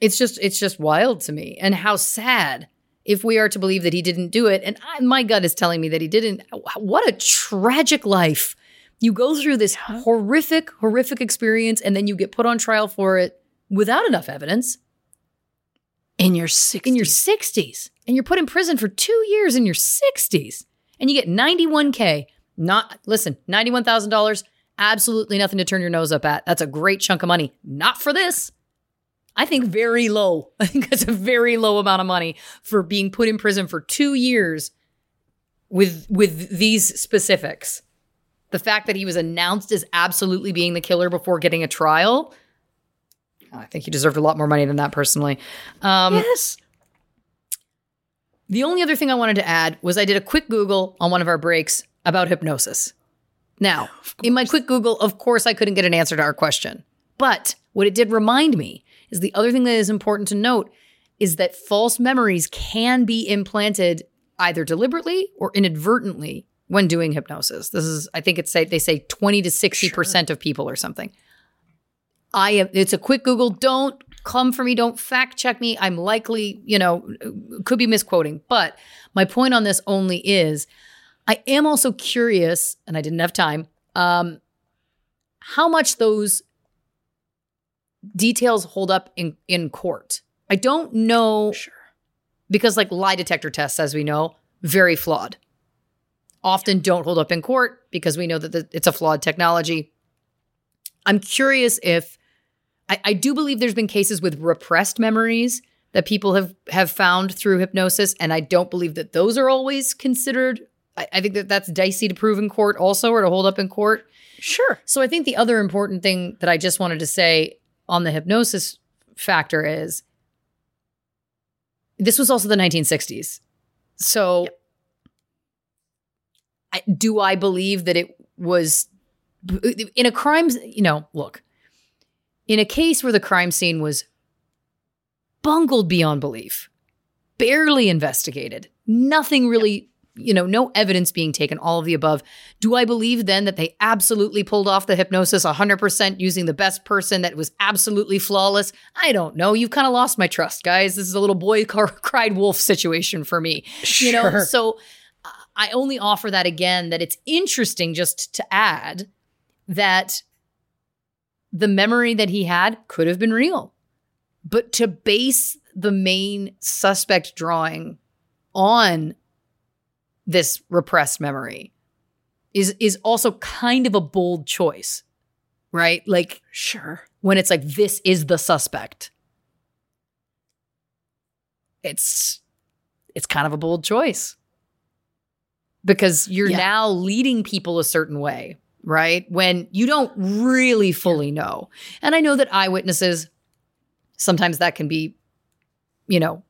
it's just it's just wild to me, and how sad if we are to believe that he didn't do it. And I, my gut is telling me that he didn't. What a tragic life! You go through this horrific, horrific experience, and then you get put on trial for it without enough evidence In your 60s. in your 60s and you're put in prison for two years in your 60s and you get 91K. Not, listen, $91,000, absolutely nothing to turn your nose up at. That's a great chunk of money. Not for this. I think very low. <laughs> I think that's a very low amount of money for being put in prison for two years with with these specifics. The fact that he was announced as absolutely being the killer before getting a trial, I think he deserved a lot more money than that personally. Um, yes. the only other thing I wanted to add was I did a quick Google on one of our breaks about hypnosis. Now, in my quick Google, of course, I couldn't get an answer to our question. But what it did remind me is the other thing that is important to note is that false memories can be implanted either deliberately or inadvertently when doing hypnosis. This is, I think it's say they say 20 to 60% of people or something. I am it's a quick Google. Don't come for me. Don't fact check me. I'm likely, you know, could be misquoting. But my point on this only is I am also curious, and I didn't have time, um, how much those details hold up in, in court. I don't know Sure. because like lie detector tests, as we know, very flawed. Often don't hold up in court because we know that the, it's a flawed technology. I'm curious if I, I do believe there's been cases with repressed memories that people have have found through hypnosis, and I don't believe that those are always considered. I, I think that that's dicey to prove in court, also, or to hold up in court. Sure. So I think the other important thing that I just wanted to say on the hypnosis factor is this was also the 1960s. So I, do I believe that it was in a crime, you know, look, in a case where the crime scene was bungled beyond belief, barely investigated, nothing really, you know, no evidence being taken, all of the above. Do I believe then that they absolutely pulled off the hypnosis 100% using the best person that was absolutely flawless? I don't know. You've kind of lost my trust, guys. This is a little boy <laughs> car- cried wolf situation for me. You know, so I only offer that again that it's interesting just to add that the memory that he had could have been real. But to base the main suspect drawing on this repressed memory is is also kind of a bold choice. Right? Like Sure. when it's like this is the suspect. It's it's kind of a bold choice. Because you're Yeah. now leading people a certain way, right? When you don't really fully know. And I know that eyewitnesses sometimes that can be you know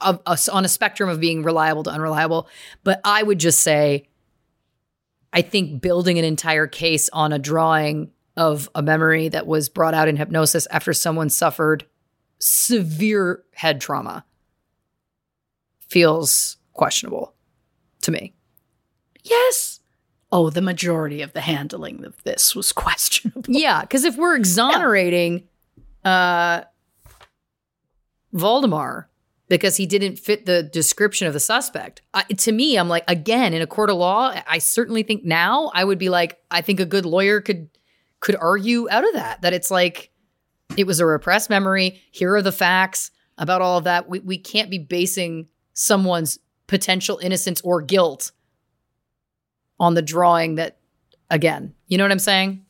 a, a- on a spectrum of being reliable to unreliable, but I would just say I think building an entire case on a drawing of a memory that was brought out in hypnosis after someone suffered severe head trauma feels questionable to me. Yes. Oh, the majority of the handling of this was <laughs> questionable. Yeah, because if we're exonerating uh Valdemar because he didn't fit the description of the suspect, to me, I'm like, again, in a court of law, I certainly think now I would be like, I think a good lawyer could could argue out of that that it's like it was a repressed memory. Here are the facts. about all of that. We we can't be basing someone's potential innocence or guilt on the drawing that again, you know what I'm saying?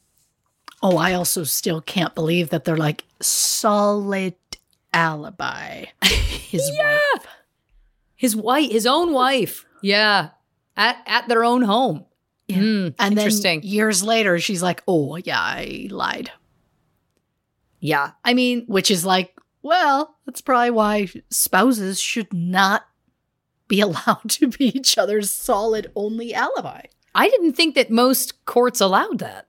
Oh, I also still can't believe that they're like solid alibi. <laughs> His wife. His wife, his own wife. Yeah. At at their own home. Yeah. Mm, And interesting. then years later, she's like, "Oh yeah, I lied," yeah. I mean, which is like, well, that's probably why spouses should not be <laughs> allowed to be each other's solid only alibi. I didn't think that most courts allowed that.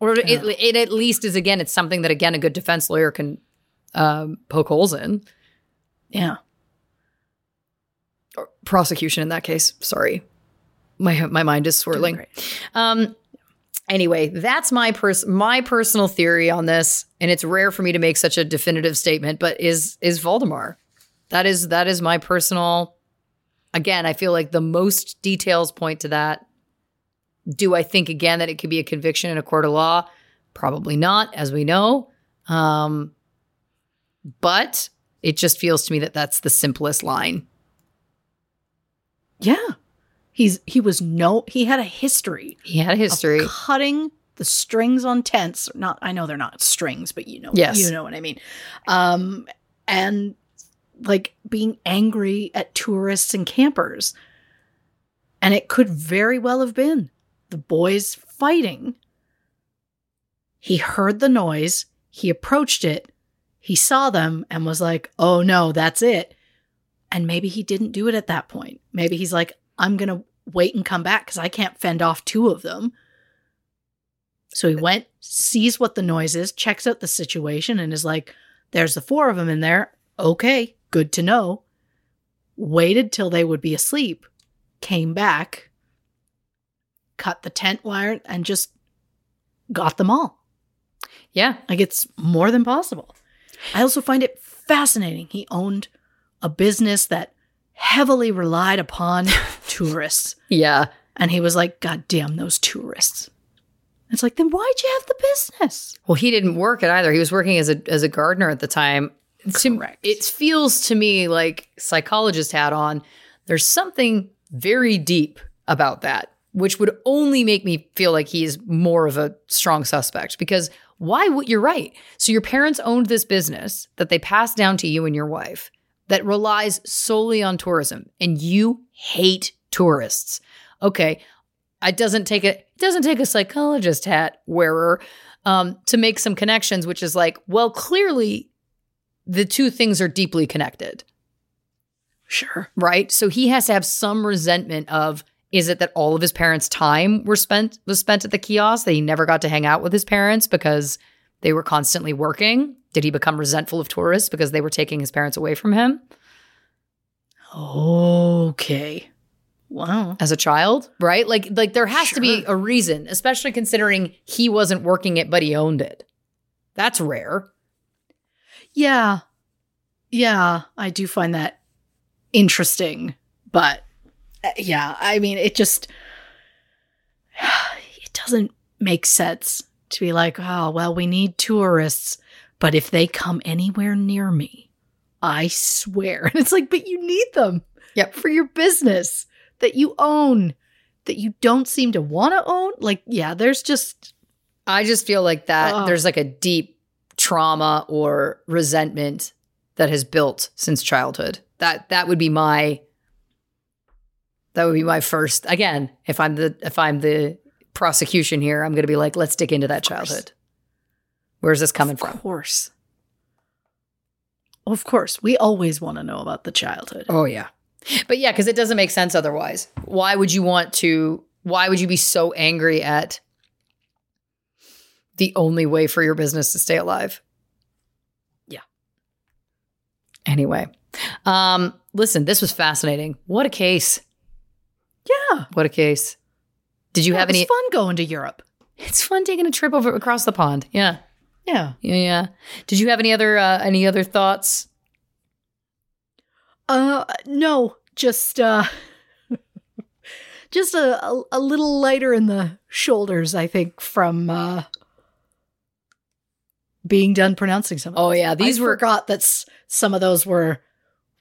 Or it, it at least is again, it's something that again a good defense lawyer can um, poke holes in. Yeah, Or prosecution in that case. Sorry, my my mind is swirling. Um. Anyway, that's my pers- my personal theory on this, and it's rare for me to make such a definitive statement. But is is Valdemar? That is that is my personal. Again, I feel like the most details point to that. Do I think again that it could be a conviction in a court of law? Probably not, as we know. Um, but it just feels to me that that's the simplest line. yeah. He's he was no he had a history He had a history. of cutting the strings on tents. Not I know they're not strings, but you know Yes. you know what I mean. Um and like being angry at tourists and campers. And it could very well have been the boys fighting. He heard the noise, he approached it, he saw them and was like, "Oh no, that's it." And maybe he didn't do it at that point. Maybe he's like, I'm going to wait and come back because I can't fend off two of them. So he went, sees what the noise is, checks out the situation, and is like, there's the four of them in there. Okay, good to know. Waited till they would be asleep, came back, cut the tent wire, and just got them all. Yeah. Like it's more than possible. I also find it fascinating. He owned a business that heavily relied upon <laughs> tourists. Yeah. And he was like, God damn those tourists. It's like, then why'd you have the business? Well, he didn't work it either. He was working as a as a gardener at the time. Correct. it feels to me like psychologist hat on. There's something very deep about that, which would only make me feel like he's more of a strong suspect. Because why would you're right? So your parents owned this business that they passed down to you and your wife that relies solely on tourism, and you hate tourists. Okay, it doesn't take a it doesn't take a psychologist hat wearer um, to make some connections, which is like, well, clearly the two things are deeply connected, Sure. right? So he has to have some resentment of is it that all of his parents' time were spent was spent at the kiosk that he never got to hang out with his parents because they were constantly working? Did he become resentful of tourists because they were taking his parents away from him Okay. Wow. as a child? Right? Like like there has to be a reason, especially considering he wasn't working it but he owned it. That's rare. Yeah. Yeah. I do find that interesting. But Uh, yeah, I mean, it just, <sighs> it doesn't make sense to be like, oh, well, we need tourists. But if they come anywhere near me, I swear. <laughs> And it's like, but you need them Yep. for your business that you own, that you don't seem to want to own. Like, yeah, there's just, I just feel like that there's like a deep trauma or resentment that has built since childhood. That that would be my that would be my first again, if I'm the if I'm the prosecution here, I'm going to be like let's dig into that childhood. Where's this coming of from? Of course. Of course. We always want to know about the childhood. Oh yeah. But yeah, cuz it doesn't make sense otherwise. Why would you want to why would you be so angry at the only way for your business to stay alive? Yeah. Anyway, um, listen, this was fascinating. What a case! Yeah. What a case! Did you Yeah, have any? fun going to Europe. It's fun taking a trip over across the pond. Yeah, Yeah. yeah, yeah. Did you have any other uh, any other thoughts? Uh no, just uh just a, a a little lighter in the shoulders, I think, from uh being done pronouncing some. Of Oh, yeah, these I were- forgot that s- some of those were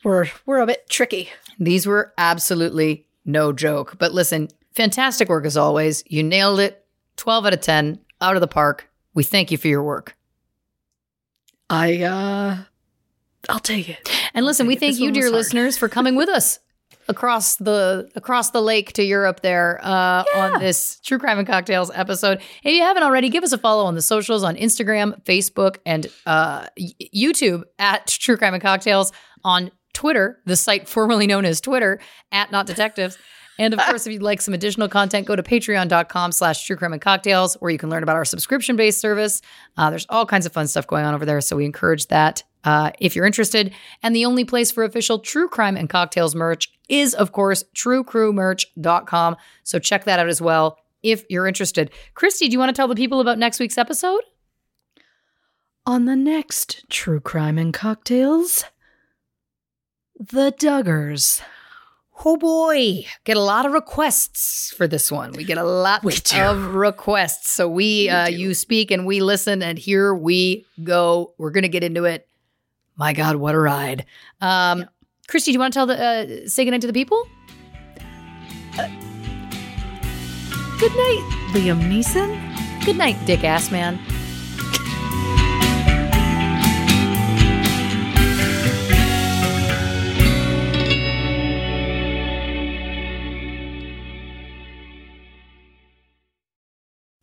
were were a bit tricky. These were absolutely no joke. But listen, fantastic work as always. You nailed it. 12 out of 10, out of the park. We thank you for your work. I uh, I'll take it. And listen, we thank you, dear listeners, for coming with us across the across the lake to Europe there uh, on this True Crime and Cocktails episode. If you haven't already, give us a follow on the socials on Instagram, Facebook, and uh, YouTube at True Crime and Cocktails on Twitter, the site formerly known as Twitter at Not Detectives. And of <laughs> course, if you'd like some additional content, go to patreon.com slash true crime and cocktails, where you can learn about our subscription based service. Uh, there's all kinds of fun stuff going on over there. So we encourage that uh, if you're interested. And the only place for official true crime and cocktails merch is, of course, truecrewmerch.com. So check that out as well if you're interested. Christy, do you want to tell the people about next week's episode? On the next True Crime and Cocktails, the Duggars. Oh boy, get a lot of requests for this one. We get a lot of requests. So we, uh, you speak and we listen, and here we go. We're gonna get into it. My God, what a ride! Um, Christy, do you want to tell the uh, say goodnight to the people? Good night, Liam Neeson. Good night, dick ass man.